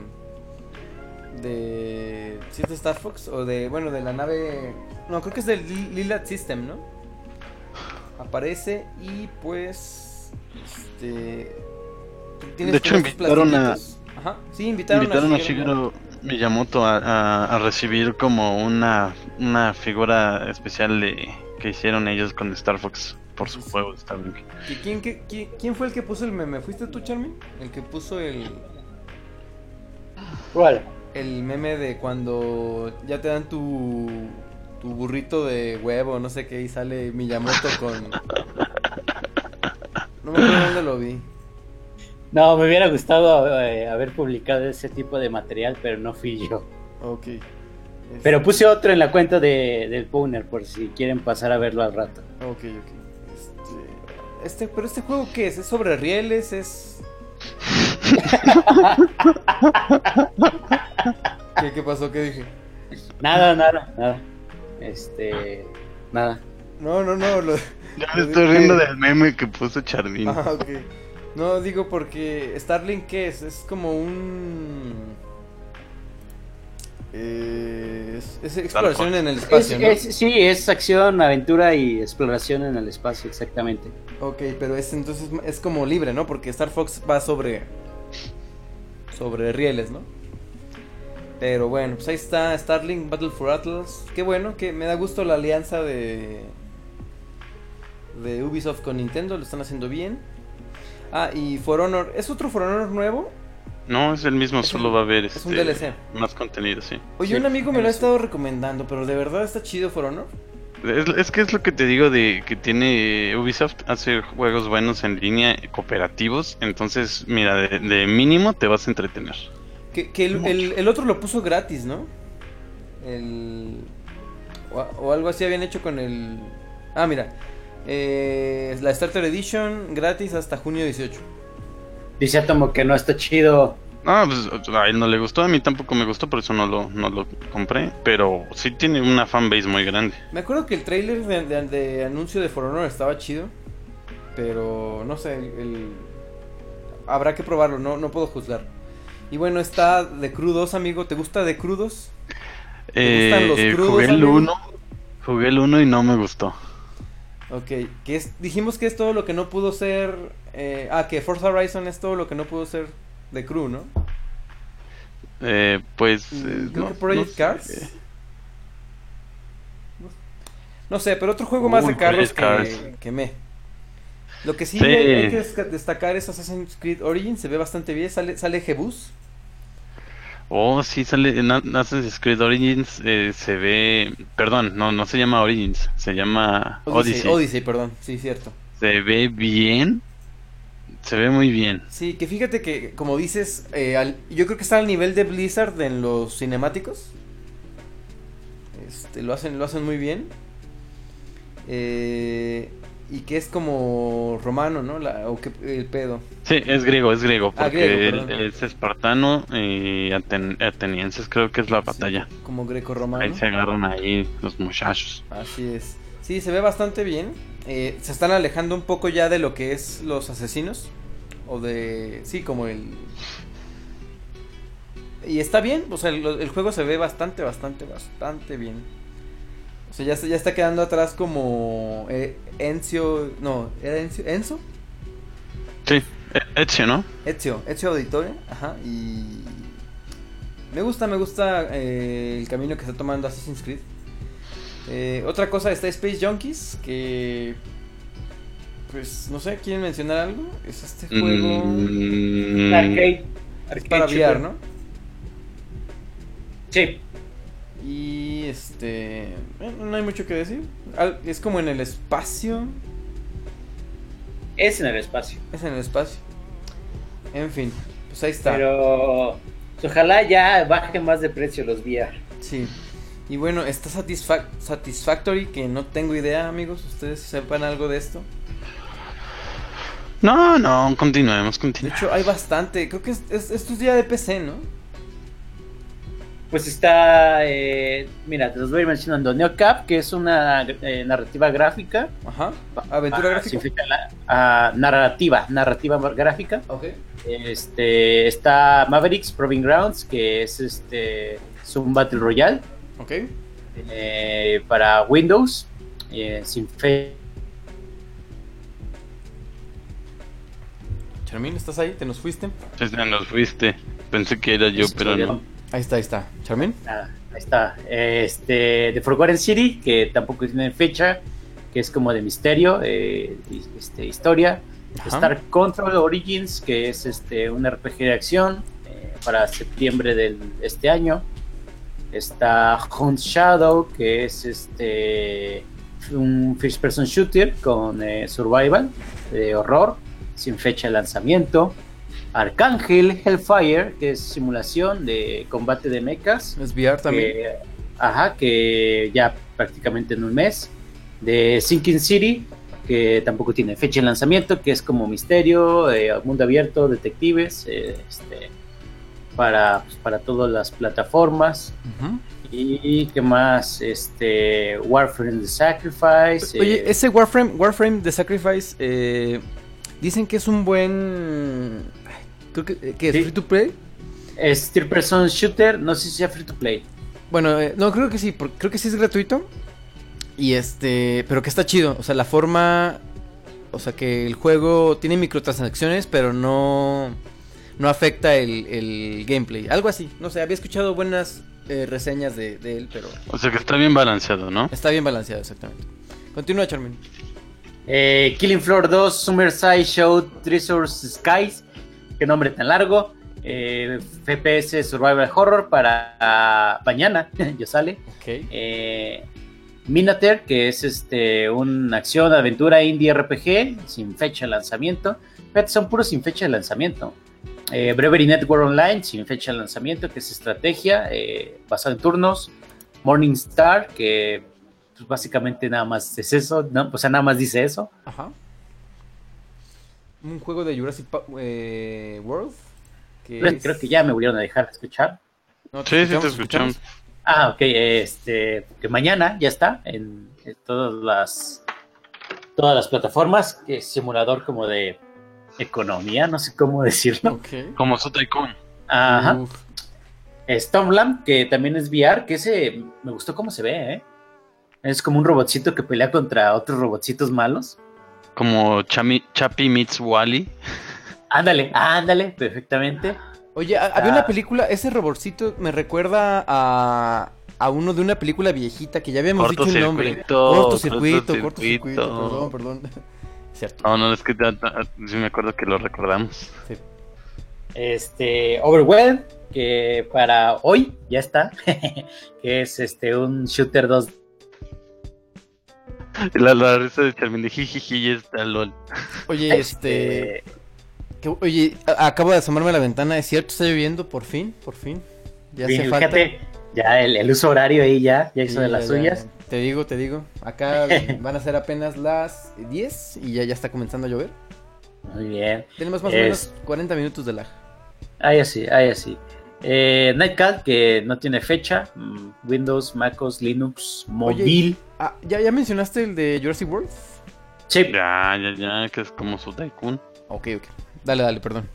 De. ¿Sí es de Star Fox? O de. Bueno, de la nave. No, creo que es del Li- Lilat System, ¿no? Aparece y pues. Este. tienes De hecho, invitaron a-. Ajá, sí, invitaron, Invitaron a Shigeru Miyamoto a, a- a recibir como una, una figura especial de, que hicieron ellos con Star Fox por su juego de Starlink. ¿Y quién, qué- quién, quién fue el que puso el meme? ¿Fuiste tú, Charmin? El que puso el. ¿Cuál? El meme de cuando ya te dan tu, tu burrito de huevo, no sé qué, y sale Miyamoto con... No me acuerdo dónde lo vi. No, me hubiera gustado eh, haber publicado ese tipo de material, pero no fui yo. Ok. Pero puse otro en la cuenta de, del Powner por si quieren pasar a verlo al rato. Ok, ok. Este, este, pero este juego qué es? ¿Es sobre rieles? ¿Es...? ¿Qué, ¿Qué pasó? ¿Qué dije? Nada, nada, nada. Este, nada. No, no, no. Lo... Ya lo me estoy dije- riendo del meme que puso Charmin. Ah, ok. No, digo porque Starlink, ¿qué es? Es como un... eh, es, es exploración en el Es, espacio, ¿no? es- sí, es acción, aventura y exploración en el espacio, exactamente. Ok, pero es entonces es como libre, ¿no? Porque Star Fox va sobre... Sobre rieles, ¿no? Pero bueno, pues ahí está Starlink Battle for Atlas. Qué bueno, que me da gusto la alianza de... De Ubisoft con Nintendo, lo están haciendo bien. Ah, y For Honor, ¿es otro For Honor nuevo? No, es el mismo, Es solo un- va a haber es este, un DLC. más contenido, sí. Oye, Sí, un amigo me lo ha estado recomendando, pero de verdad está chido For Honor. Es, es que es lo que te digo de que tiene Ubisoft, hace juegos buenos en línea, cooperativos, entonces mira, de, de mínimo te vas a entretener. Que, que el, el- el otro lo puso gratis, ¿no? El... O, o algo así habían hecho con el... Ah, mira. Eh, la Starter Edition gratis hasta junio 18. Dice Atomo que no está chido. Ah, pues a él no le gustó, a mí tampoco me gustó, por eso no lo, no lo compré. Pero sí tiene una fanbase muy grande. Me acuerdo que el trailer de, de- de anuncio de For Honor estaba chido. Pero no sé, el, habrá que probarlo, no, no puedo juzgar. Y bueno, está de crudos, amigo. ¿Te gusta de crudos? ¿Te gustan los Eh, crudos, jugué el amigo? 1, jugué el 1 y no me gustó. Ok, que es, dijimos que es todo lo que no pudo ser. eh, ah, que Forza Horizon es todo lo que no pudo ser de crew, ¿no? Eh, pues... Y eh, creo no- que Project no sé. Cars. No sé, pero otro juego más de carros que, que me. Lo que sí, Sí. hay, que destacar es Assassin's Creed Origins, se ve bastante bien, sale, sale Jebus. Oh, sí, sale en Assassin's Creed Origins, eh, se ve... Perdón, no, no se llama Origins, se llama Odyssey, Odyssey. Odyssey, perdón, sí, cierto. Se ve bien, se ve muy bien. Sí, que fíjate que, como dices, eh, al- yo creo que está al nivel de Blizzard en los cinemáticos. Este, lo hacen, lo hacen muy bien. Eh, y que es como romano, ¿no? La, o que, el pedo. Sí, es griego, es griego, Ah, porque griego, él es espartano y aten- atenienses creo que es la batalla. Como greco-romano. Ahí se agarran ahí los muchachos. Así es. Sí, se ve bastante bien. Eh, se están alejando un poco ya de lo que es los asesinos. O de... Sí, como el... Y está bien, o sea, el, el juego se ve bastante, bastante, bastante bien. O sea, ya, ya está quedando atrás como eh, Enzo... No, ¿era Enzo? ¿Enzo? Sí, E- Ezio, ¿no? Ezio, Ezio Auditore, ajá, y... Me gusta, me gusta eh, el camino que está tomando Assassin's Creed. Eh, otra cosa está Space Junkies, que... Pues, no sé, ¿quieren mencionar algo? Es este juego... Mm, Arcade. Es para VR. ¿no? Sí. Y este... eh, no hay mucho que decir. Al- Es como en el espacio. Es en el espacio. Es en el espacio. En fin, pues ahí está. Pero ojalá ya bajen más de precio los VR. Sí. Y bueno, está Satisfac- Satisfactory, que no tengo idea, amigos. Ustedes sepan algo de esto. No, no, continuemos, De continuemos. hecho, hay bastante. Creo que es- es- esto es ya de PC, ¿no? Pues está, eh, mira, te los voy a ir mencionando. NeoCap, que es una eh, narrativa gráfica. Ajá. Aventura Ah, gráfica. significa la- ah, narrativa, narrativa gráfica. Ok. Este, está Mavericks Proving Grounds, que es este es un Battle Royale Ok. eh, para Windows, eh, sin fe. Charmin, ¿estás ahí? ¿Te nos fuiste? Sí, ya nos fuiste. Pensé que era yo, pero no. Ahí está, ahí está. Charmin. Ah, ahí está. Este, The Forgotten City, que tampoco tiene fecha, que es como de misterio, eh, este, historia. Ajá. Star Control Origins, que es este un RPG de acción eh, para septiembre de este año. Está Hunt Shadow, que es este un first person shooter con eh, survival de horror, sin fecha de lanzamiento. Arcángel Hellfire, que es simulación de combate de mechas. Es VR también. que- ajá, que ya prácticamente en un mes. De Sinking City, que tampoco tiene fecha de lanzamiento, que es como misterio, eh, mundo abierto, detectives, eh, este, para, pues, para todas las plataformas. Y qué más, este, Warframe the Sacrifice. eh, Oye, ese Warframe, Warframe de Sacrifice, eh, dicen que es un buen... Creo que, que es Sí. free to play. es third person shooter, no sé si sea free to play. Bueno, eh, no, creo que sí, por- creo que sí es gratuito. Y este, pero que está chido, o sea, la forma, o sea, que el juego tiene microtransacciones, pero no, no afecta el, el gameplay. Algo así, no sé, había escuchado buenas eh, reseñas de, de él, pero O sea que está bien balanceado, ¿no? está bien balanceado, exactamente. Continúa, Charmin. Eh, Killing Floor 2, Summer Side Show, Treasures Skies, qué nombre tan largo. Eh, FPS Survival Horror para ah, mañana, ya sale. Ok. Eh, Minater, que es este una acción, aventura indie RPG, sin fecha de lanzamiento. Fíjate, son puros sin fecha de lanzamiento. Eh, Brewery Network Online, sin fecha de lanzamiento, que es estrategia, eh, basado en turnos. Morning Star, que pues básicamente nada más es eso, ¿no? O sea, nada más dice eso. Ajá. Un juego de Jurassic Pa- eh, World. Que Creo, es- creo que ya me volvieron a dejar de escuchar. No, Sí, sí, te escuchamos. Ah, ok, este, que mañana ya está en, en todas las todas las plataformas, que es simulador como de economía, no sé cómo decirlo. Como su Tycoon. Ajá. Uf. Stormland, que también es VR, que ese me gustó cómo se ve, ¿eh? Es como un robotcito que pelea contra otros robotcitos malos. Como Chami, Chappie meets Wally. Ándale, ándale, perfectamente. Oye, ha- había Ah. una película, ese robotcito me recuerda a, a uno de una película viejita que ya habíamos dicho el nombre. Cortocircuito, cortocircuito, cortocircuito. perdón, perdón. Cierto. No, no, es que ya- ya- sí me acuerdo que lo recordamos. Sí. Este, Overwhelmed, que para hoy ya está, que es este un shooter 2 La, la risa de Charmin de jijiji y está lol. Oye, este... que- oye, a- acabo de asomarme a la ventana, ¿es cierto? ¿Está lloviendo? Por fin, por fin. Ya hace Fíjate, falta. ya el, el uso horario ahí ya, ya hizo Sí, de las ya, ya. Te digo, te digo. Acá van a ser apenas las 10 y ya, ya está comenzando a llover. Muy bien. Tenemos más o menos 40 minutos de lag. Ahí así, ahí así. Eh, Nightcat, que no tiene fecha. mm, Windows, MacOS, Linux, móvil. Ah, ¿ya, ¿ya mencionaste el de Jurassic World? Sí. Ya, ya, ya, que es como su Tycoon. Ok, ok. Dale, dale, perdón.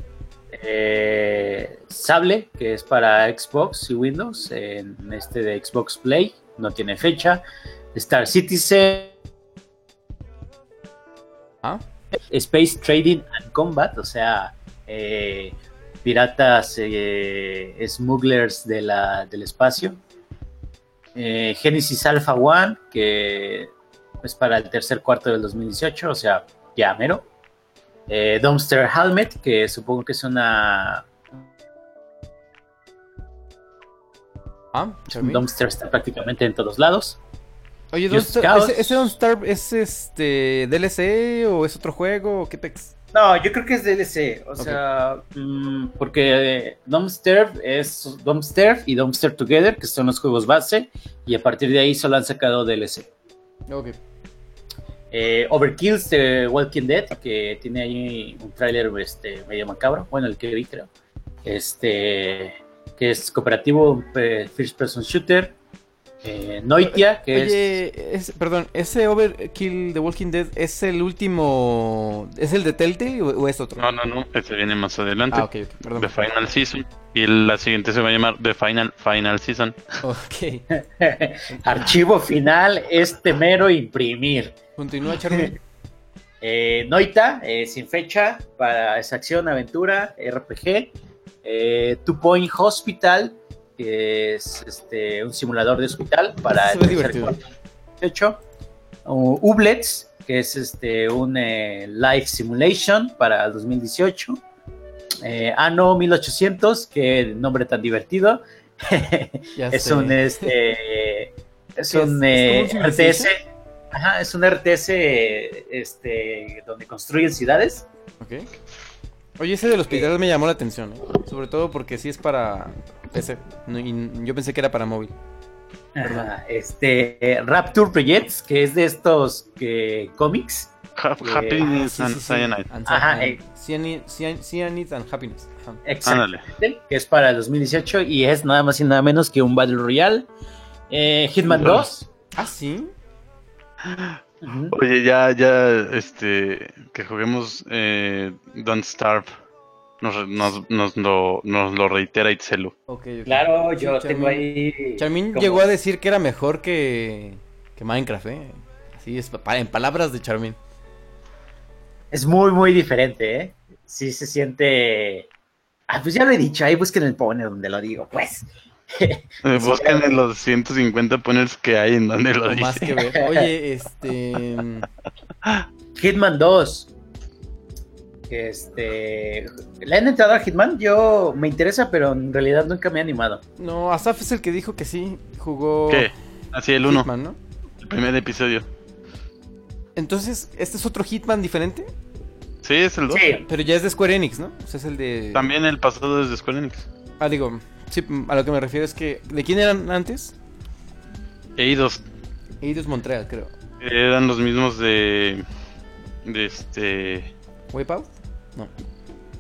Eh, Sable, que es para Xbox y Windows, en este de Xbox Play, no tiene fecha. Star Citizen, Ah, Space Trading and Combat, o sea, eh, piratas, eh, smugglers de la, del espacio. Eh, Genesis Alpha One, que es para el tercer cuarto del 2018, o sea, ya mero. Eh, Dumpster Helmet, que supongo que es una. Ah, dumpster está prácticamente en todos lados. Oye, Just Cause. ¿ese, ese Starve es este DLC o es otro juego o qué pex? No, yo creo que es DLC, o sea, mm, porque eh, Dumpster es Dumpster y Dumpster Together, que son los juegos base, y a partir de ahí solo han sacado DLC. Ok. Eh, Overkills de Walking Dead, que tiene ahí un tráiler este, medio macabro, bueno, el que vi creo, este, que es cooperativo, eh, first person shooter. Eh, Noitia, que es... Oye, es- perdón, ¿ese Overkill de Walking Dead es el último. ¿Es el de Telltale o, o es otro? No, no, no, ese viene más adelante. Ah, ok, ok, perdón. The Final Season. Y la siguiente se va a llamar The Final Final Season. Ok. Archivo final, este mero imprimir. Continúa, Charmin. Eh, Noita, eh, sin fecha, para esa acción, aventura, RPG. Eh, Two Point Hospital, que es este, un simulador de hospital para el tercer divertido. cuarto. hecho. Uh, Ublets, que es este, un eh, live simulation para el 2018. Eh, Anno 1800, que nombre tan divertido. Es sé. un este es ¿Es- un es eh, como un RTS Civilization? ajá, es un RTS este donde construyen ciudades Ok. Oye, ese de los piratas me llamó la atención, ¿eh? Sobre todo porque sí es para PC. y yo pensé que era para móvil. Ajá, este eh, Rapture Projects que es de estos que cómics Ha- Eh, Happiness Sí, and sí. Cyanide. And Ajá, Cyanide. eh. Cyanide- Cyan- Cyanide and Happiness. Exactamente que es para el 2018 y es nada más y nada menos que un Battle Royale Eh, Hitman Híjole. 2 Ah, sí. Oye, ya, ya, este, que juguemos eh, Don't Starve. Nos, nos, nos lo, nos lo reitera Itzelu. Ok, ok. claro Sí, yo tengo Charmin- ahí Charmin como- llegó a decir que era mejor que, que Minecraft, ¿eh? Así es, en palabras de Charmin. Es muy, muy diferente, ¿eh? Sí se siente... Ah, pues ya lo he dicho, ahí busquen el pone donde lo digo, pues. Eh, busquen en los 150 poners que hay en donde lo más dice. que ver. Oye, este... Hitman 2. Que este... ¿Le han entrado a Hitman? Yo me interesa, pero en realidad nunca me he animado. No, Asaf es el que dijo que sí jugó... ¿Qué? Así el 1, Hitman, ¿no? el primer episodio. Entonces, ¿este es otro Hitman diferente? Sí, es el 2. Sí, Pero ya es de Square Enix, ¿no? O sea, es el de... También el pasado es de Square Enix. Ah, digo, sí, a lo que me refiero es que... ¿De quién eran antes? Eidos. Eidos Montreal, creo. Eran los mismos de. De este. ¿Wipeout? No.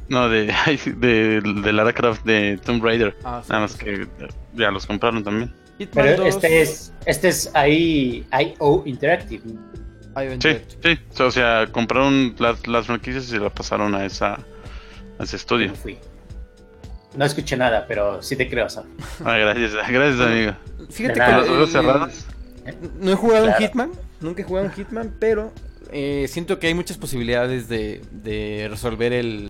No, de, de, de Lara Croft de Tomb Raider. Ah, sí, Nada más sí. que ya los compraron también. Hitman Pero 2, este es, este es ahí, IO Interactive. Sí, Interactive. sí. O sea, compraron las, las franquicias y la pasaron a esa a ese estudio. No fui. No escuché nada, pero sí te creo, Sam. Ah, gracias, gracias, amigo. Fíjate que los ojos cerrados. no he jugado Claro. un Hitman, nunca he jugado un Hitman, pero eh, siento que hay muchas posibilidades de, de resolver el,